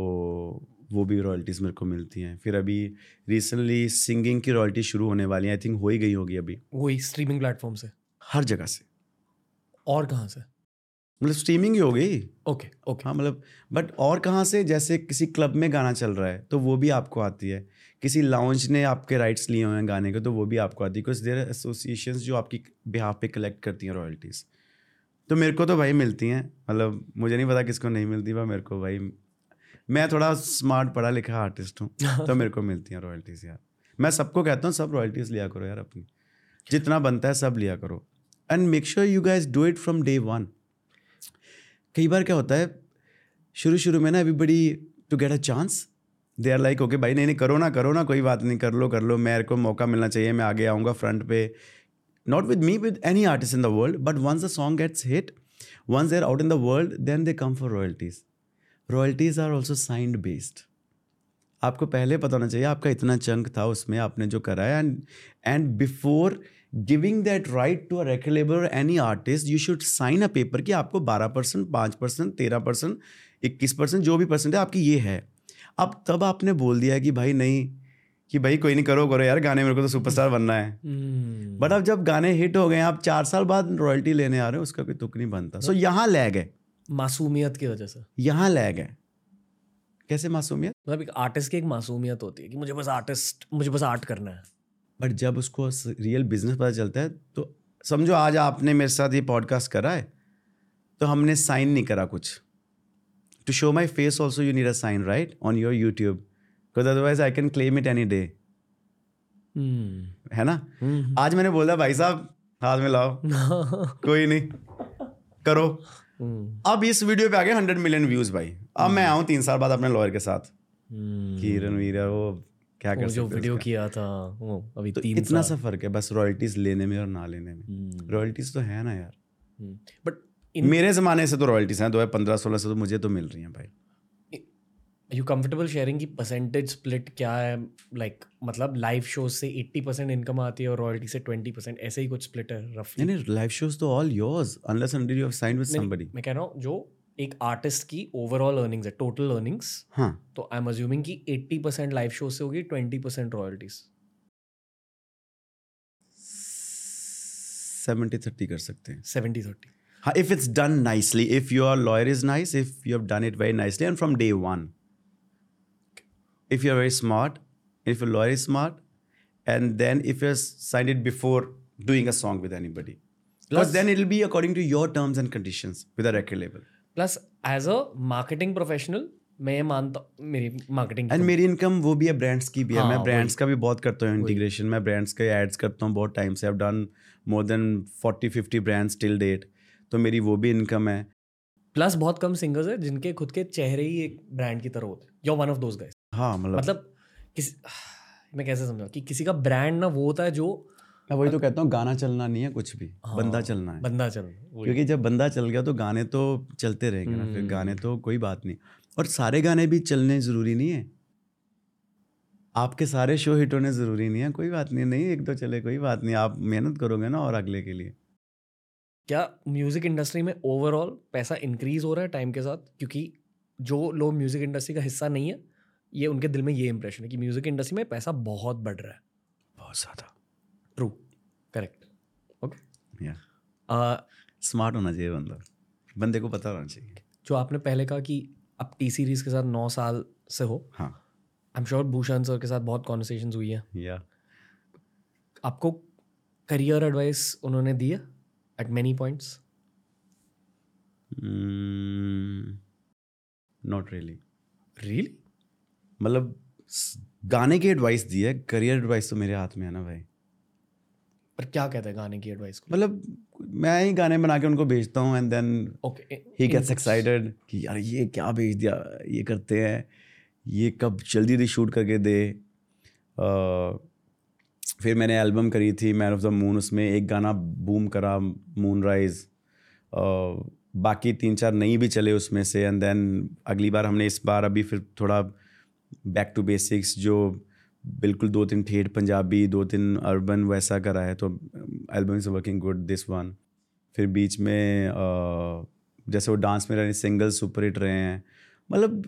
वो भी रॉयल्टीज़ मेरे को मिलती हैं। फिर अभी रिसेंटली सिंगिंग की रॉयल्टी शुरू होने वाली हैं। आई थिंक हो ही गई होगी अभी। वही स्ट्रीमिंग प्लेटफॉर्म से हर जगह से। और कहाँ से? मतलब स्ट्रीमिंग ही हो गई। ओके ओके हाँ मतलब बट और कहाँ से? जैसे किसी क्लब में गाना चल रहा है तो वो भी आपको आती है। किसी लाउंज ने आपके राइट्स लिए हुए हैं गाने के तो वो भी आपको आती है। बिकॉज़ देर एसोसिएशन जो आपकी बिहाफ पे कलेक्ट करती हैं रॉयल्टीज़ तो मेरे को तो भाई मिलती हैं मतलब मुझे नहीं पता किसको नहीं मिलती पर मेरे को भाई मैं थोड़ा स्मार्ट पढ़ा लिखा आर्टिस्ट हूँ तो मेरे को मिलती हैं रॉयल्टीज़ यार। मैं सबको कहता हूँ सब रॉयल्टीज़ लिया करो यार अपनी। जितना बनता है सब लिया करो। And make sure you guys do it from day one कई बार क्या होता है शुरू शुरू में ना everybody to get a chance they are like okay भाई, नहीं नहीं, करो ना करो ना, कोई बात नहीं, कर लो कर लो, मेरे को मौका मिलना चाहिए, मैं आगे आऊँगा फ्रंट पे। Not with me with any artist in the world but once the song gets hit once they are out in the world then they come for royalties royalties are also signed based आपको पहले पता होना चाहिए, आपका इतना chunk था उसमें, आपने जो करा है and and before giving that right to a label or any artist you should sign a कि आपको 12 परसेंट पाँच परसेंट तेरह परसेंट इक्कीस परसेंट जो भी परसेंट है आपकी ये है। अब तब आपने बोल दिया कि भाई नहीं कि भाई कोई नहीं करो करो यार गाने मेरे को तो सुपरस्टार बनना है। हम्म, बट अब जब गाने हिट हो गए आप चार साल बाद रॉयल्टी लेने आ रहे हो उसका कोई तुक नहीं बनता। सो यहाँ लैग है। मासूमियत की वजह से। यहाँ लैग है। कैसे मासूमियत? मतलब एक आर्टिस्ट की एक मासूमियत होती है कि मुझे बस आर्टिस्ट मुझे बस आर्ट करना है। बट जब उसको रियल बिज़नेस पता चलता है तो समझो आज आपने मेरे साथ ये पॉडकास्ट करा है तो हमने साइन नहीं करा कुछ। To show my face also you need a sign right on your YouTube because otherwise I can claim it any day है ना? हम्म, आज मैंने बोला भाई साहब हाथ में लाओ कोई नहीं। करो। हम्म, अब इस वीडियो पे आ गए हंड्रेड मिलियन व्यूज़ भाई। अब hmm. मैं आऊँ तीन साल बाद अपने लॉयर के साथ। हम्म, कि रणवीर वो क्या कर जो वीडियो किया था वो अभी तो तीन इतना सा फ़र्क है बस रॉयल्टीज लेने में और ना लेने में। हम्म, रॉयल्टीज तो है ना यार। बट इन मेरे जमाने से तो रॉयल्टीज हैं दो हज़ार पंद्रह सोलह से तो मुझे तो मिल रही हैं भाई। यू कंफर्टेबल शेयरिंग की परसेंटेज स्प्लिट क्या है? लाइक like, मतलब लाइव शो से 80 परसेंट इनकम आती है और रॉयल्टी से 20 परसेंट ऐसे ही कुछ स्प्लिट है रफली नहीं लाइव शोज़ तो all yours unless until you have signed with somebody मैं कह रहा हूँ जो एक आर्टिस्ट की ओवरऑल अर्निंग्स है टोटल अर्निंग्स हाँ. तो आई एम अज्यूमिंग कि 80 परसेंट लाइव शो से होगी 20 परसेंट रॉयल्टीज सेवेंटी थर्टी कर सकते हैं। सेवेंटी थर्टी हाँ if it's done nicely if your lawyer is nice if you have done it very nicely and from day one if you are very smart if you lawyer is smart and then if you sign it before doing a song with anybody then it will be according to your terms and conditions with a record level plus as a marketing professional मैं ये मानता हूँ मेरी marketing and मेरी income वो भी है brands की भी है। हाँ, मैं ब्रांड्स का भी बहुत करता हूँ इंटीग्रेशन मैं ब्रांड्स के एड्स करता हूँ बहुत टाइम से। I done more than forty fifty brands till date तो मेरी वो भी इनकम है। प्लस बहुत कम सिंगर्स है जिनके खुद के चेहरे ही एक ब्रांड की तरह होते हैं। You one of those guys हाँ मतलब मतलब किस मैं कैसे समझाऊं कि किसी का ब्रांड ना वो होता है जो मैं वही तो कहता हूँ गाना चलना नहीं है कुछ भी हाँ, बंदा चलना है। बंदा चल क्योंकि जब बंदा चल गया तो गाने तो चलते रहेंगे ना फिर हम्म। गाने तो कोई बात नहीं। और सारे गाने भी चलने ज़रूरी नहीं है। आपके सारे शो हिट होने ज़रूरी नहीं है कोई बात नहीं नहीं एक दो चले कोई बात नहीं आप मेहनत करोगे ना और अगले के लिए। क्या म्यूज़िक इंडस्ट्री में ओवरऑल पैसा इंक्रीज हो रहा है टाइम के साथ? क्योंकि जो लोग म्यूज़िक इंडस्ट्री का हिस्सा नहीं है ये उनके दिल में ये इंप्रेशन है कि म्यूज़िक इंडस्ट्री में पैसा बहुत बढ़ रहा है। बहुत ज़्यादा। ट्रू करेक्ट ओके या स्मार्ट होना चाहिए बंदा। बंदे को पता होना चाहिए। जो आपने पहले कहा कि आप टी सीरीज़ के साथ नौ साल से हो हाँ। I am sure Bhushan sir के साथ बहुत कॉन्वर्सेशन हुई है। या आपको करियर एडवाइस उन्होंने दिया at many points not really really मतलब गाने की एडवाइस दी है करियर एडवाइस तो मेरे हाथ में है ना भाई। पर क्या कहते हैं गाने की एडवाइस को? मतलब मैं ही गाने बना के उनको भेजता हूँ and then okay he gets excited कि यार ये क्या भेज दिया ये करते हैं ये कब जल्दी जल्दी शूट करके दे। अ, फिर मैंने एल्बम करी थी मैन ऑफ़ द मून उसमें एक गाना बूम करा मून राइज बाकी तीन चार नहीं भी चले उसमें से एंड देन अगली बार हमने इस बार अभी फिर थोड़ा बैक टू बेसिक्स जो बिल्कुल दो तीन ठेठ पंजाबी दो तीन अर्बन वैसा करा है तो album is working good this one. फिर बीच में अ, जैसे वो डांस में रहे सिंगल सुपर हिट रहे हैं मतलब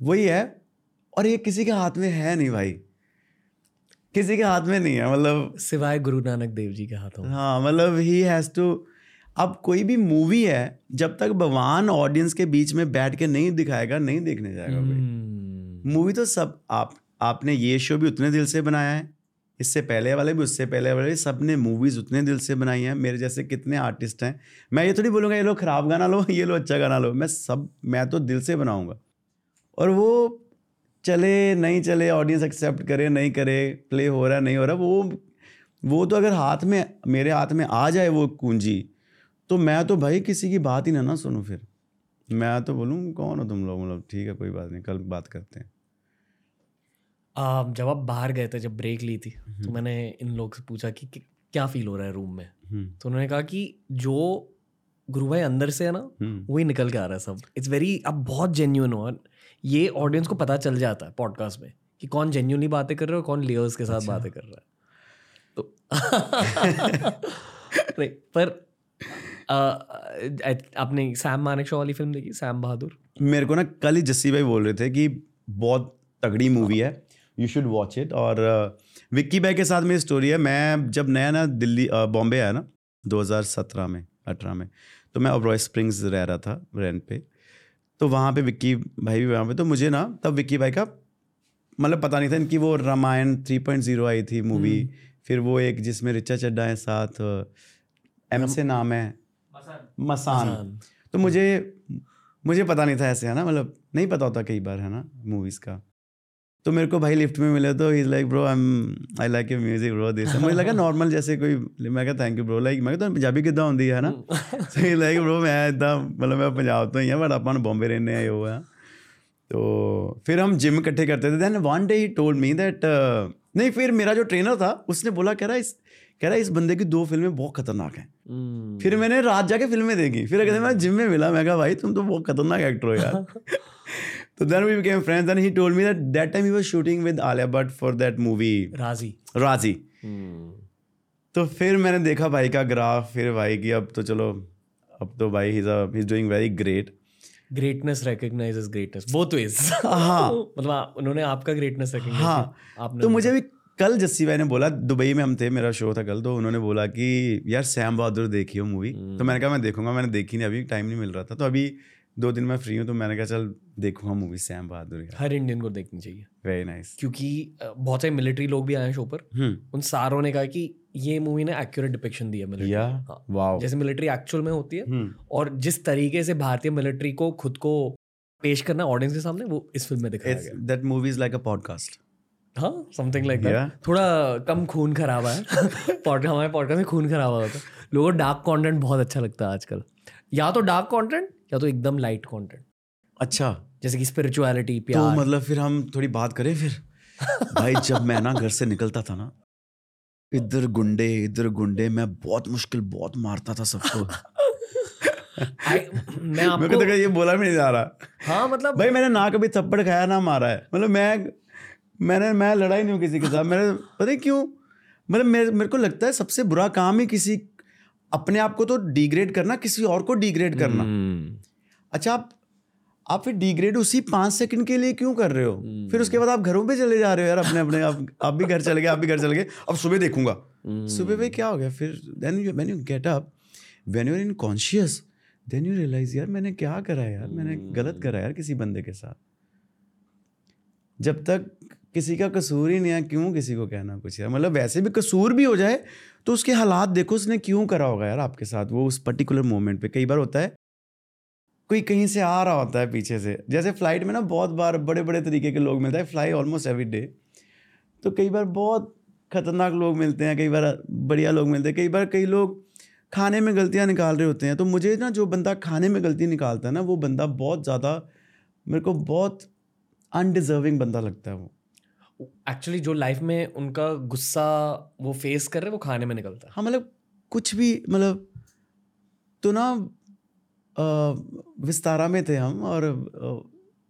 वही है और ये किसी के हाथ में है नहीं भाई। किसी के हाथ में नहीं है मतलब सिवाय गुरु नानक देव जी के हाथों। हाँ मतलब ही हैज़ टू अब कोई भी मूवी है जब तक भगवान ऑडियंस के बीच में बैठ के नहीं दिखाएगा नहीं देखने जाएगा भाई। हम्म, मूवी तो सब आप आपने ये शो भी उतने दिल से बनाया है? इससे पहले वाले भी, उससे पहले वाले सबने मूवीज़ उतने दिल से बनाई हैं। मेरे जैसे कितने आर्टिस्ट हैं। मैं ये थोड़ी बोलूँगा, ये लो ख़राब गाना लो, ये लो अच्छा गाना लो। मैं सब, मैं तो दिल से बनाऊँगा। और वो चले, नहीं चले ऑडियंस एक्सेप्ट करे, नहीं करे प्ले हो रहा, नहीं हो रहा, वो वो तो अगर हाथ में, मेरे हाथ में आ जाए वो कुंजी तो मैं तो भाई किसी की बात ही ना ना सुनूँ फिर। मैं तो बोलूँ, कौन हो तुम लोग? मतलब ठीक है, कोई बात नहीं, कल बात करते हैं। आ, जब आप बाहर गए थे जब ब्रेक ली थी हम्म। तो मैंने इन लोग से पूछा कि, कि क्या फील हो रहा है रूम में? हम्म, तो उन्होंने कहा कि जो गुरु भाई अंदर से है ना हम्म, वही निकल के आ रहा है सब। इट्स वेरी अब बहुत जेन्यून हो और ये ऑडियंस को पता चल जाता है पॉडकास्ट में कि कौन जेन्यूनली बातें कर रहा है और कौन लेयर्स के साथ बातें कर रहा है। तो नहीं पर आ, आपने सैम मानिक शो वाली फ़िल्म देखी? सैम बहादुर मेरे को ना कल ही जस्सी भाई बोल रहे थे कि बहुत तगड़ी मूवी है। यू शुड वॉच इट और विक्की भाई के साथ मेरी स्टोरी है। मैं जब नया ना दिल्ली बॉम्बे आया ना 2017 में 18 में तो मैं अब्रॉय स्प्रिंग्स रह रहा था रेंट पे। तो वहाँ पे विक्की भाई भी वहाँ पे तो मुझे ना तब विक्की भाई का मतलब पता नहीं था इनकी वो रामायण 3.0 आई थी मूवी फिर वो एक जिसमें रिचा चड्डा है साथ एम से नाम है। मसान। तो मुझे मुझे पता नहीं था ऐसे है ना? मतलब नहीं पता होता कई बार है ना मूवीज़ का। तो मेरे को भाई लिफ्ट में मिले तो is like bro I am I like your music bro this मुझे लगा नॉर्मल जैसे कोई मैं कहा थैंक यू ब्रो लाइक मैं तो पंजाबी किदा ਹੁੰਦੀ है ना? सो ही लाइक ब्रो मैं इदा मतलब मैं पंजाब तो ही हाँ बट अपन बॉम्बे रहने आए हुए हैं. तो फिर हम जिम इकट्ठे करते थे। Then one day he told me that नहीं फिर मेरा जो ट्रेनर था उसने बोला कह रहा इस कह रहा इस बंदे की दो फ़िल्में बहुत खतरनाक हैं। हम्म, फिर मैंने रात जाके फ़िल्में देखी। फिर कहते मैं जिम में मिला। मैं कहा भाई तुम तो बहुत खतरनाक एक्टर हो यार। तो then we became friends then he told me that that time he was shooting with Alia Bhatt for that movie Raazi Raazi तो फिर मैंने देखा भाई का ग्राफ फिर भाई की अब तो चलो अब तो भाई he is doing very great greatness recognises greatness both ways हाँ। मतलब उन्होंने आपका ग्रेटनेस रिकॉग्नाइज हाँ। आपने तो मुझे भी कल जस्सी भाई ने बोला दुबई में हम थे मेरा शो था कल तो उन्होंने बोला कि यार सैम बहादुर देखियो मूवी तो मैंने कहा मैं देखूँगा मैंने देखी नहीं अभी टाइम नहीं मिल रहा था। तो अभी दो दिन मैं फ्री हूँ तो मैंने कहा चल देखूँगा मूवी सैम बहादुर हर इंडियन को देखनी चाहिए। Very nice nice. क्योंकि बहुत सारे मिलिट्री लोग भी आए हैं शो पर। हम्म। उन सारों ने कहा कि ये मूवी ने एक्यूरेट डिपिक्शन दी है मिलिट्री या हाँ। वाओ जैसे मिलिट्री एक्चुअल में होती है हम्म। और जिस तरीके से भारतीय मिलिट्री को खुद को पेश करना ऑडियंस के सामने वो इस फ़िल्म में दिखाया It's, गया। that movie is like a podcast. हाँ समथिंग लाइक दैट थोड़ा कम खून खराबा है। पॉड हमारे पॉडकास्ट में खून खराबा होता है। लोगों को डार्क कंटेंट बहुत अच्छा लगता है आजकल। या तो डार्क कंटेंट या तो एकदम लाइट कंटेंट अच्छा। जैसे कि स्पिरिचुअलिटी प्यार। तो मतलब फिर हम थोड़ी बात करें फिर? भाई जब मैं ना घर से निकलता था ना इधर गुंडे इधर गुंडे मैं बहुत मुश्किल बहुत मारता था सबको। मैं आपको तो ये बोला भी नहीं जा रहा। हाँ मतलब भाई मैंने ना कभी थप्पड़ खाया ना मारा है। मतलब मैं मैंने मैं लड़ाई नहीं हूँ किसी के साथ। मैंने पता क्यों? मतलब मेरे मेरे को लगता है सबसे बुरा काम ही किसी अपने आप को तो डिग्रेड करना किसी और को डिग्रेड करना। हम्म, अच्छा आप आप फिर डिग्रेड उसी पाँच सेकंड के लिए क्यों कर रहे हो? फिर उसके बाद आप घरों पे चले जा रहे हो यार अपने अपने आप आप भी घर चले गए आप भी घर चले गए। अब सुबह देखूँगा। सुबह पे क्या हो गया? फिर then you when you get up when you in conscious then you realise यार मैंने क्या करा यार? मैंने गलत करा यार किसी बंदे के साथ। जब तक किसी का कसूर ही नहीं है क्यों किसी को कहना कुछ है मतलब वैसे भी कसूर भी हो जाए तो उसके हालात देखो उसने क्यों करा होगा यार आपके साथ? वो उस पर्टिकुलर मोमेंट पे कई बार होता है, कोई कहीं से आ रहा होता है पीछे से। जैसे फ़्लाइट में ना बहुत बार बड़े बड़े तरीके के लोग मिलते हैं फ्लाई ऑलमोस्ट एवरी डे तो कई बार बहुत खतरनाक लोग मिलते हैं, कई बार बढ़िया लोग मिलते हैं, कई बार कई लोग खाने में गलतियाँ निकाल रहे होते हैं। तो मुझे ना जो बंदा खाने में गलती निकालता है ना, वो बंदा बहुत ज़्यादा मेरे को बहुत अनडिजर्विंग बंदा लगता है वो। एक्चुअली जो लाइफ में उनका गुस्सा वो फेस कर रहे वो खाने में निकलता है। हाँ मतलब कुछ भी मतलब तो ना विस्तारा में थे हम और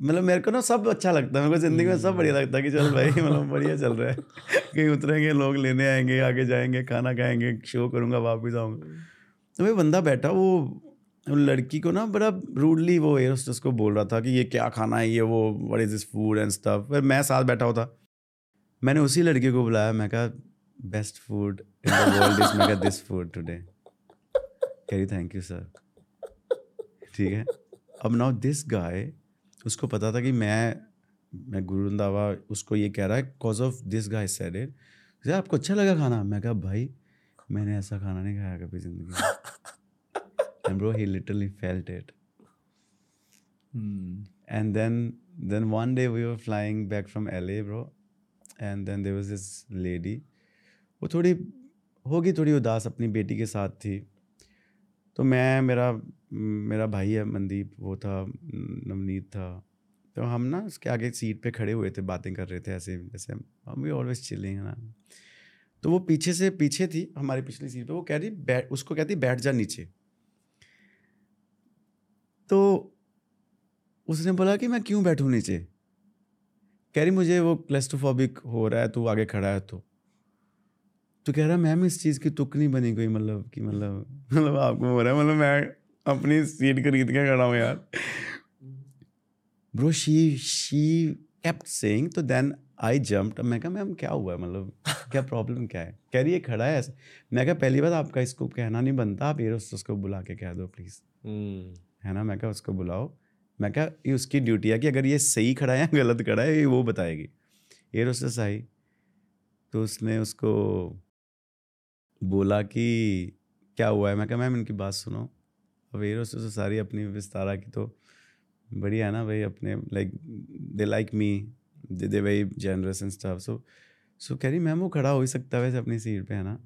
मतलब मेरे को ना सब अच्छा लगता है। मेरे को ज़िंदगी में सब बढ़िया लगता है कि चल भाई मतलब बढ़िया चल रहा है। कहीं उतरेंगे लोग लेने आएँगे आगे जाएँगे खाना खाएँगे शो करूँगा वापस आऊँगा। तो वो बंदा बैठा वो वो लड़की को ना बड़ा रूडली वो एयर होस्टेस को बोल रहा था कि ये क्या खाना है ये वो what is this food and stuff फिर मैं साथ बैठा होता मैंने उसी लड़के को बुलाया मैं कहा best food in the world is मैं कहा दिस फ़ूड टुडे कह रही थैंक यू सर ठीक है? अब नाउ दिस गाय उसको पता था कि मैं मैं गुरु रंधावा उसको ये कह रहा है cause of this guy said it आपको अच्छा लगा खाना? मैं कहा भाई मैंने ऐसा खाना नहीं खाया कभी ज़िंदगी में. And bro he literally felt it and then then one day we were flying back from LA bro. And then there was this lady, वो थोड़ी, होगी थोड़ी उदास अपनी बेटी के साथ थी। तो मैं, मेरा मेरा भाई है, मनदीप, वो था, नवनीत था। तो हम ना उसके आगे सीट पे खड़े हुए थे, बातें कर रहे थे ऐसे, जैसे हम भी ऑलवेज चिलिंग ना। तो वो पीछे से, पीछे थी हमारी पिछली सीट पे, वो कह रही बैठ उसको कहती, बैठ जा नीचे। तो उसने बोला कि, मैं क्यों बैठूँ नीचे? कह रही मुझे वो क्लेस्ट्रोफोबिक हो रहा है तू आगे खड़ा है तो। तो कह रहा मैम इस चीज़ की तुक नहीं बनी कोई मतलब कि मतलब मतलब आपको हो रहा है मतलब मैं अपनी सीट खरीद के खड़ा हूँ यार। Bro she she kept saying तो देन आई जम्प्ड मैं कहा मैम क्या हुआ है मतलब क्या प्रॉब्लम क्या है? कह रही है खड़ा है ऐसे। मैं कहा पहली बात आपका इसको कहना नहीं बनता आप एयर उसको बुला के कह दो प्लीज़ है ना मैं कहा उसको बुलाओ। मैं क्या ये उसकी ड्यूटी है कि अगर ये सही खड़ा है या गलत खड़ा है, ये वो बताएगी। एयर होस्टेस आई तो उसने उसको बोला कि, क्या हुआ है? मैं कहा, मैम, इनकी बात सुनो। अब एयर होस्टेस तो सारी अपनी विस्तारा की तो बढ़िया है ना भाई, अपने like they like me they they very generous and staff so so कह रही, मैम, वो खड़ा हो ही सकता है वैसे अपनी सीट पे, है ना?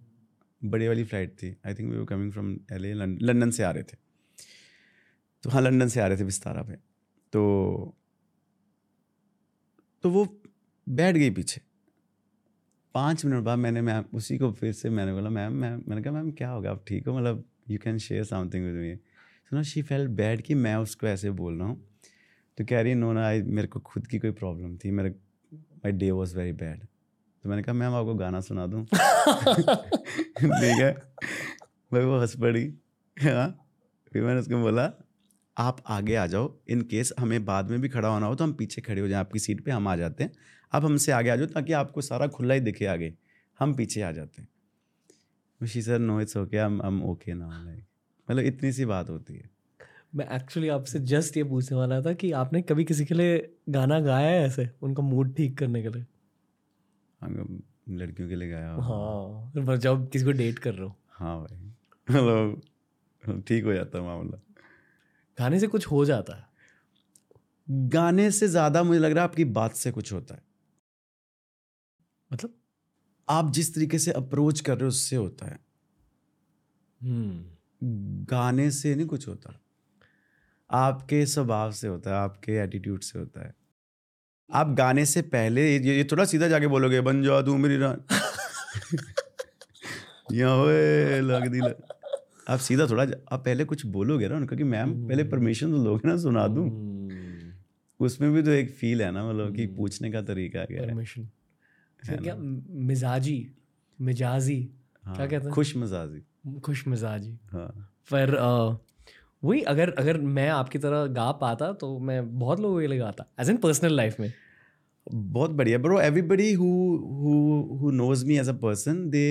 बड़ी वाली फ़्लाइट थी। I think we were coming from L London से आ रहे थे। तो हाँ लंदन से आ रहे थे विस्तारा पे तो तो वो बैठ गई पीछे। पाँच मिनट बाद मैंने मैम उसी को फिर से मैंने बोला मैम मैम मैंने कहा मैम क्या होगा? आप ठीक हो मतलब you can share something with me सुनो शी फेल बैड कि मैं उसको ऐसे बोल रहा हूँ। तो कह रही नो ना आई मेरे को खुद की कोई प्रॉब्लम थी। मेरे my day was very bad तो मैंने कहा मैम आपको गाना सुना दूँ? ठीक है। भाई वो हंस पड़ी। हाँ। फिर मैंने उसको बोला आप आगे आ जाओ। इन केस हमें बाद में भी खड़ा होना हो तो हम पीछे खड़े हो जाएँ आपकी सीट पे हम आ जाते हैं। आप हमसे आगे आ जाओ ताकि आपको सारा खुला ही दिखे आगे। हम पीछे आ जाते हैं। She sir no it's okay hmm hmm okay ना लाइक मतलब इतनी सी बात होती है। मैं एक्चुअली आपसे जस्ट ये पूछने वाला था कि आपने कभी किसी के लिए गाना गाया है ऐसे उनका मूड ठीक करने के लिए? लड़कियों के लिए गाया। हाँ पर जब किसी को डेट कर रहे हो। हाँ भाई मतलब ठीक हो जाता है मामला। गाने से कुछ हो जाता है। गाने से ज़्यादा मुझे लग रहा है आपकी बात से कुछ होता है। मतलब? आप जिस तरीके से अप्रोच कर रहे हो उससे होता है। हम्म। गाने से नहीं कुछ होता। आपके स्वभाव से होता है आपके एटीट्यूड से होता है। आप गाने से पहले ये, ये थोड़ा सीधा जाके बोलोगे बन जा तू मेरी रान। यहाँ होए लग आप सीधा थोड़ा आप पहले कुछ बोलोगे ना उनका कि मैम पहले परमिशन तो लोगे ना सुना दूँ। हम्म, उसमें भी तो एक फील है ना मतलब कि पूछने का तरीका क्या है। परमिशन क्या मिजाजी मिजाजी क्या कहते हैं? खुश मजाजी। खुश मिजाजी। हाँ। पर वही अगर अगर मैं आपकी तरह गा पाता तो मैं बहुत लोगों के लिए गाता एज इन पर्सनल लाइफ में। बहुत बढ़िया bro everybody who who who knows me as a person they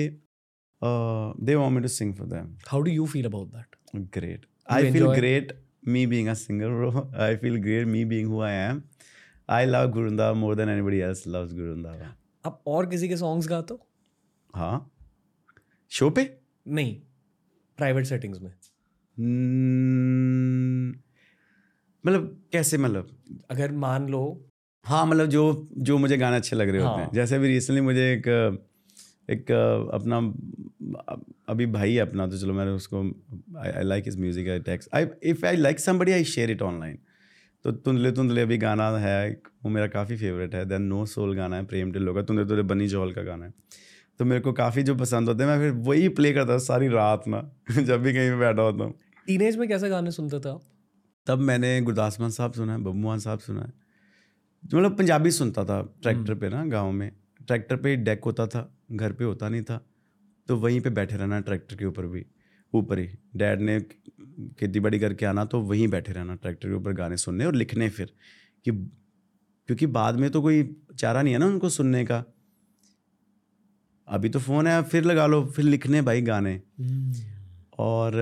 they want me to sing for them how do you feel about that great. You i feel great me being a singer bro. I feel great me being who i am. I love गुरुंदावा more than anybody else loves गुरुंदावा आप और किसी के songs गाते हो? हाँ। Show पे? नहीं। Private settings में। हम्म, मतलब कैसे मतलब? अगर मान लो हाँ मतलब जो जो मुझे गाने अच्छे लग रहे होते हैं। हाँ। जैसे अभी रिसेंटली मुझे एक एक अपना अभी भाई है अपना तो चलो मैंने उसको I like his music I takes I if I like somebody I share it online तो तुंदले तुंदले अभी गाना है वो मेरा काफ़ी फेवरेट है देन नो सोल गाना है प्रेम ढिल्लो का तुंदले तुंदले बनी जॉल का गाना है। तो मेरे को काफ़ी जो पसंद होते हैं मैं फिर वही प्ले करता हूँ सारी रात ना जब भी कहीं पे बैठा होता हूँ। टीनेज में कैसे गाने सुनता था तब मैंने गुरदास मान साहब सुना है बब्बू मान साहब सुना है। मतलब पंजाबी सुनता था ट्रैक्टर पे ना गाँव में। ट्रैक्टर पे डेक होता था घर पे होता नहीं था तो वहीं पे बैठे रहना ट्रैक्टर के ऊपर भी ऊपर ही। डैड ने खेती बाड़ी करके आना तो वहीं बैठे रहना ट्रैक्टर के ऊपर गाने सुनने और लिखने फिर कि क्योंकि बाद में तो कोई चारा नहीं है ना उनको सुनने का। अभी तो फ़ोन है फिर लगा लो फिर लिखने भाई गाने। और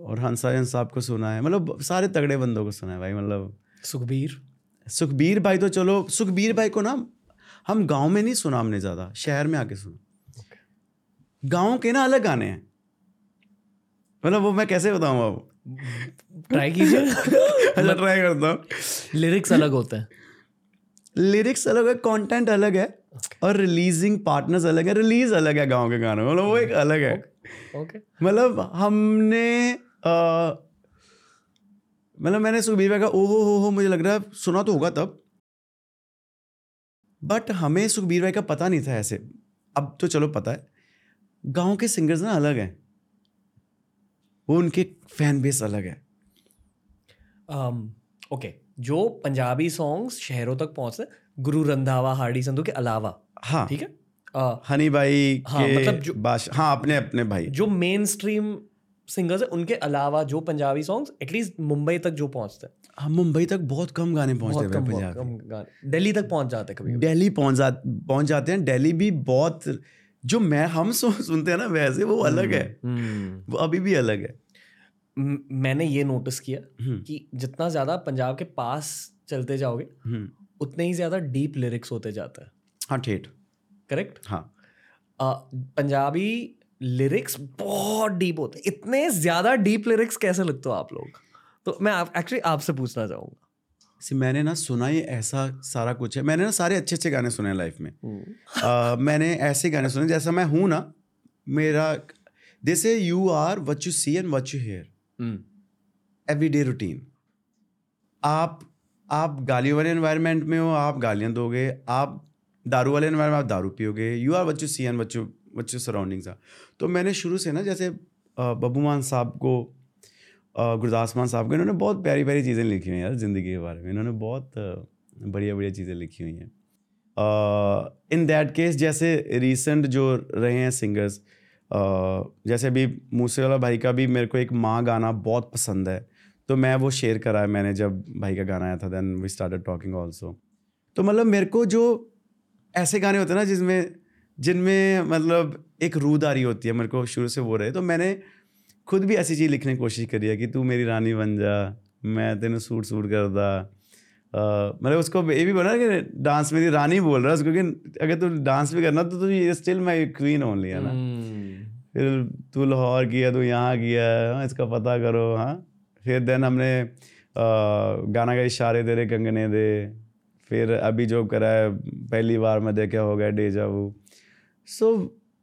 और हंसा हंस साहब को सुना है मतलब सारे तगड़े बंदों को सुना है भाई मतलब सुखबीर। सुखबीर भाई तो चलो सुखबीर भाई को ना हम गाँव में नहीं सुना हमने ज़्यादा शहर में आके सुना। गाँव के ना अलग गाने हैं। मतलब वो मैं कैसे बताऊँ अब? ट्राई कीजिए। अच्छा ट्राई करता हूँ। लिरिक्स अलग होते हैं। लिरिक्स अलग है कंटेंट अलग है okay. और रिलीजिंग पार्टनर्स अलग है रिलीज़ अलग है गाँव के गानों में। मतलब वो एक अलग है। ओके मतलब हमने मतलब मैंने सुखबीर भाई का ओहो हो हो मुझे लग रहा है सुना तो होगा तब बट हमें सुखबीर भाई का पता नहीं था ऐसे। अब तो चलो पता है। गाँव के सिंगर्स ना अलग हैं। वो उनके फ़ैन बेस अलग है। ओके Um, जो पंजाबी सॉन्ग्स शहरों तक पहुँचते गुरु रंधावा हार्डी संधू के अलावा। हाँ। ठीक है? अ, हनी भाई हाँ, के मतलब जो- बाश हाँ अपने अपने भाई। जो मेन स्ट्रीम सिंगर्स है उनके अलावा जो पंजाबी सॉन्ग्स एटलीस्ट मुंबई तक जो पहुँचते हैं। हम मुंबई तक बहुत कम गाने पहुँचते हैं पंजाबी कम गाने। दिल्ली तक पहुँच जाते हैं कभी दिल्ली पहुँच जा पहुँच जाते हैं। दिल्ली भी बहुत जो मैं हम सुनते हैं ना वैसे वो अलग है। हम्म, वो अभी भी अलग है। मैंने ये नोटिस किया हम्म, कि जितना ज़्यादा पंजाब के पास चलते जाओगे हम्म, उतने ही ज़्यादा डीप लिरिक्स होते जाते हैं। हाँ ठेठ। करेक्ट हाँ। पंजाबी लिरिक्स बहुत डीप होते हैं। इतने ज़्यादा डीप लिरिक्स कैसे लगते हो आप लोग? तो मैं आप एक्चुअली आपसे पूछना चाहूँगा। सी मैंने ना सुना ही ऐसा सारा कुछ है। मैंने ना सारे अच्छे अच्छे गाने सुने लाइफ में। अ, मैंने ऐसे गाने सुने जैसा मैं हूँ ना मेरा जैसे you are what you see and what you hear every day routine आप आप गाली वाले एनवायरनमेंट में हो आप गालियाँ दोगे आप दारू वाले एनवायरनमेंट में आप दारू पियोगे। You are what you see and what you what you surroundings are तो मैंने शुरू से ना जैसे बब्बू मान साहब को गुरदास मान साहब को इन्होंने बहुत प्यारी प्यारी चीज़ें लिखी हुई हैं यार, ज़िंदगी के बारे में। इन्होंने बहुत बढ़िया बढ़िया चीज़ें लिखी हुई हैं। इन दैट केस जैसे रिसेंट जो रहे हैं सिंगर्स जैसे अभी मूसेवाला भाई का भी मेरे को एक माँ गाना बहुत पसंद है तो मैं वो शेयर करा है मैंने जब भाई का गाना आया था then we started talking also तो मतलब मेरे को जो ऐसे गाने होते हैं ना जिसमें, जिनमें मतलब एक रूदारी होती है, मेरे को शुरू से वो रहे तो मैंने खुद भी ऐसी चीज़ लिखने की कोशिश करी है कि तू मेरी रानी बन जा मैं तेन सूट सूट करदा। मतलब उसको ये भी बोला कि डांस मेरी रानी बोल रहा है उसको क्योंकि अगर तू डांस भी करना तो तू स्टिल माई क्वीन ओनली है ना। हम्म, फिर तू लाहौर किया तू यहाँ किया हाँ, इसका पता करो हाँ। फिर देन हमने अ, गाना का इशारे दे रे कंगने दे। फिर अभी जो करा है पहली बार मैं देखा हो गया डेजा वो सो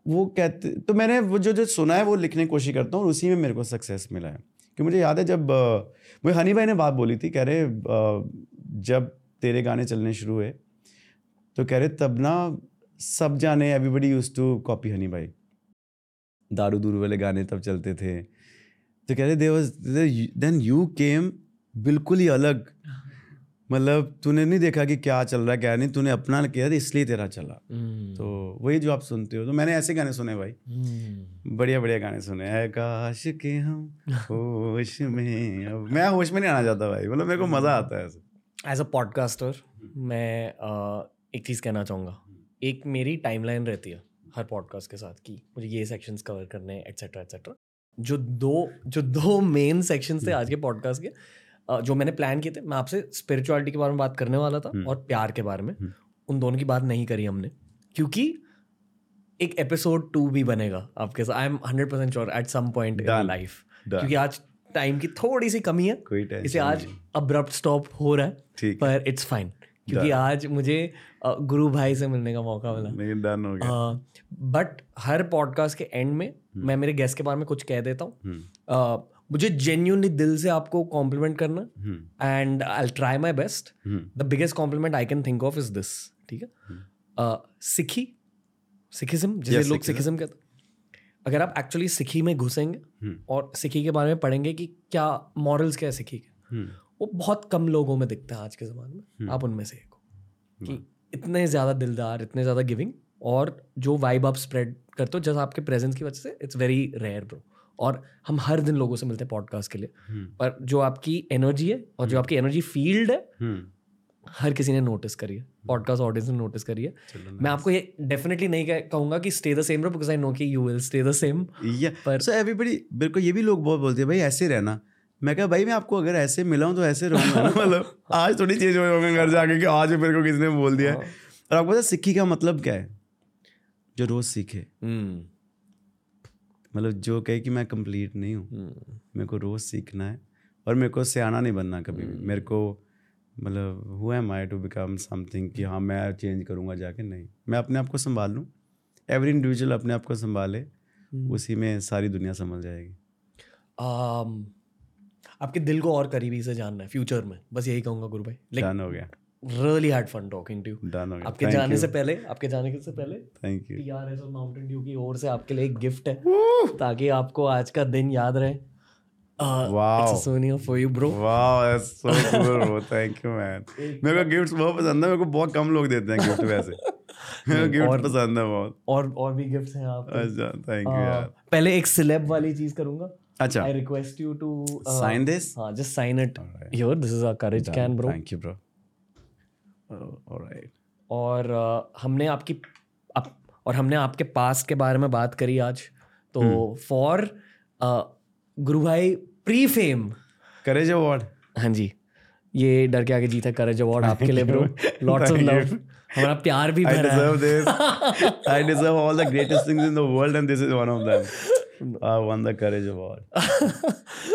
वो कहते तो मैंने वो जो जो सुना है वो लिखने की कोशिश करता हूँ और उसी में मेरे को सक्सेस मिला है। कि मुझे याद है जब मुझे हनी भाई ने बात बोली थी, कह रहे जब तेरे गाने चलने शुरू हुए तो कह रहे, तब ना सब जाने everybody use to copy Honey भाई। दारू दूरू वाले गाने तब चलते थे। तो कह रहे देन यू केम बिल्कुल ही अलग। मतलब तूने नहीं देखा कि क्या चल रहा है क्या नहीं? तूने अपना किया था इसलिए तेरा चला। हम्म, तो वही जो आप सुनते हो। तो मैंने ऐसे गाने सुने भाई। हम्म, बढ़िया बढ़िया गाने सुने। है काश के हम होश में अब। मैं होश में नहीं आना चाहता भाई। मतलब मेरे को मज़ा आता है ऐसे। एज अ पॉडकास्टर मैं अ, एक चीज़ कहना चाहूँगा। एक मेरी टाइमलाइन रहती है हर पॉडकास्ट के साथ कि मुझे ये सेक्शंस कवर करने एक्सेट्रा एक्सेट्रा जो दो जो दो मेन सेक्शंस थे आज के पॉडकास्ट के जो मैंने प्लान किए थे मैं आपसे स्पिरिचुअलिटी के बारे में बात करने वाला था और प्यार के बारे में। हम्म। उन दोनों की बात नहीं करी हमने क्योंकि एक एपिसोड टू भी बनेगा आपके साथ। I am hundred percent sure at some point in life क्योंकि आज टाइम की थोड़ी सी कमी है। कोई इसे आज अब्रप्ट स्टॉप हो रहा है पर इट्स फाइन क्योंकि आज मुझे गुरु भाई से मिलने का मौका मिला। डन हो गया। बट हर पॉडकास्ट के एंड में मैं मेरे गेस्ट के बारे में कुछ कह देता हूँ। हम्म, मुझे जेन्यूनली दिल से आपको कॉम्प्लीमेंट करना हम्म, and I try my best hmm, the biggest compliment I can think of is this ठीक है? सिखी सिखिज्म जिसे लोग सिखिज्म कहते हैं। अगर आप एक्चुअली सिखी में घुसेंगे हम्म, और सिखी के बारे में पढ़ेंगे कि क्या मॉरल्स क्या है सिखी के हम्म, वो बहुत कम लोगों में दिखता है आज के ज़माने में। आप उनमें से एक हो। कि इतने ज़्यादा दिलदार इतने ज़्यादा गिविंग और जो वाइब आप स्प्रेड करते हो जैसे आपके प्रेजेंस की वजह से इट्स वेरी रेयर ब्रो और हम हर दिन लोगों से मिलते हैं पॉडकास्ट के लिए। हम्म, पर जो आपकी एनर्जी है और जो आपकी एनर्जी फ़ील्ड है हम्म, हर किसी ने नोटिस करी है पॉडकास्ट ऑडियंस ने नोटिस करी है। मैं आपको ये डेफिनेटली नहीं कहूँगा कि stay the same bro because I know कि you will stay the same पर- सो एवरीबॉडी मेरे को ये भी लोग बहुत बोलते हैं भाई ऐसे रहना। मैं कहा भाई मैं आपको अगर ऐसे मिला हूँ तो ऐसे रहूँगा मतलब आज थोड़ी चेंज हो जाऊँगा घर जाके कि आज मेरे को किसी ने बोल दिया है। और आपको पता है सिक्की का मतलब क्या है? जो रोज सीखे। हम्म। मतलब जो कहे कि मैं कंप्लीट नहीं हूँ। मेरे को रोज सीखना है और मेरे को सियाना नहीं बनना कभी भी। मेरे को मतलब who am I to become something कि हाँ मैं चेंज करूँगा जाके? नहीं। मैं अपने आप को संभाल। लूँ एवरी इंडिविजुअल अपने आप को संभाले उसी में सारी दुनिया संभल जाएगी। um, आपके दिल को और करीबी से जानना है फ्यूचर में। बस यही कहूँगा गुरु भाई। डन हो गया। Fun talking to you done हो गया आपके जाने से पहले आपके जाने के से पहले थैंक यू टीआरएस और माउंटेन ड्यू की ओर से आपके लिए एक गिफ्ट है ताकि आपको आज का दिन याद रहे। Wow. it's Sonia for you bro वाह that's so cool bro thank you man मेरे को गिफ्ट्स बहुत पसंद है मेरे को बहुत कम लोग देते हैं गिफ्ट वैसे। मेरे को गिफ्ट पसंद है बहुत। और और भी गिफ्ट्स हैं आपके अच्छा थैंक यू यार। पहले एक सिलेब वाली चीज़ करूँगा। अच्छा। I request you to sign this हाँ just sign it here this is a courage can bro thank you bro alright और uh, हमने आपकी आप, और हमने आपके पास्ट के बारे में बात करी आज। तो। फॉर गुरु भाई प्री फेम करेज अवार्ड हाँ जी। ये डर के आगे जीता करेज अवार्ड आपके लिए ब्रो लॉट्स ऑफ़ लव हमारा प्यार भी भरा है। deserve this. I deserve all the greatest things in the world, and this is one of them. I won the Courage Award.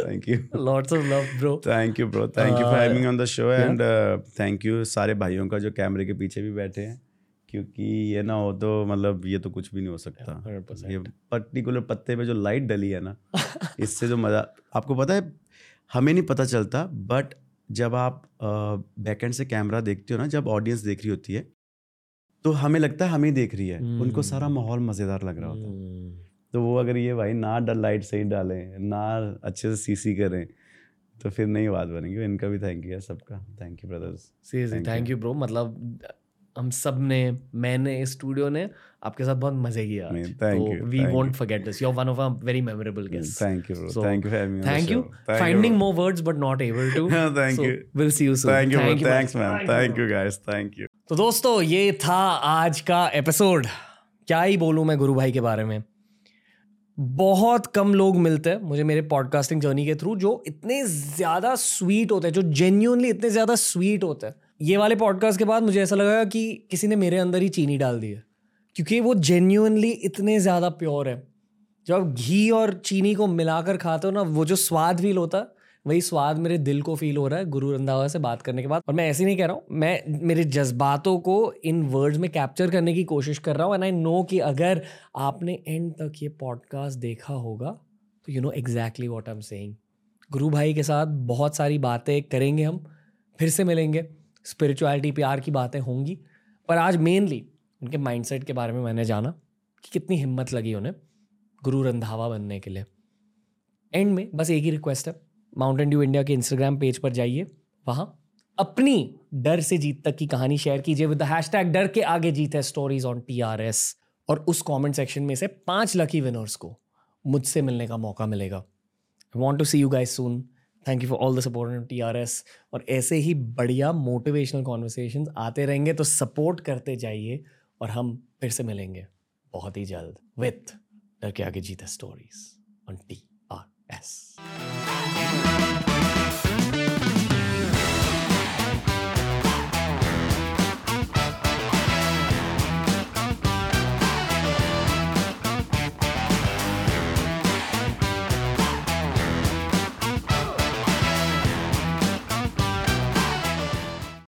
Thank you. Lots of love bro Thank you, bro. Thank uh, you for having me on the show, yeah. and uh, thank you सारे भाइयों का जो कैमरे के पीछे भी बैठे हैं क्योंकि ये ना हो तो मतलब ये तो कुछ भी नहीं हो सकता 100%. ये पर्टिकुलर पत्ते पे जो लाइट डली है ना इससे जो मज़ा आपको पता है हमें नहीं पता चलता बट जब आप बैकएंड से कैमरा देखते हो ना जब ऑडियंस देख रही होती है तो हमें लगता है हमें देख रही है उनको सारा माहौल मज़ेदार लग रहा होता है हम्म। तो वो अगर ये भाई ना डल लाइट सही डालें ना अच्छे से सीसी करें तो फिर नहीं बात बनेगी। इनका भी थैंक यू है सबका। Thank you brothers seriously thank you bro मतलब हम सबने मैंने इस स्टूडियो ने आपके साथ बहुत मज़े किया we won't forget this you are one of our very memorable guest thank you bro thank you for having me thank you finding more words but not able to Thank you. Will see you soon thank you thanks man thank you guys thank you तो दोस्तों ये था आज का episode क्या ही बोलूँ मैं गुरु भाई के बारे में। बहुत कम लोग मिलते हैं मुझे मेरे पॉडकास्टिंग जर्नी के थ्रू जो इतने ज़्यादा स्वीट होते हैं, जो जेन्यूनली इतने ज़्यादा स्वीट होते हैं। ये वाले पॉडकास्ट के बाद मुझे ऐसा लगा कि किसी ने मेरे अंदर ही चीनी डाल दी है, क्योंकि वो जेन्यूनली इतने ज़्यादा प्योर है। जब घी और चीनी को मिलाकर खाते हो ना, वो जो स्वाद फील होता है वही स्वाद मेरे दिल को फील हो रहा है गुरु रंधावा से बात करने के बाद। और मैं ऐसे नहीं कह रहा हूँ, मैं, मेरे जज्बातों को इन वर्ड्स में कैप्चर करने की कोशिश कर रहा हूँ एंड आई नो कि अगर आपने एंड तक ये पॉडकास्ट देखा होगा तो you know exactly what I am saying Guru भाई के साथ बहुत सारी बातें करेंगे हम, फिर से मिलेंगे। स्पिरिचुअलिटी प्यार की बातें होंगी। पर आज मेनली उनके माइंडसेट के बारे में मैंने जाना कि कितनी हिम्मत लगी उन्हें गुरु रंधावा बनने के लिए। एंड में बस एक ही रिक्वेस्ट है माउंटेन ड्यू इंडिया के इंस्टाग्राम पेज पर जाइए। वहाँ अपनी डर से जीत तक की कहानी शेयर कीजिए विद द हैशटैग डर के आगे जीत है stories on T R S और उस कमेंट सेक्शन में से पाँच लकी विनर्स को मुझसे मिलने का मौका मिलेगा। I want to see you guys soon thank you for all the support on T R S और ऐसे ही बढ़िया मोटिवेशनल कॉन्वर्सेशन आते रहेंगे तो सपोर्ट करते जाइए और हम फिर से मिलेंगे। बहुत ही जल्द विथ डर के आगे जीत है स्टोरीज ऑन टी Yes.